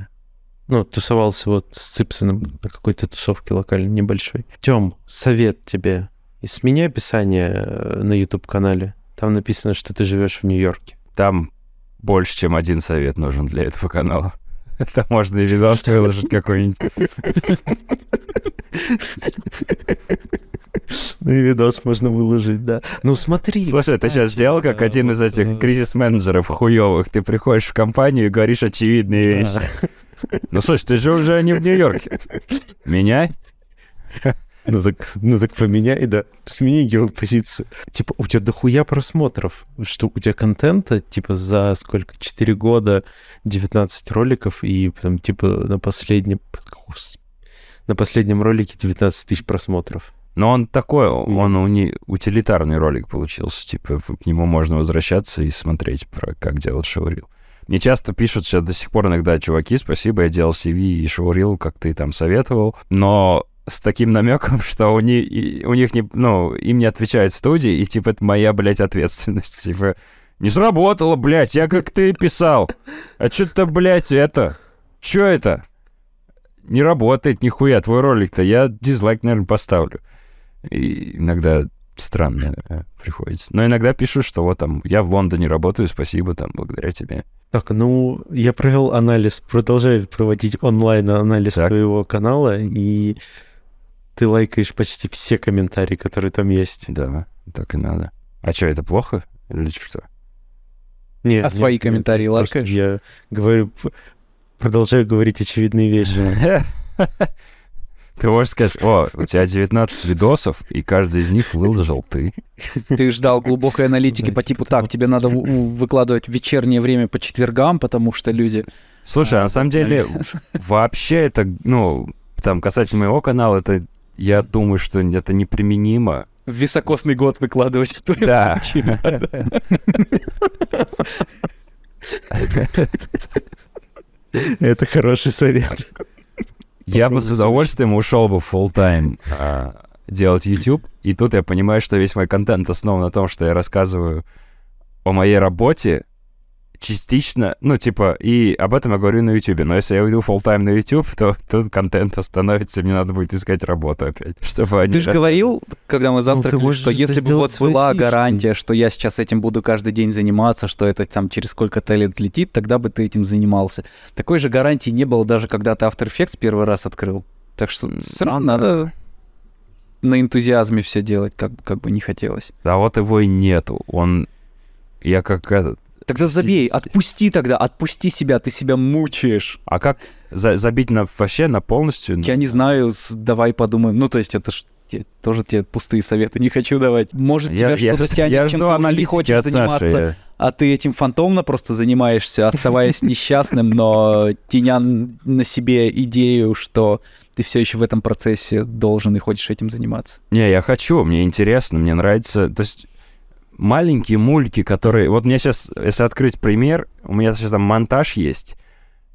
Speaker 3: Ну, тусовался вот с Ципсоном на какой-то тусовке локальной, небольшой. Тем, совет тебе. И смени описание э, на YouTube-канале. Там написано, что ты живешь в Нью-Йорке.
Speaker 1: Там больше, чем один совет нужен для этого канала. (laughs) Там можно и видос выложить какой-нибудь. (laughs)
Speaker 3: Ну и видос можно выложить, да. Ну смотри.
Speaker 1: Слушай, ты сейчас
Speaker 3: кстати,
Speaker 1: сделал как
Speaker 3: э,
Speaker 1: один из
Speaker 3: вот,
Speaker 1: этих
Speaker 3: э,
Speaker 1: кризис-менеджеров хуёвых. Ты приходишь в компанию и говоришь очевидные вещи. Ну, слушай, ты же уже не в Нью-Йорке. Меняй.
Speaker 3: Ну так, ну так поменяй, да. Смени геопозицию. Типа, у тебя дохуя просмотров. Что у тебя контента, типа, за сколько? 4 года 19 роликов, и потом, типа, на последнем... На последнем ролике 19 тысяч просмотров.
Speaker 1: Но он такой, он уни, утилитарный ролик получился. Типа, к нему можно возвращаться и смотреть, про как делать шоурил. Мне часто пишут сейчас до сих пор иногда, чуваки, спасибо, я делал CV и шоурил, как ты там советовал. Но с таким намеком, (laughs) что у них, у них не, ну, им не отвечают студии, и типа это моя, блядь, ответственность. (laughs) Типа, не сработало, блядь, я как ты писал. А что-то, блядь, это... Чё это? Не работает нихуя, твой ролик-то. Я дизлайк, наверное, поставлю. И иногда странно э, приходится. Но иногда пишут, что вот там, я в Лондоне работаю, спасибо, там, благодаря тебе.
Speaker 3: Так, ну, я провел анализ, продолжаю проводить онлайн-анализ так. твоего канала, и ты лайкаешь почти все комментарии, которые там есть.
Speaker 1: Да, так и надо. А что, это плохо? Или что?
Speaker 2: Нет, а нет, свои комментарии нет, лайкаешь?
Speaker 3: Я говорю, продолжаю говорить очевидные вещи. (laughs)
Speaker 1: Ты можешь сказать, о, у тебя 19 видосов, и каждый из них выложил ты.
Speaker 2: Ты ждал глубокой аналитики по типу, так, тебе надо выкладывать в вечернее время по четвергам, потому что люди...
Speaker 1: Слушай, а на самом деле, вообще это, ну, там, касательно моего канала, это, я думаю, что это неприменимо.
Speaker 2: В високосный год выкладывать в твоем
Speaker 1: да.
Speaker 3: Это хороший совет.
Speaker 1: Я бы с удовольствием ушел бы full time а, делать YouTube, и тут я понимаю, что весь мой контент основан на том, что я рассказываю о моей работе, частично, ну, типа, и об этом я говорю на YouTube. Но если я уйду full time на YouTube, то тут контент остановится, мне надо будет искать работу опять, (laughs) чтобы
Speaker 2: они... Ты же говорил, когда мы завтракали, ну, что если бы вот была гарантия, что я сейчас этим буду каждый день заниматься, что это там через сколько-то лет летит, тогда бы ты этим занимался. Такой же гарантии не было даже когда ты After Effects первый раз открыл. Так что все равно надо на энтузиазме все делать, как, как бы не хотелось.
Speaker 1: Да вот его и нету. Он... Я как этот
Speaker 2: Тогда забей, отпусти тогда, отпусти себя, ты себя мучаешь.
Speaker 1: А как за забить на вообще на полностью?
Speaker 2: Я не знаю, давай подумаем. Ну, то есть это ж тоже тебе пустые советы не хочу давать. Может, я, тебя что-то тянет,
Speaker 1: я чем ты не хочешь
Speaker 2: заниматься,
Speaker 1: Саши.
Speaker 2: а ты этим фантомно просто занимаешься, оставаясь (laughs) несчастным, но теня на себе идею, что ты все еще в этом процессе должен и хочешь этим заниматься.
Speaker 1: Не, я хочу, мне интересно, мне нравится. То есть маленькие мульки, которые... Вот мне сейчас, если открыть пример, у меня сейчас там монтаж есть,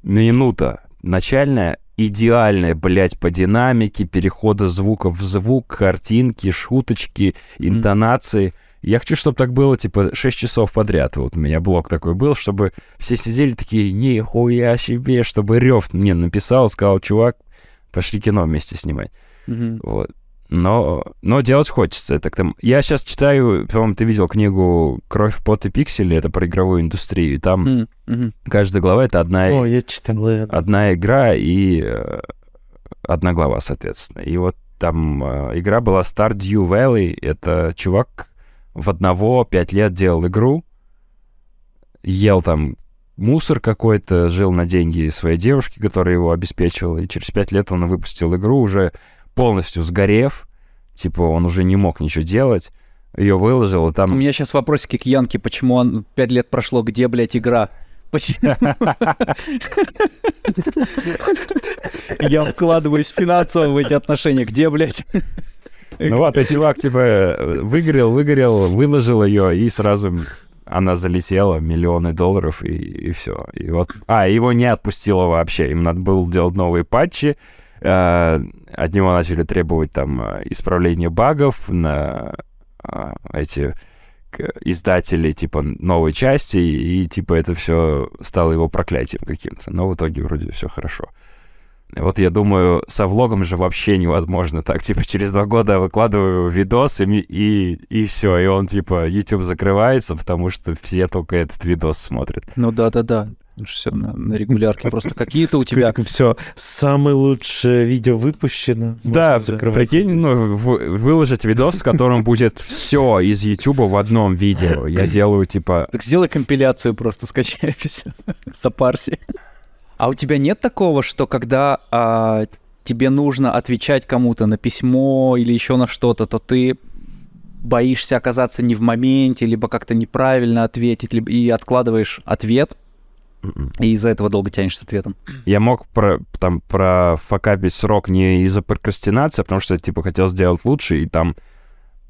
Speaker 1: минута начальная, идеальная, блядь, по динамике, перехода звука в звук, картинки, шуточки, интонации. Mm-hmm. Я хочу, чтобы так было, типа, 6 часов подряд. Вот у меня блок такой был, чтобы все сидели такие, нихуя себе, чтобы Рев мне написал, сказал, чувак, пошли кино вместе снимать. Mm-hmm. Вот но, но делать хочется. Это там... Я сейчас читаю, по-моему, ты видел книгу «Кровь, пот и пиксели», это про игровую индустрию, и там mm-hmm. каждая глава — это одна,
Speaker 3: О, я читал
Speaker 1: одна игра и э, одна глава, соответственно. И вот там э, игра была Stardew Valley, это чувак в одного пять лет делал игру, ел там мусор какой-то, жил на деньги своей девушки, которая его обеспечивала, и через пять лет он выпустил игру уже полностью сгорев, типа он уже не мог ничего делать, ее выложил, и там...
Speaker 2: У меня сейчас вопросики к Янке, почему он пять лет прошло, где, блядь, игра? Я вкладываюсь финансово в эти отношения. Где, блядь?
Speaker 1: Ну вот, и чувак, типа, выгорел, выгорел, выложил ее, и сразу она залетела, миллионы долларов, и, и все. И вот... А, его не отпустило вообще. Им надо было делать новые патчи, от него начали требовать там э, исправления багов на э, эти издатели типа новой части, и типа это все стало его проклятием каким-то. Но в итоге вроде все хорошо. Вот я думаю, со влогом же вообще невозможно так. Типа через два года выкладываю видос, и, и, и все, и он типа YouTube закрывается, потому что все только этот видос смотрят.
Speaker 2: Ну да-да-да все на, на регулярке. Просто какие-то у тебя...
Speaker 3: Все, самое лучшее видео выпущено.
Speaker 1: Да, прикинь, ну, выложить видос, в котором будет все из YouTube в одном видео. Я делаю, типа...
Speaker 2: Так сделай компиляцию просто, скачай (laughs) все, запарси. А у тебя нет такого, что когда а, тебе нужно отвечать кому-то на письмо или еще на что-то, то ты боишься оказаться не в моменте, либо как-то неправильно ответить, либо и откладываешь ответ. И из-за этого долго тянешь с ответом.
Speaker 1: Я мог про, там профакапить срок не из-за прокрастинации, а потому что, типа, хотел сделать лучше, и там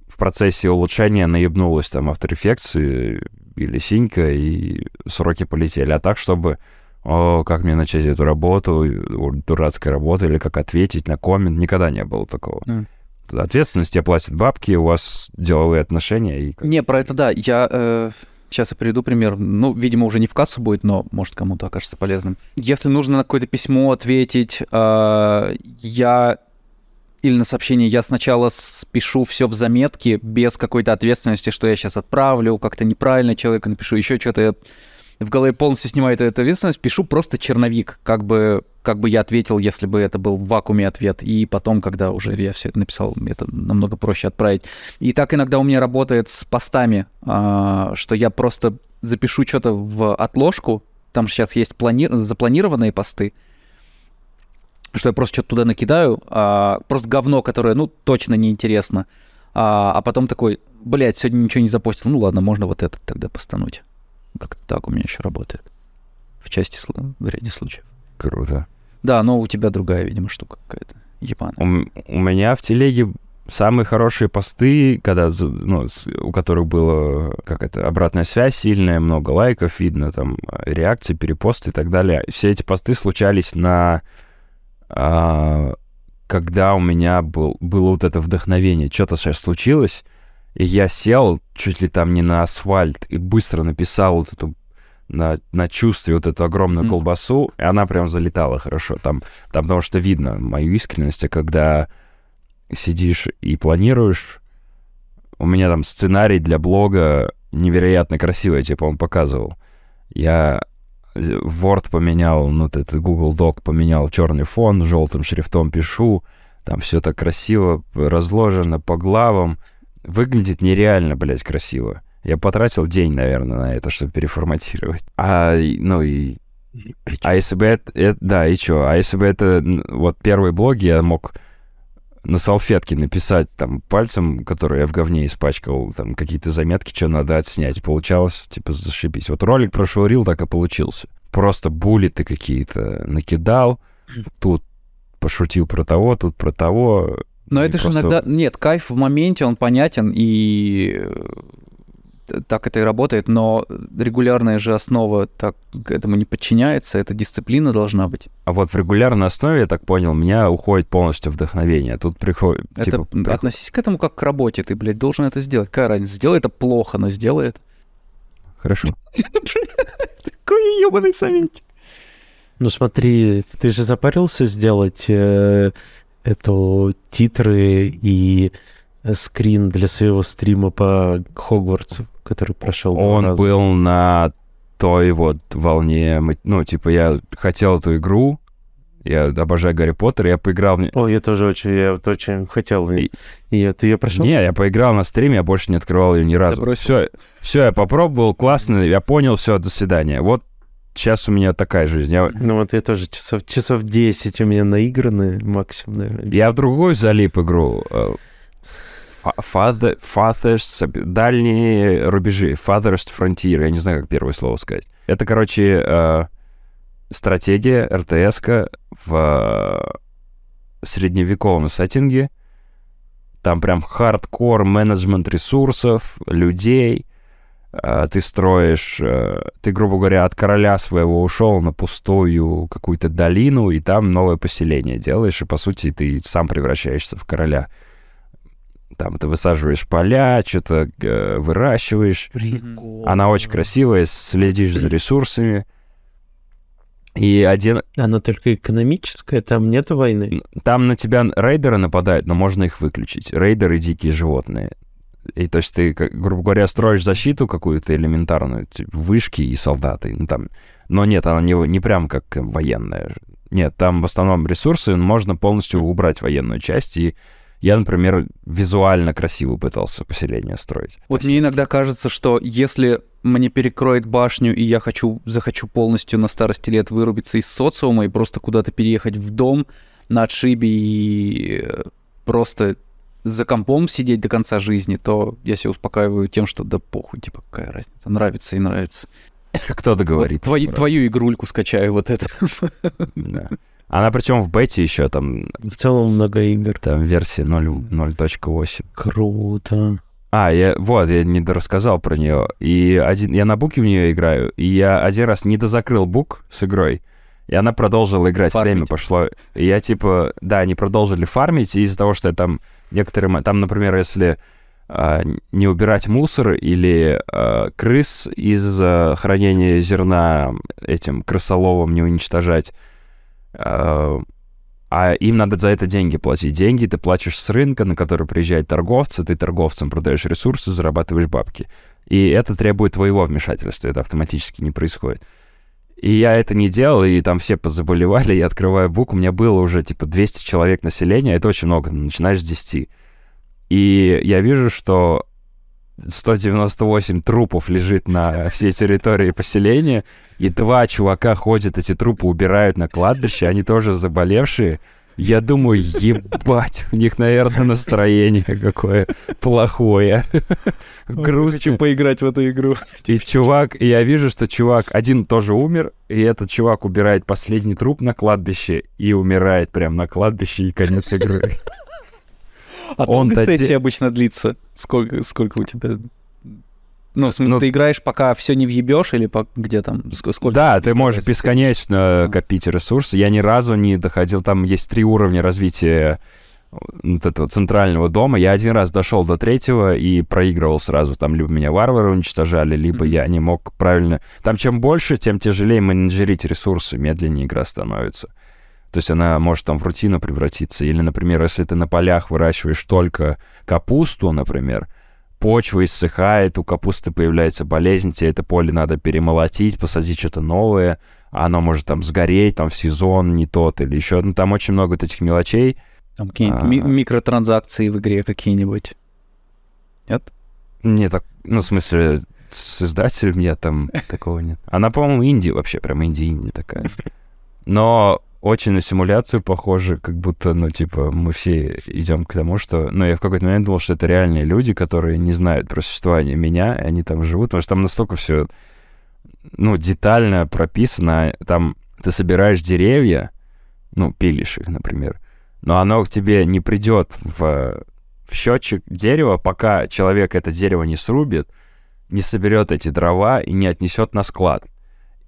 Speaker 1: в процессе улучшения наебнулась там After Effects или синька, и сроки полетели. А так, чтобы о, как мне начать эту работу, дурацкая работа, или как ответить на коммент, никогда не было такого.
Speaker 2: Мгм.
Speaker 1: Ответственность тебе платят бабки, у вас деловые отношения, и как-
Speaker 2: Не, про это да. Я сейчас я приведу пример. Ну, видимо, уже не в кассу будет, но может кому-то окажется полезным. Если нужно на какое-то письмо ответить, э, я или на сообщение, я сначала спешу все в заметке без какой-то ответственности, что я сейчас отправлю, как-то неправильно человека напишу, еще что-то. В голове полностью снимаю эту, эту ответственность, пишу просто черновик, как бы, как бы я ответил, если бы это был в вакууме ответ. И потом, когда уже я все это написал, это намного проще отправить. И так иногда у меня работает с постами, а, что я просто запишу что-то в отложку, там же сейчас есть плани- запланированные посты, что я просто что-то туда накидаю, а, просто говно, которое, ну, точно неинтересно, а, а потом такой, блядь, сегодня ничего не запостил, ну ладно, можно вот этот тогда постануть. Как-то так у меня еще работает. В части, в ряде случаев.
Speaker 1: круто.
Speaker 2: Да, но у тебя другая, видимо, штука какая-то. Ебаная.
Speaker 1: У, у меня в телеге самые хорошие посты, когда, ну, с- у которых было, как это, обратная связь сильная, много лайков видно, там, реакции, перепосты и так далее. Все эти посты случались на... а, когда у меня был, было вот это вдохновение, что-то сейчас случилось, и я сел чуть ли там не на асфальт и быстро написал вот эту на, на чувстве вот эту огромную
Speaker 2: Мгм.
Speaker 1: колбасу, и она прям залетала хорошо. Там, там потому что видно мою искренность, а когда сидишь и планируешь, у меня там сценарий для блога невероятно красивый, типа он показывал. Я Word поменял, ну, вот этот Google Doc поменял черный фон, желтым шрифтом пишу, там все так красиво разложено по главам. Выглядит нереально, блядь, красиво. Я потратил день, наверное, на это, чтобы переформатировать. А, и- ну и... А если бы это... это- да, и чё? А если бы это... Вот первые блоги я мог на салфетке написать там пальцем, который я в говне испачкал, там какие-то заметки, что надо отснять. Получалось, типа, зашибись. Вот ролик про шоурил так и получился. Просто буллеты какие-то накидал, тут пошутил про того, тут про того.
Speaker 2: Но
Speaker 1: И
Speaker 2: это же
Speaker 1: просто-
Speaker 2: иногда... Нет, кайф в моменте, он понятен, и э, так это и работает, но регулярная же основа так к этому не подчиняется, это дисциплина должна быть.
Speaker 1: А вот в регулярной основе, я так понял, у меня уходит полностью вдохновение. Тут приходит...
Speaker 2: Это
Speaker 1: типа, приход-
Speaker 2: относись к этому как к работе, ты, блядь, должен это сделать. Какая разница? Сделай это плохо, но сделай это.
Speaker 1: Хорошо. (laughs)
Speaker 2: Какой ебаный советчик.
Speaker 3: Ну смотри, ты же запарился сделать э, эту титры и э, скрин для своего стрима по Хогвартсу, который прошел два
Speaker 1: Он
Speaker 3: раза.
Speaker 1: был на той вот волне... Ну, типа, я хотел эту игру, я обожаю Гарри Поттер, я поиграл в... не-
Speaker 3: О, я тоже очень, я вот очень хотел
Speaker 1: И-
Speaker 3: ее. Ты ее прошел?
Speaker 1: Не, я поиграл на стриме, я больше не открывал ее ни разу.
Speaker 2: Забросил.
Speaker 1: Все, все, я попробовал, классно, я понял, все, до свидания. Вот сейчас у меня такая жизнь. Я,
Speaker 3: Ну вот я тоже часов, часов 10 у меня наиграны максимум, наверное.
Speaker 1: я в другую залип игру. э, Fa- Father, Farthest, дальние рубежи, Farthest Frontier, я не знаю, как первое слово сказать. Это, короче, э, стратегия ртс в э, средневековом сеттинге. Там прям хардкор менеджмент ресурсов, людей. Э, Ты строишь, э, ты, грубо говоря, от короля своего ушел на пустую какую-то долину, и там новое поселение делаешь, и, по сути, ты сам превращаешься в короля. Там ты высаживаешь поля, что-то э, выращиваешь.
Speaker 3: Прикольно.
Speaker 1: Она очень красивая, следишь за ресурсами. И один...
Speaker 3: Она только экономическая, там нет войны.
Speaker 1: Там на тебя рейдеры нападают, но можно их выключить. Рейдеры — дикие животные. И то есть ты, грубо говоря, строишь защиту какую-то элементарную, типа вышки и солдаты. Ну, там... Но нет, она не, не прям как э, военная. Нет, там в основном ресурсы, можно полностью убрать военную часть. И я, например, визуально красиво пытался поселение строить.
Speaker 2: Вот мне иногда кажется, что если мне перекроет башню, и я хочу, захочу полностью на старости лет вырубиться из социума и просто куда-то переехать в дом на отшибе и э, просто за компом сидеть до конца жизни, то я себя успокаиваю тем, что да похуй, типа, какая разница, нравится и нравится. (laughs)
Speaker 1: Кто-то говорит.
Speaker 2: Твою,
Speaker 1: про-
Speaker 2: твою игрульку скачаю вот это. (laughs)
Speaker 1: да. Она причем в бете еще там,
Speaker 3: В целом много игр.
Speaker 1: там версия 0 0.8.
Speaker 3: Круто.
Speaker 1: А, я, вот, я не рассказал про нее. И один, я на буке в нее играю, и я один раз не дозакрыл бук с игрой, и она продолжила играть,
Speaker 2: Фармить.
Speaker 1: время пошло. И я типа, да, они продолжили фармить, и из-за того, что я там некоторые... Там, например, если а, не убирать мусор или а, крыс из а, хранения зерна этим крысоловом не уничтожать, а, а им надо за это деньги платить. Деньги ты платишь с рынка, на который приезжают торговцы, ты торговцам продаешь ресурсы, зарабатываешь бабки. И это требует твоего вмешательства, это автоматически не происходит. И я это не делал, и там все позаболевали, я открываю бук, у меня было уже типа 200 человек населения, это очень много, начинаешь с 10. И я вижу, что 198 трупов лежит на всей территории поселения, и два чувака ходят, эти трупы убирают на кладбище, они тоже заболевшие. Я думаю, ебать, у них, наверное, настроение какое плохое. Грустно.
Speaker 2: Хочу поиграть в эту игру.
Speaker 1: И чувак, я вижу, что чувак один тоже умер, и этот чувак убирает последний труп на кладбище и умирает прям на кладбище, и конец игры.
Speaker 2: А
Speaker 1: Он
Speaker 2: долго сессия обычно длится? Сколько, сколько у тебя... Ну, в смысле,
Speaker 1: Ну-
Speaker 2: ты играешь, пока все не въебешь, или по... где там? Ск- Сколько?
Speaker 1: Да, ты можешь бесконечно
Speaker 2: А.
Speaker 1: копить ресурсы. Я ни разу не доходил, там есть три уровня развития вот этого центрального дома. Я один раз дошел до третьего и проигрывал сразу. Там либо меня варвары уничтожали, либо
Speaker 2: Мгм.
Speaker 1: я не мог правильно... Там чем больше, тем тяжелее менеджерить ресурсы, медленнее игра становится. То есть она может там в рутину превратиться. Или, например, если ты на полях выращиваешь только капусту, например, почва иссыхает, у капусты появляется болезнь, тебе это поле надо перемолотить, посадить что-то новое, а оно может там сгореть, там в сезон не тот или еще. Ну, там очень много вот этих мелочей.
Speaker 2: Там какие-нибудь ми-
Speaker 1: А.
Speaker 2: микротранзакции в игре какие-нибудь? Нет?
Speaker 1: Не так, ну, в смысле, с издателем я там такого нет. Она, по-моему, инди вообще, прям инди-инди такая. Но очень на симуляцию похоже, как будто, ну, типа, мы все идем к тому, что... Ну, я в какой-то момент думал, что это реальные люди, которые не знают про существование меня, и они там живут, потому что там настолько все, ну, детально прописано. Там ты собираешь деревья, ну, пилишь их, например, но оно к тебе не придет в, в счетчик дерева, пока человек это дерево не срубит, не соберет эти дрова и не отнесет на склад.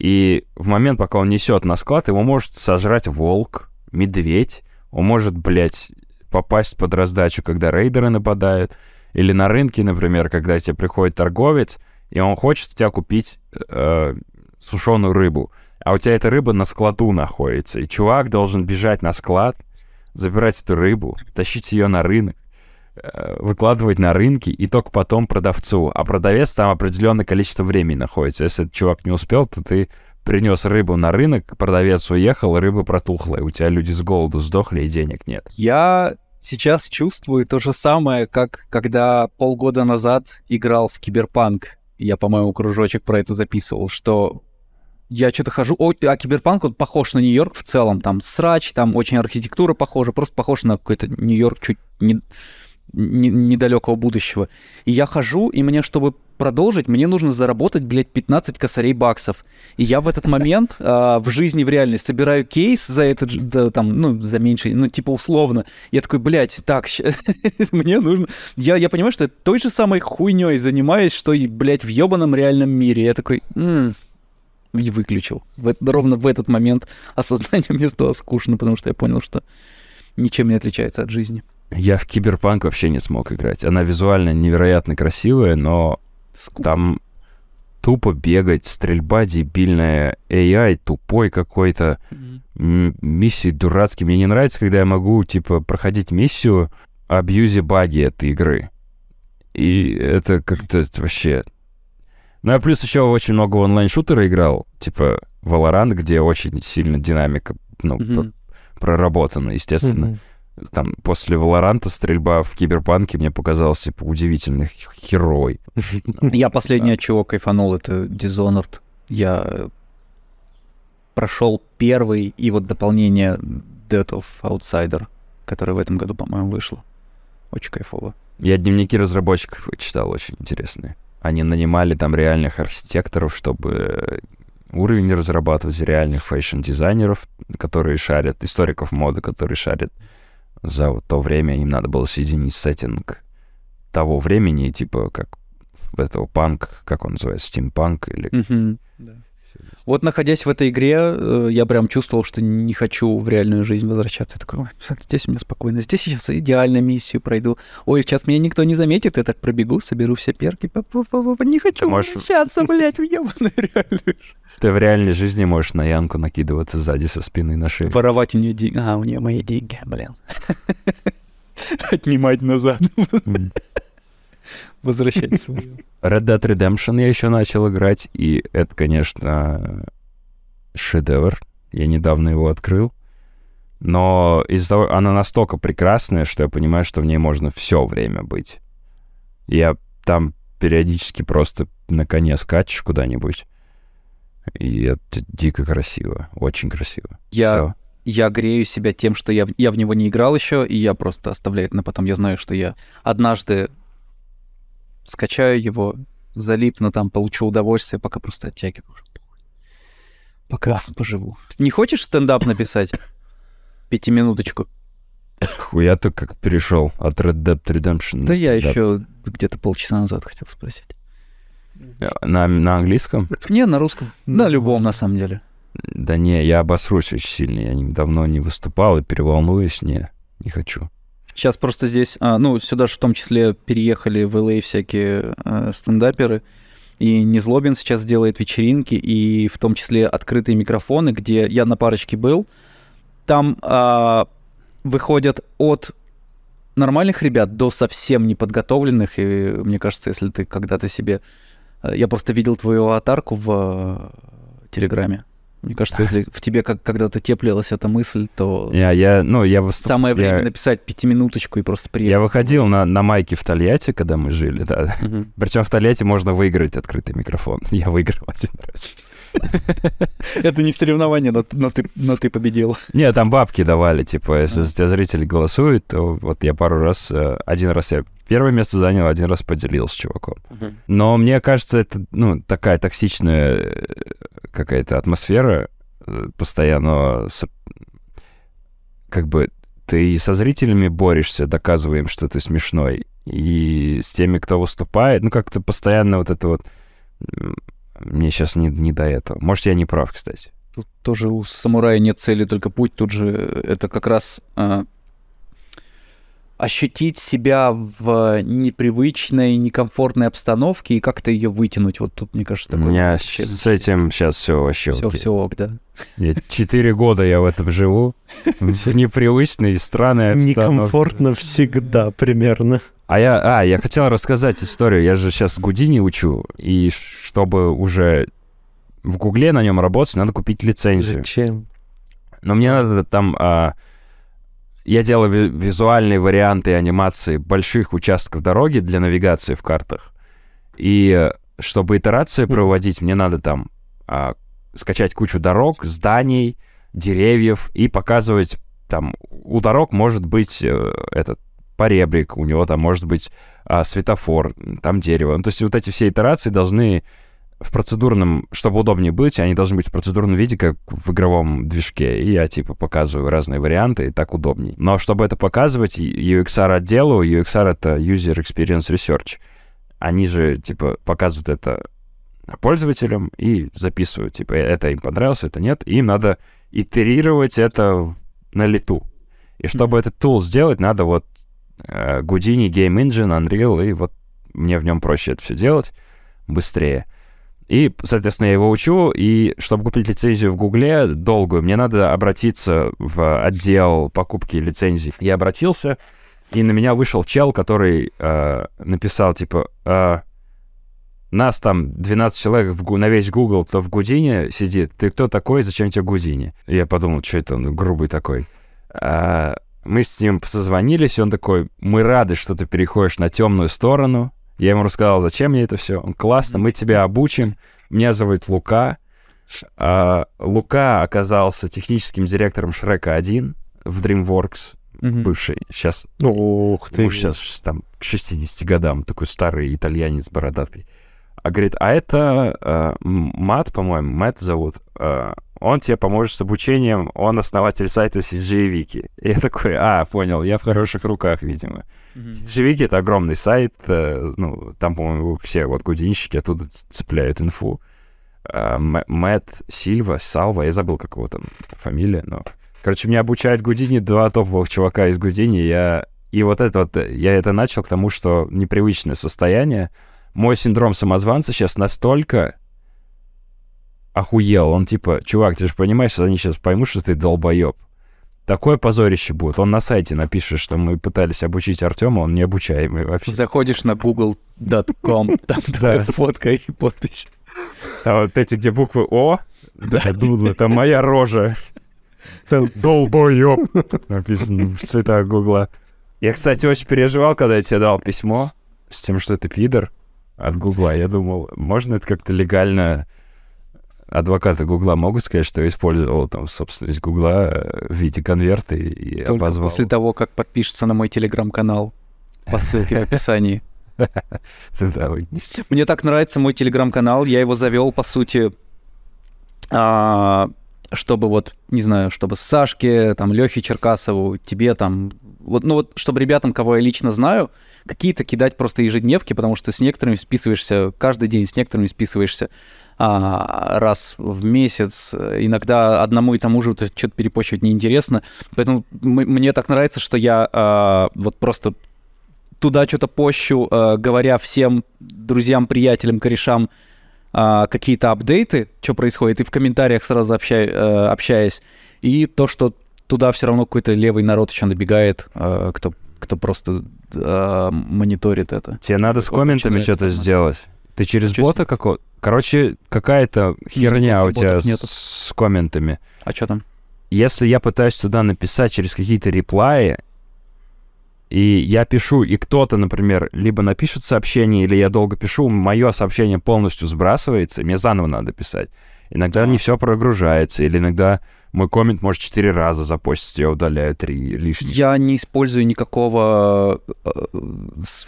Speaker 1: И в момент, пока он несет на склад, его может сожрать волк, медведь, он может, блядь, попасть под раздачу, когда рейдеры нападают, или на рынке, например, когда тебе приходит торговец, и он хочет у тебя купить э, сушеную рыбу, а у тебя эта рыба на складу находится, и чувак должен бежать на склад, забирать эту рыбу, тащить ее на рынок, выкладывать на рынке и только потом продавцу. А продавец там определенное количество времени находится. Если этот чувак не успел, то ты принес рыбу на рынок, продавец уехал, рыба протухла, и у тебя люди с голоду сдохли, и денег нет.
Speaker 2: Я сейчас чувствую то же самое, как когда полгода назад играл в Киберпанк. Я, по-моему, кружочек про это записывал, что я что-то хожу... О, а Киберпанк, он похож на Нью-Йорк в целом. Там срач, там очень архитектура похожа, просто похож на какой-то Нью-Йорк чуть не- недалекого будущего. И я хожу, и мне, чтобы продолжить, мне нужно заработать, блядь, 15 косарей баксов. И я в этот момент а, в жизни, в реальности собираю кейс за этот, за, там, ну, за меньше, ну, типа условно. Я такой, блядь, так, (laughs) мне нужно... Я, я понимаю, что я той же самой хуйней занимаюсь, что и, блядь, в ебаном реальном мире. Я такой, «М». и выключил. В ровно в этот момент осознание (laughs) мне стало скучно, потому что я понял, что ничем не отличается от жизни.
Speaker 1: Я в Киберпанк вообще не смог играть. Она визуально невероятно красивая, но
Speaker 2: Скука.
Speaker 1: там тупо бегать, стрельба дебильная, AI тупой какой-то, м, миссии дурацкие. Мне не нравится, когда я могу, типа, проходить миссию абьюзе баги этой игры. И это как-то вообще... Ну, я плюс еще очень много в онлайн-шутера играл, типа Valorant, где очень сильно динамика, ну, пр- проработана, естественно.
Speaker 3: Мгм.
Speaker 1: Там после Валоранта стрельба в Киберпанке мне показалась, типа, удивительно х- херовой.
Speaker 2: Я последнее, чего кайфанул, это Dishonored. Я прошел первый и вот дополнение Death of Outsider, которое в этом году, по-моему, вышло. Очень кайфово.
Speaker 1: Я дневники разработчиков читал, очень интересные. Они нанимали там реальных архитекторов, чтобы уровень разрабатывать, реальных fashion -дизайнеров, которые шарят, историков моды, которые шарят за вот то время. Им надо было соединить сеттинг того времени, типа как этого панк, как он называется, стимпанк или...
Speaker 2: Мгм. Вот находясь в этой игре, э, я прям чувствовал, что не хочу в реальную жизнь возвращаться. Я такой, «Ой, здесь у меня спокойно. Здесь я сейчас идеально миссию пройду. Ой, сейчас меня никто не заметит, я так пробегу, соберу все перки. Не хочу
Speaker 1: можешь-
Speaker 2: возвращаться, блядь, в ебаную реальную жизнь.
Speaker 1: Ты в реальной жизни можешь на Янку накидываться сзади со спины на шею.
Speaker 2: Воровать у нее деньги. А, у нее мои деньги, блин. (laughs) Отнимать назад. Возвращать свои.
Speaker 1: Red Dead Redemption я еще начал играть, и это, конечно, шедевр. Я недавно его открыл. Но из-за того, она настолько прекрасная, что я понимаю, что в ней можно все время быть. Я там периодически просто на коне скачешь куда-нибудь. И это дико красиво, очень красиво.
Speaker 2: Я
Speaker 1: Всё.
Speaker 2: я грею себя тем, что я, в- я в него не играл еще, и я просто оставляю это на потом. Я знаю, что я однажды скачаю его, залипну там, получу удовольствие, пока просто оттягиваю. Пока поживу. Не хочешь стендап написать? Пятиминуточку.
Speaker 1: Хуя ты как перешел от Red Dead Redemption.
Speaker 2: Да я еще где-то полчаса назад хотел спросить.
Speaker 1: На, на английском?
Speaker 2: Не, на русском. На любом, на самом деле.
Speaker 1: Да не, я обосрусь очень сильно. Я давно не выступал и переволнуюсь. Не, не хочу.
Speaker 2: Сейчас просто здесь, а, ну, сюда же в том числе переехали в LA всякие э, стендаперы, и Незлобин сейчас делает вечеринки, и в том числе открытые микрофоны, где я на парочке был. Там а, выходят от нормальных ребят до совсем неподготовленных, и мне кажется, если ты когда-то себе... Я просто видел твою аватарку в Телеграме. Мне кажется, если в тебе как когда-то теплилась эта мысль, то
Speaker 1: Я, я, ну, я, выступ-
Speaker 2: самое время
Speaker 1: я,
Speaker 2: написать пятиминуточку и просто приехать.
Speaker 1: я выходил на, на майке в Тольятти, когда мы жили, да.
Speaker 2: Мгм.
Speaker 1: Причем в Тольятти можно выиграть открытый микрофон. (laughs) Я выиграл один раз. (laughs)
Speaker 2: Это не соревнование, но, но ты, но ты победил.
Speaker 1: Не, там бабки давали, типа, если за тебя зрители голосуют, то вот я пару раз, э, один раз я первое место занял, один раз поделился с чуваком. Но мне кажется, это, ну, такая токсичная э, какая-то атмосфера э, постоянно, с- как бы ты и со зрителями борешься, доказываем, что ты смешной, и с теми, кто выступает, ну, как-то постоянно вот это вот... Мне сейчас не, не до этого. Может, я не прав, кстати.
Speaker 2: Тут тоже у самурая нет цели, только путь. Тут же это как раз а, ощутить себя в непривычной, некомфортной обстановке и как-то ее вытянуть. Вот тут, мне кажется,
Speaker 1: У
Speaker 2: такой
Speaker 1: меня
Speaker 2: вот
Speaker 1: с этим сейчас все вообще
Speaker 2: Все,
Speaker 1: окей.
Speaker 2: все ок, да.
Speaker 1: Четыре года я в этом живу, (laughs) в непривычной, странной обстановке.
Speaker 3: Некомфортно всегда примерно.
Speaker 1: А я, а, я хотел рассказать историю. Я же сейчас Гудини учу, и чтобы уже в Гугле на нем работать, надо купить лицензию.
Speaker 3: Зачем?
Speaker 1: Но мне надо там... а, я делаю ви- визуальные варианты анимации больших участков дороги для навигации в картах. И э, чтобы итерации проводить, мне надо там а, скачать кучу дорог, зданий, деревьев и показывать там... У дорог может быть э, этот поребрик, у него там может быть а, светофор, там дерево. Ну, то есть вот эти все итерации должны в процедурном, чтобы удобнее быть, они должны быть в процедурном виде, как в игровом движке. И я, типа, показываю разные варианты, и так удобней. Но чтобы это показывать, UXR отделу, UXR — это User Experience Research. Они же, типа, показывают это пользователям и записывают, типа, это им понравилось, это нет. И им надо итерировать это на лету. И чтобы этот тул сделать, надо вот э, Houdini, Game Engine, Unreal, и вот мне в нем проще это все делать быстрее. И, соответственно, я его учу, и чтобы купить лицензию в Гугле долгую, мне надо обратиться в отдел покупки лицензий. Я обратился, и на меня вышел чел, который э, написал, типа, э, нас там 12 человек в, на весь Google, кто в Гудине сидит. Ты кто такой, зачем тебе Гудини? Я подумал, что это он грубый такой. А, мы с ним созвонились, и он такой, мы рады, что ты переходишь на темную сторону. Я ему рассказал, зачем мне это все. Он, классно, мы тебя обучим. Меня зовут Лука. А, Лука оказался техническим директором Шрека 1 в DreamWorks,
Speaker 2: Мгм.
Speaker 1: бывший. Сейчас,
Speaker 3: Ух ты.
Speaker 1: муж сейчас там к 60 годам, такой старый итальянец бородатый. А говорит, а это э, Мат, по-моему, Мэтт зовут. э, он тебе поможет с обучением, он основатель сайта CGI Wiki. И я такой, а, понял, я в хороших руках, видимо. CGI Wiki — это огромный сайт, э, ну, там, по-моему, все вот гудинщики оттуда цепляют инфу. А, Мэ- Мэтт Сильва, Салва, я забыл, как его там фамилия, но... Короче, меня обучает Гудини два топовых чувака из Гудини, я... И вот это вот, э, я это начал к тому, что непривычное состояние. Мой синдром самозванца сейчас настолько охуел. Он типа, чувак, ты же понимаешь, они сейчас поймут, что ты долбоеб. Такое позорище будет. Он на сайте напишет, что мы пытались обучить Артема, он необучаемый вообще.
Speaker 2: Заходишь на google.com, (laughs) там твоя фотка и подпись.
Speaker 1: А вот эти, где буквы О, да, Doodle, это моя рожа. Долбоеб. Написано в цветах Гугла. Я, кстати, очень переживал, когда я тебе дал письмо с тем, что это пидор от Гугла. Я думал, можно это как-то легально... Адвокаты Гугла могут сказать, что я использовал там собственность Гугла э, в виде конверта и,
Speaker 2: Только
Speaker 1: обозвал.
Speaker 2: после того, как подпишется на мой телеграм-канал по ссылке в описании. (laughs) Мне так нравится мой телеграм-канал, я его завел, по сути, а, чтобы вот, не знаю, чтобы Сашке, там, Лехе Черкасову, тебе там, вот, ну вот, чтобы ребятам, кого я лично знаю, какие-то кидать просто ежедневки, потому что с некоторыми списываешься каждый день, с некоторыми списываешься а, раз в месяц, иногда одному и тому же вот что-то перепощивать неинтересно, поэтому мне так нравится, что я а, вот просто туда что-то пощу, э, говоря всем друзьям, приятелям, корешам а, какие-то апдейты, что происходит, и в комментариях сразу общай- э, общаясь, и то, что туда все равно какой-то левый народ еще набегает, э, кто, кто просто э, мониторит это.
Speaker 1: Тебе надо с комментами что-то сделать. Ты через
Speaker 2: с
Speaker 1: бота какого? Короче, какая-то херня у
Speaker 2: никаких
Speaker 1: тебя
Speaker 2: нету.
Speaker 1: с комментами.
Speaker 2: А что там?
Speaker 1: Если я пытаюсь туда написать через какие-то реплаи, и я пишу, и кто-то, например, либо напишет сообщение, или я долго пишу, мое сообщение полностью сбрасывается, и мне заново надо писать. Иногда не все прогружается, или иногда мой коммент может четыре раза запостить, я удаляю три лишних.
Speaker 2: Я не использую никакого э,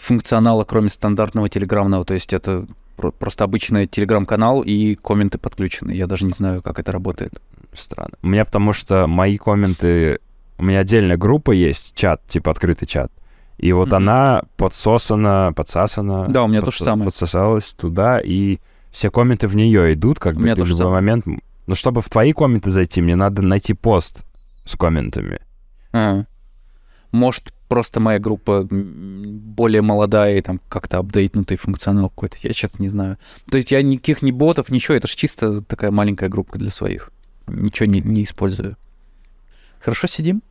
Speaker 2: функционала, кроме стандартного телеграммного. То есть это про- просто обычный телеграм-канал и комменты подключены. Я даже не знаю, как это работает.
Speaker 1: Странно. У меня потому что мои комменты... У меня отдельная группа есть, чат, типа открытый чат. И вот
Speaker 2: Мгм.
Speaker 1: она подсосана, подсасана.
Speaker 2: Да, у меня то же самое.
Speaker 1: Подсосалась туда, и все комменты в нее идут, как
Speaker 2: У
Speaker 1: бы
Speaker 2: меня
Speaker 1: ты в любой
Speaker 2: самое.
Speaker 1: момент... Но чтобы в твои комменты зайти, мне надо найти пост с комментами.
Speaker 2: А. Может, просто моя группа более молодая и там как-то апдейтнутый функционал какой-то. Я сейчас не знаю. То есть я никаких ни ботов, ничего. Это же чисто такая маленькая группа для своих. Ничего не, не использую. Хорошо сидим?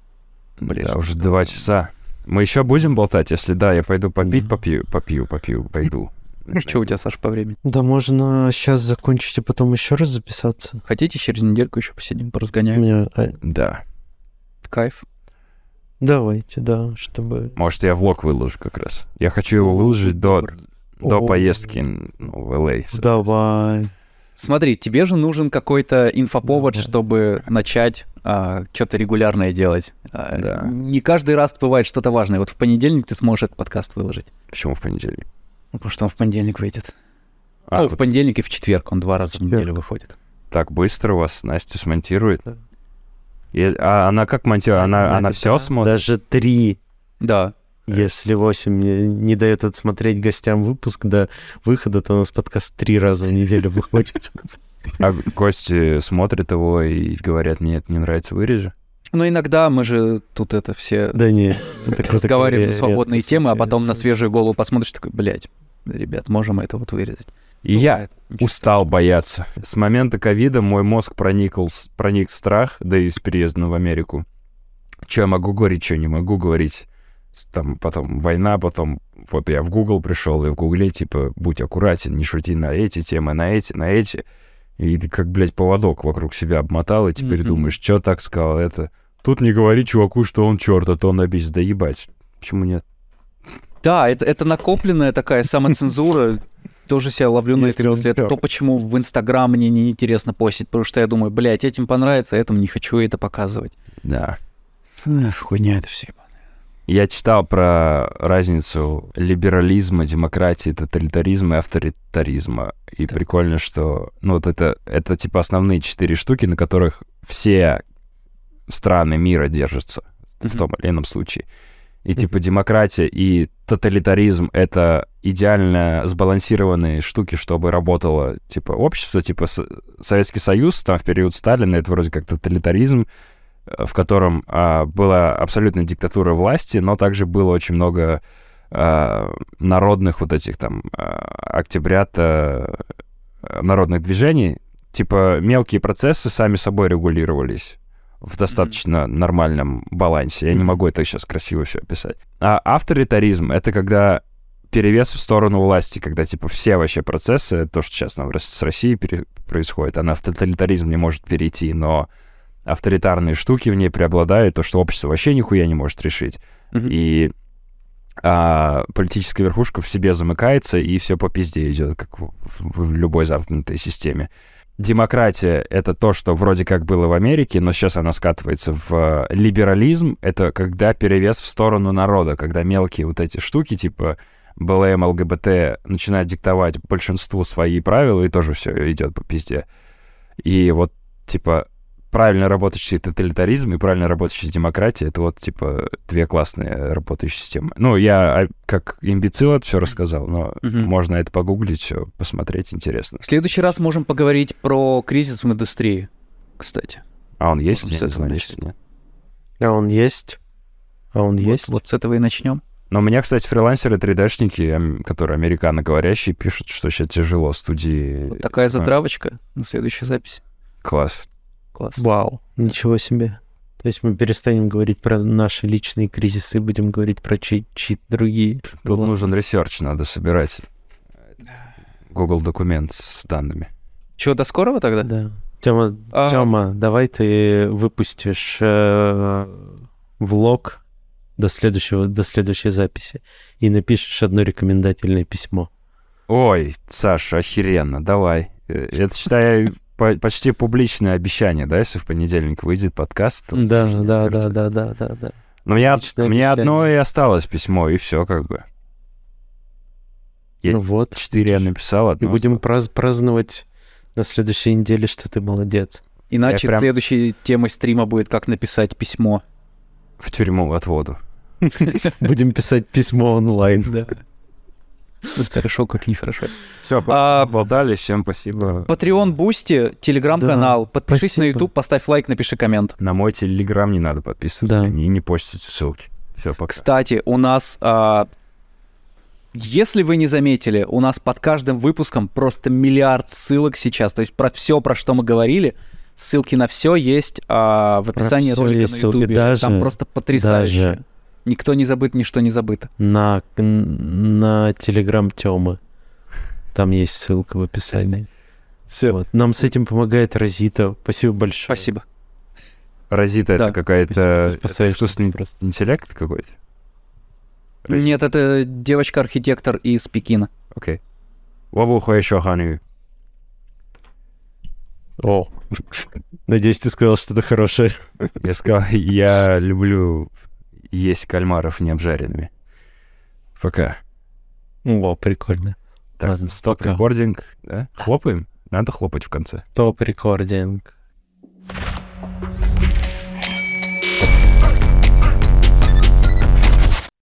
Speaker 2: Блин,
Speaker 1: да, уже два часа. Мы еще будем болтать? Если да, я пойду попить, попью, попью, попью, пойду.
Speaker 2: Что у тебя, Саш, по времени?
Speaker 3: Да можно сейчас закончить, а потом еще раз записаться.
Speaker 2: Хотите, через недельку еще посидим, поразгоняем?
Speaker 3: меня... а,
Speaker 1: Да.
Speaker 2: Кайф.
Speaker 3: Давайте, да, чтобы...
Speaker 1: Может, я влог выложу как раз. Я хочу его выложить до, до поездки ну, в LA.
Speaker 3: Давай.
Speaker 2: Смотри, тебе же нужен какой-то инфоповод,
Speaker 3: Да.
Speaker 2: чтобы начать что-то регулярное делать. А,
Speaker 1: Да.
Speaker 2: Не каждый раз бывает что-то важное. Вот в понедельник ты сможешь этот подкаст выложить.
Speaker 1: Почему в понедельник?
Speaker 2: Ну, потому что он в понедельник выйдет.
Speaker 1: А,
Speaker 2: ну,
Speaker 1: вот
Speaker 2: в понедельник и в четверг. Он два раза в
Speaker 3: Четверг.
Speaker 2: неделю выходит.
Speaker 1: так быстро у вас Настя смонтирует?
Speaker 3: Да.
Speaker 1: И- а она как монтирует? Она, она все смотрит?
Speaker 3: Даже три,
Speaker 2: Да.
Speaker 3: Если восемь не, не дает отсмотреть гостям выпуск до выхода, то у нас подкаст три раза в неделю выходит.
Speaker 1: А гости смотрят его и говорят, мне это не нравится, вырежи?
Speaker 2: Но иногда мы же тут это все
Speaker 3: Да не,
Speaker 2: разговариваем на свободные темы, а потом на свежую голову посмотришь, такой, блядь, ребят, можем это вот вырезать.
Speaker 1: И я
Speaker 2: Бывает. Ничего
Speaker 1: устал бояться. С момента ковида мой мозг проникл, проник страх, да и с переездом в Америку. Что я могу говорить, что не могу говорить. Там потом война, потом вот я в Google пришел, и в Гугле типа будь аккуратен, не шути на эти темы, на эти, на эти. И ты как, блядь, поводок вокруг себя обмотал, и теперь
Speaker 2: Мгм.
Speaker 1: думаешь, что так сказал это. Тут не говори чуваку, что он черт, а то он обидится. Да ебать. Почему нет?
Speaker 2: Да, это, это накопленная такая самоцензура. (laughs) Тоже себя ловлю на мысли. Это то, почему в Инстаграм мне неинтересно постить, потому что я думаю, блядь, этим понравится, а этому не хочу это показывать.
Speaker 1: Да.
Speaker 2: Эх, хуйня это все.
Speaker 1: Я читал про разницу либерализма, демократии, тоталитаризма и авторитаризма. И
Speaker 3: Так.
Speaker 1: прикольно, что... Ну, вот это, это типа основные четыре штуки, на которых все страны мира держатся в
Speaker 2: Мгм.
Speaker 1: том или ином случае. И типа демократия и тоталитаризм — это идеально сбалансированные штуки, чтобы работало типа общество, типа Советский Союз, там в период Сталина, это вроде как тоталитаризм, в котором а, была абсолютная диктатура власти, но также было очень много а, народных вот этих там а, октябрята э, народных движений. Типа мелкие процессы сами собой регулировались в достаточно нормальном балансе. Я не могу это сейчас красиво все описать. А авторитаризм — это когда перевес в сторону власти, когда, типа, все вообще процессы, то, что сейчас нам с Россией пере- происходит, она в тоталитаризм не может перейти, но авторитарные штуки в ней преобладают, то, что общество вообще нихуя не может решить.
Speaker 2: Мгм.
Speaker 1: И а, политическая верхушка в себе замыкается, и все по пизде идет, как в, в- в любой замкнутой системе. Демократия — это то, что вроде как было в Америке, но сейчас она скатывается в э, либерализм. Это когда перевес в сторону народа, когда мелкие вот эти штуки, типа БЛМ, ЛГБТ, начинают диктовать большинству свои правила, и тоже все идет по пизде. И вот, типа, правильно работающий тоталитаризм и правильно работающая демократия — это вот, типа, две классные работающие системы. Ну, я а, как имбецил это все рассказал, но
Speaker 2: Мгм.
Speaker 1: можно это погуглить, все посмотреть, интересно.
Speaker 2: В следующий раз можем поговорить про кризис в индустрии, кстати.
Speaker 1: А он есть?
Speaker 2: Можем
Speaker 1: Я не знаю, если нет.
Speaker 3: А он есть? А он
Speaker 2: Вот-
Speaker 3: есть?
Speaker 2: Вот, с этого и начнем.
Speaker 1: Но у меня, кстати, фрилансеры 3D-шники, ам, которые американоговорящие, пишут, что сейчас тяжело студии.
Speaker 2: Вот такая
Speaker 1: А,
Speaker 2: затравочка на следующую запись.
Speaker 1: Класс.
Speaker 2: Класс.
Speaker 3: Вау, ничего себе. То есть мы перестанем говорить про наши личные кризисы, будем говорить про чьи- чьи-то другие.
Speaker 1: Тут
Speaker 3: Ладно.
Speaker 1: нужен research, надо собирать Google документ с данными.
Speaker 2: Че, до скорого тогда?
Speaker 3: Да. Тёма,
Speaker 2: А-
Speaker 3: Тёма, давай ты выпустишь э, влог до следующего, до следующей записи и напишешь одно рекомендательное письмо.
Speaker 1: Ой, Саша, охеренно, давай. Э, Это, считай, по- почти публичное обещание, да, если в понедельник выйдет подкаст?
Speaker 3: Да, да, да, да, да, да, да.
Speaker 1: Но мне, мне одно и осталось письмо, и все как бы. Я
Speaker 3: Ну вот.
Speaker 1: Четыре я написал,
Speaker 3: И
Speaker 1: одно
Speaker 3: будем
Speaker 1: осталось.
Speaker 3: праз- праздновать на следующей неделе, что ты молодец.
Speaker 2: Иначе
Speaker 1: Я прям-
Speaker 2: следующей темой стрима будет, как написать письмо.
Speaker 1: в тюрьму от воду. (laughs)
Speaker 3: Будем писать письмо онлайн.
Speaker 2: Да. Хорошо, как нехорошо.
Speaker 1: Все,
Speaker 2: А,
Speaker 1: болтали, всем спасибо.
Speaker 2: Patreon, Boosty, Телеграм-канал. Подпишись на. YouTube, поставь лайк, напиши коммент.
Speaker 1: На мой телеграм не надо подписываться
Speaker 3: Да.
Speaker 1: и не постите ссылки. Все, пока.
Speaker 2: Кстати, у нас, а, если вы не заметили, у нас под каждым выпуском просто миллиард ссылок сейчас. То есть про все, про что мы говорили, ссылки на все есть а, в описании ролика на
Speaker 3: ссылки.
Speaker 2: YouTube.
Speaker 3: Даже-
Speaker 2: Там просто потрясающе.
Speaker 3: даже-
Speaker 2: Никто не забыт, ничто не забыто.
Speaker 3: На, на телеграм Тёмы. Там есть ссылка в описании. Вот. Нам с этим помогает Розита. Спасибо большое.
Speaker 2: Спасибо.
Speaker 1: Розита
Speaker 2: Да.
Speaker 1: это какая-то искусственный
Speaker 3: просто.
Speaker 1: интеллект какой-то? Розита.
Speaker 2: Нет, это девочка-архитектор из Пекина.
Speaker 1: Окей. Вабуха еще ханю.
Speaker 3: О, (laughs) надеюсь, ты сказал что-то хорошее.
Speaker 1: Я сказал, я люблю есть кальмаров не обжаренными. Пока.
Speaker 3: О, прикольно.
Speaker 1: Так,
Speaker 3: Ладно,
Speaker 1: стоп рекординг, да? Хлопаем? Надо хлопать в конце.
Speaker 3: Топ рекординг.